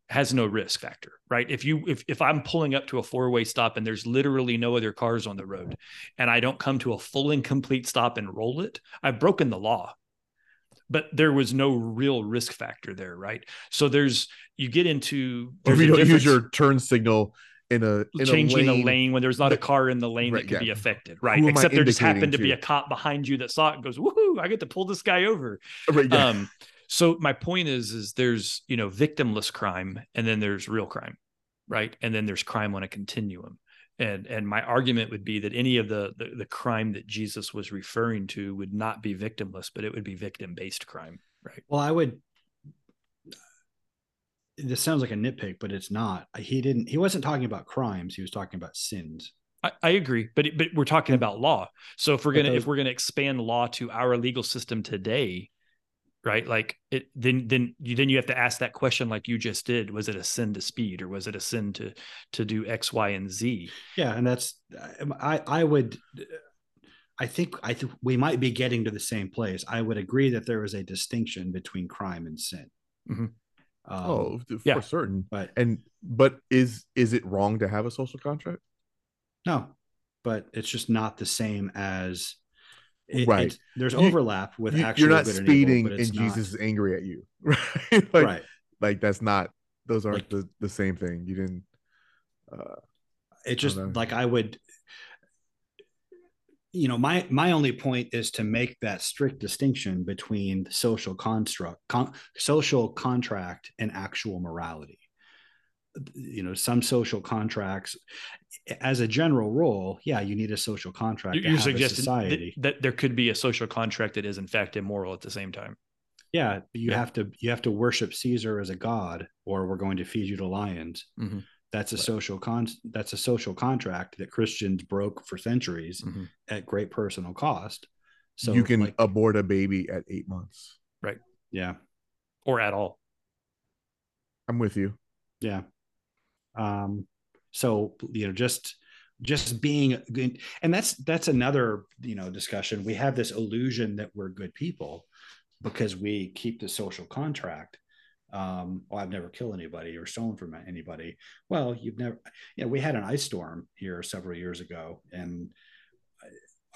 has no risk factor, right? If you if if I'm pulling up to a four-way stop and there's literally no other cars on the road and I don't come to a full and complete stop and roll it, I've broken the law. But there was no real risk factor there, right? So there's you get into or if you don't use your turn signal in a in changing a lane, a lane, when there's not a car in the lane right, that could yeah. be affected, right? Except there just happened to, to, be a cop behind you that saw it and goes, "Woohoo! I get to pull this guy over." Right, yeah. Um, so my point is, is there's you know victimless crime, and then there's real crime, right? And then there's crime on a continuum. And and my argument would be that any of the, the the crime that Jesus was referring to would not be victimless, but it would be victim based crime, right? Well, I would this sounds like a nitpick, but it's not. He didn't. He wasn't talking about crimes. He was talking about sins. I, I agree, but but we're talking about law. So if we're gonna if we're gonna expand law to our legal system today, right? Like it then then you then you have to ask that question like you just did. Was it a sin to speed or was it a sin to to do x y and z? Yeah and that's i i would i think i think we might be getting to the same place. I would agree that there is a distinction between crime and sin. Mm-hmm. um, oh for yeah. certain. But and but is is it wrong to have a social contract? No but it's just not the same as it, right. there's overlap with you, actual. You're not speeding evil, and not. Jesus is angry at you, (laughs) right? like, right. Like that's not. Those aren't like, the the same thing. You didn't. Uh, it just like I would. You know, my my only point is to make that strict distinction between social construct, con, social contract, and actual morality you know some social contracts as a general rule yeah you need a social contract you're suggesting that, that, there could be a social contract that is in fact immoral at the same time yeah, you Yeah. have to you have to worship Caesar as a god, or we're going to feed you to lions. Mhm. That's a Right. social con. That's a social contract that Christians broke for centuries Mhm. at great personal cost. So you can like, abort a baby at eight months. Right? Yeah, or at all. I'm with you. yeah. Um, so you know, just just being good, and that's that's another you know discussion. We have this illusion that we're good people because we keep the social contract. Um, well, I've never killed anybody or stolen from anybody. Well, you've never, you know, we had an ice storm here several years ago, and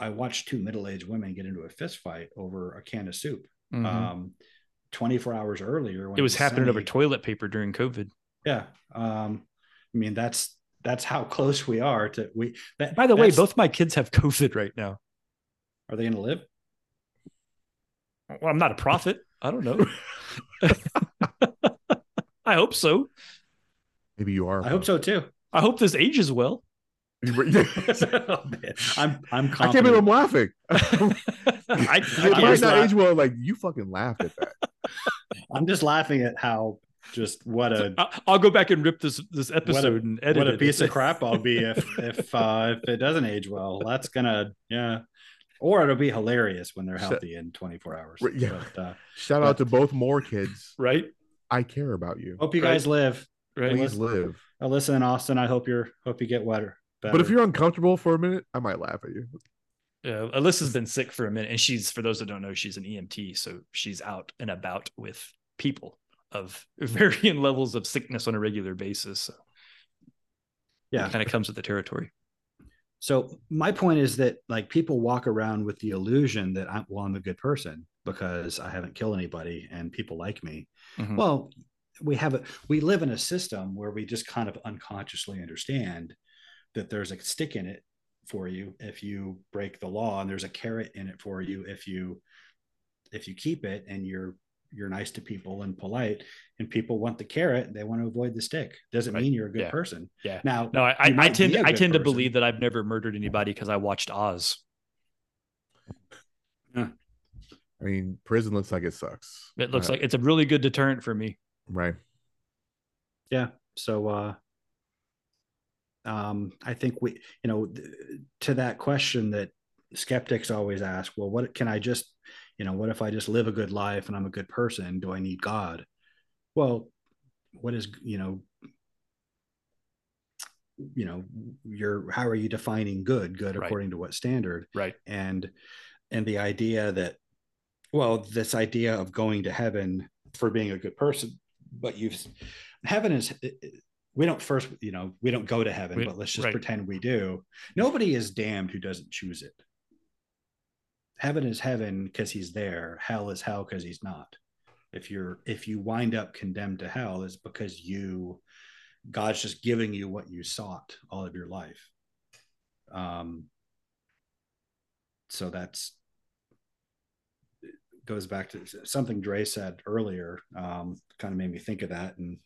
I, I watched two middle-aged women get into a fist fight over a can of soup. Mhm. Um, 24 hours earlier, when it was happening over toilet paper during COVID. yeah. Um, I mean, that's that's how close we are to we. That, By the way, both my kids have COVID right now. are they going to live? Well, I'm not a prophet. I don't know. (laughs) I hope so. Maybe you are. I hope so too. I hope this ages well. I (laughs) Oh, man. I'm I'm can't believe I'm laughing. (laughs) I, it I I'm might can't- not laugh- age well. Like you fucking laughed at that. I'm just laughing at how just what a I- I'll go back and rip this this episode and edit what a it. piece of (laughs) crap I'll be if if uh, if it doesn't age well. That's gonna yeah, or it'll be hilarious when they're healthy in 24 hours. Right, yeah. But, uh, Shout out to both more kids. right? I care about you. hope you Right. guys live. Right. Please live. Alyssa and Austin, I hope you're hope you get wetter. But if you're uncomfortable for a minute, I might laugh at you. Yeah, Alyssa's been sick for a minute, and she's for those that don't know, she's an EMT, so she's out and about with people of (laughs) varying levels of sickness on a regular basis. So Yeah. kind of comes with the territory. So my point is that like people walk around with the illusion that I'm well, I'm a good person because I haven't killed anybody and people like me. Mhm. Well, we have a we live in a system where we just kind of unconsciously understand that there's a stick in it for you if you break the law and there's a carrot in it for you if you if you keep it and you're you're nice to people and polite and people want the carrot they want to avoid the stick doesn't Right. mean you're a good Yeah. person Yeah. now No, I, I, you I tend be a I good tend to believe that I've never murdered anybody because I watched Oz. yeah. I mean, prison looks like it sucks. It looks Uh, like it's a really good deterrent for me. right. yeah so uh um i think we you know th- to that question that skeptics always ask well what can i just you know what if i just live a good life and i'm a good person do i need god well what is you know you know you're how are you defining good good Right. according to what standard Right. and and the idea that well this idea of going to heaven for being a good person but you've heaven is we don't first you know we don't go to heaven We- but let's just right. pretend we do nobody is damned who doesn't choose it heaven is heaven because he's there hell is hell because he's not if you're if you wind up condemned to hell is because you god's just giving you what you sought all of your life um so that's goes back to something Dre said earlier. Um, kind of made me think of that, and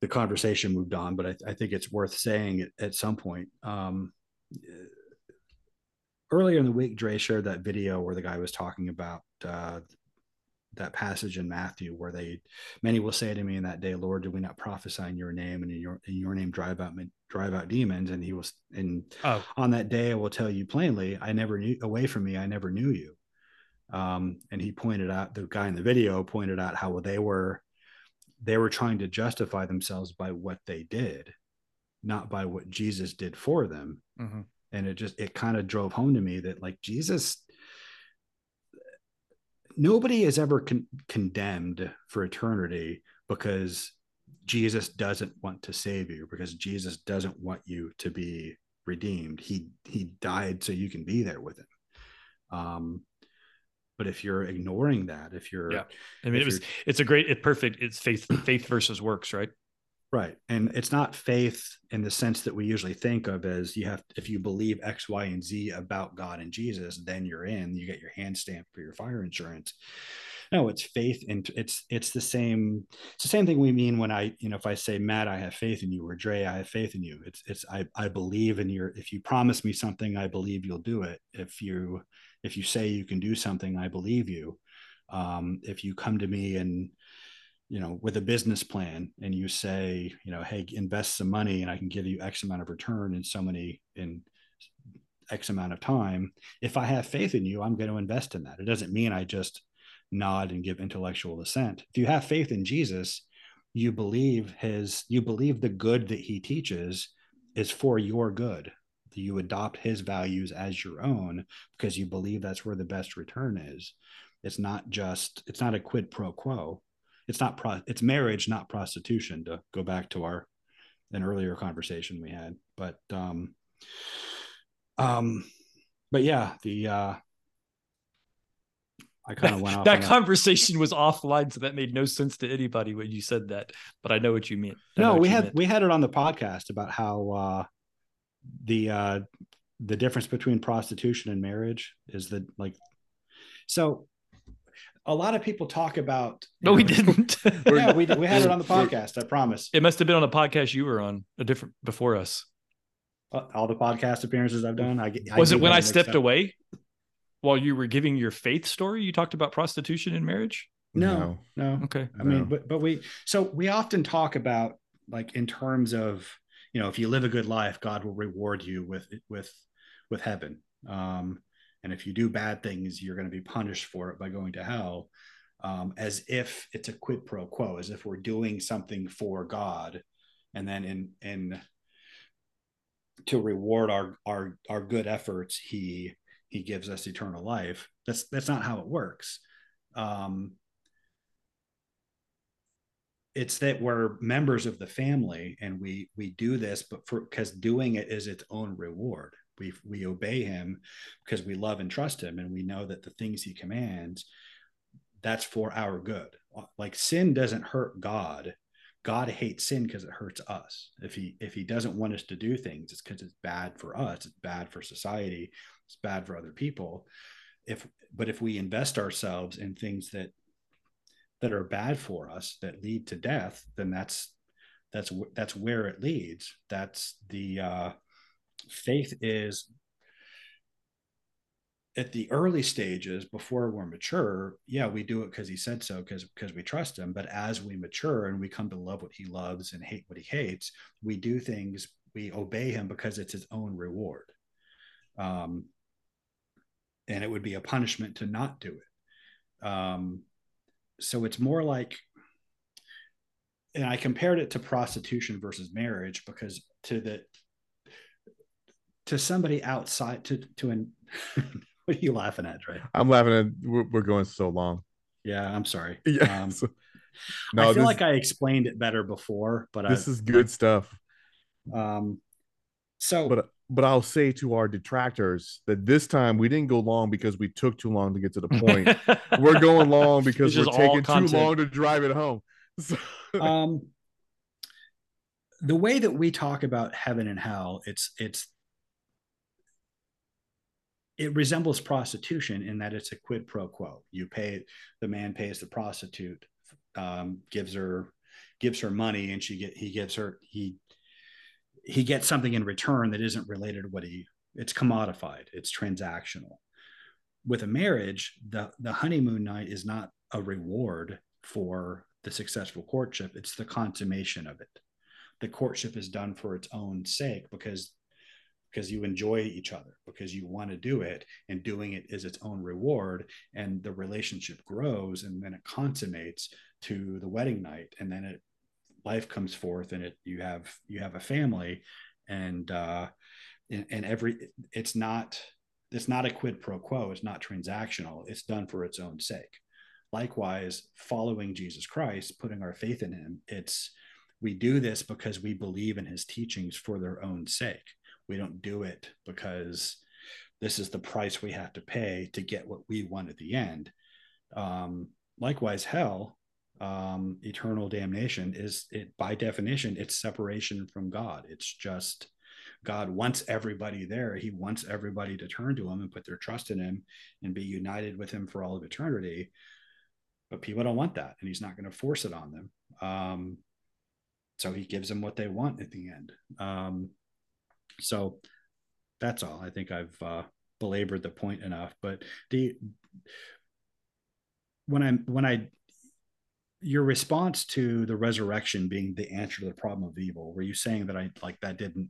the conversation moved on. But I, I think it's worth saying it at some point. Um, earlier in the week, Dre shared that video where the guy was talking about uh, that passage in Matthew where they many will say to me in that day, Lord, did we not prophesy in your name and in your in your name drive out drive out demons? And he was and Oh, on that day I will tell you plainly, I never knew away from me, I never knew you. Um, and he pointed out the guy in the video pointed out how they were they were trying to justify themselves by what they did, not by what Jesus did for them. mhm. And it just it kind of drove home to me that like Jesus nobody is ever con- condemned for eternity because Jesus doesn't want to save you because Jesus doesn't want you to be redeemed. He he died so you can be there with him. Um, but if you're ignoring that, if you're Yeah. I mean, it was it's a great, it perfect. It's faith, faith versus works, right? Right, and it's not faith in the sense that we usually think of as you have if you believe X, Y, and Z about God and Jesus, then you're in. You get your hand stamped for your fire insurance. No, it's faith, and it's it's the same. It's the same thing we mean when I, you know, if I say Matt, I have faith in you, or Dre, I have faith in you. It's it's I I believe in your. If you promise me something, I believe you'll do it. If you if you say you can do something, I believe you. Um, if you come to me and you know with a business plan and you say you know hey invest some money and i can give you x amount of return in so many in x amount of time. If i have faith in you i'm going to invest in that. It doesn't mean i just nod and give intellectual assent. If you have faith in jesus you believe his you believe the good that he teaches is for your good. You adopt his values as your own because you believe that's where the best return is. It's not just it's not a quid pro quo it's not pro it's marriage not prostitution to go back to our an earlier conversation we had but um um but yeah the uh I kind of went off. that conversation that. was offline, so that made no sense to anybody when you said that. But I know what you mean. I no, we had meant. we had it on the podcast about how uh, the uh, the difference between prostitution and marriage is that like so a lot of people talk about. No, know, we didn't. (laughs) yeah, we, we had it on the (laughs) podcast. I promise. It must have been on a podcast you were on, a different before us. Uh, all the podcast appearances I've done. I, I was it when I stepped up. away while you were giving your faith story? You talked about prostitution in marriage. No, no. no. Okay. I no. mean, but but we so we often talk about like in terms of you know if you live a good life, God will reward you with with with heaven. Um, and if you do bad things you're going to be punished for it by going to hell um, as if it's a quid pro quo as if we're doing something for god and then in in to reward our our our good efforts he he gives us eternal life. That's that's not how it works. Um it's that we're members of the family and we we do this but for because doing it is its own reward we we obey him because we love and trust him and we know that the things he commands that's for our good. Like sin doesn't hurt god. God hates sin because it hurts us. If he if he doesn't want us to do things it's because it's bad for us. It's bad for society. It's bad for other people. If but if we invest ourselves in things that that are bad for us that lead to death then that's that's that's where it leads. That's the uh faith is at the early stages before we're mature. Yeah we do it because he said so because because we trust him. But as we mature and we come to love what he loves and hate what he hates we do things we obey him because it's his own reward. Um and it would be a punishment to not do it. Um so it's more like and i compared it to prostitution versus marriage because to the to somebody outside to to an (laughs) what are you laughing at Right, i'm laughing at we're, we're going so long. Yeah i'm sorry. (laughs) Yeah um, no, i feel this, like i explained it better before but this I, is good stuff. Um so but but i'll say to our detractors that this time we didn't go long because we took too long to get to the point. (laughs) We're going long because we're taking too long to drive it home. So. um the way that we talk about heaven and hell it's it's it resembles prostitution in that it's a quid pro quo. You pay the man pays the prostitute, um, gives her gives her money, and she get he gives her he he gets something in return that isn't related to what he it's commodified, it's transactional. With a marriage, the the honeymoon night is not a reward for the successful courtship; it's the consummation of it. The courtship is done for its own sake because because you enjoy each other because you want to do it and doing it is its own reward and the relationship grows and then it consummates to the wedding night and then it life comes forth and it you have you have a family and uh and, and every it's not it's not a quid pro quo it's not transactional it's done for its own sake. Likewise following jesus christ putting our faith in him it's we do this because we believe in his teachings for their own sake we don't do it because this is the price we have to pay to get what we want at the end. Um, likewise, hell, um, eternal damnation is it by definition, it's separation from God. It's just God wants everybody there. He wants everybody to turn to him and put their trust in him and be united with him for all of eternity. But people don't want that, and he's not going to force it on them. Um, so he gives them what they want at the end. Um, so that's all. I think I've uh, belabored the point enough. But the when I when I your response to the resurrection being the answer to the problem of evil, were you saying that I like that didn't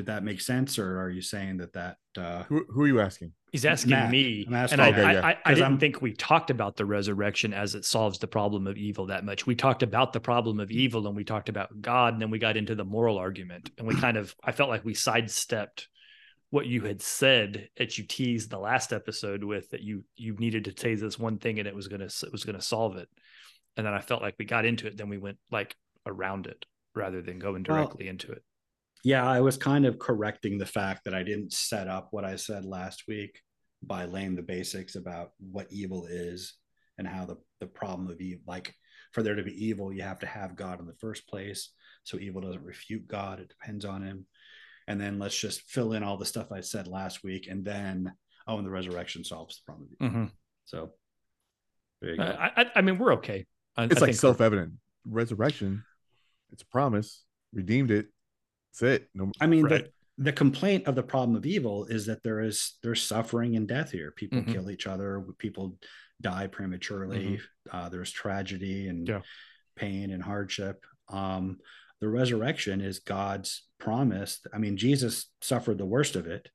did that make sense or are you saying that that uh who, who are you asking? He's asking Matt. me. I'm asking and I, Okay, yeah. I, I, I 'Cause didn't I'm- think we talked about the resurrection as it solves the problem of evil that much. We talked about the problem of evil and we talked about god and then we got into the moral argument. And we kind of i felt like we sidestepped what you had said that you teased the last episode with that you you needed to say this one thing and it was gonna it was gonna solve it. And then i felt like we got into it then we went like around it rather than going Well, directly into it yeah i was kind of correcting the fact that i didn't set up what i said last week by laying the basics about what evil is and how the, the problem of evil like for there to be evil you have to have god in the first place. So evil doesn't refute god it depends on him. And then let's just fill in all the stuff i said last week and then oh and the resurrection solves the problem of evil. Mhm. so there you go. I, I i mean we're okay. I, it's I like think self-evident. Resurrection it's a promise. Redeemed it that's it no I mean, Right. the, the complaint of the problem of evil is that there is there's suffering and death here. People Mhm. kill each other. People die prematurely. Uh, there's tragedy and Yeah. pain and hardship. Um, the resurrection is God's promise. I mean, Jesus suffered the worst of it,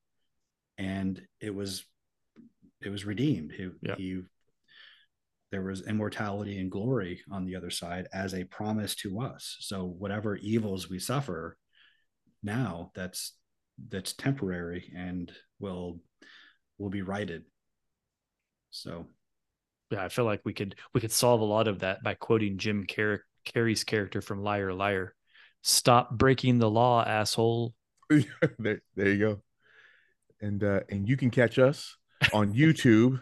and it was it was redeemed. He, Yeah. he there was immortality and glory on the other side as a promise to us. So whatever evils we suffer now, that's that's temporary and will will be righted. So yeah, I feel like we could we could solve a lot of that by quoting Jim Car- Carrey's character from Liar Liar. Stop breaking the law, asshole. (laughs) there, there you go. And uh, and you can catch us on YouTube,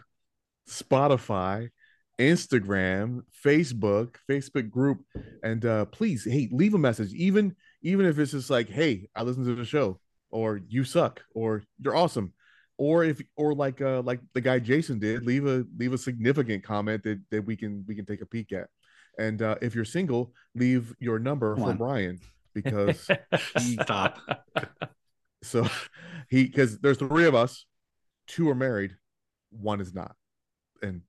Spotify, Instagram, Facebook, Facebook group, and uh, please, hey, leave a message. Even even if it's just like, hey, I listened to the show, or you suck, or you're awesome, or if or like uh like the guy Jason did, leave a leave a significant comment that that we can we can take a peek at. And uh, if you're single, leave your number Come for on. Brian because (laughs) he Stop. (laughs) so he because there's three of us, two are married, one is not, and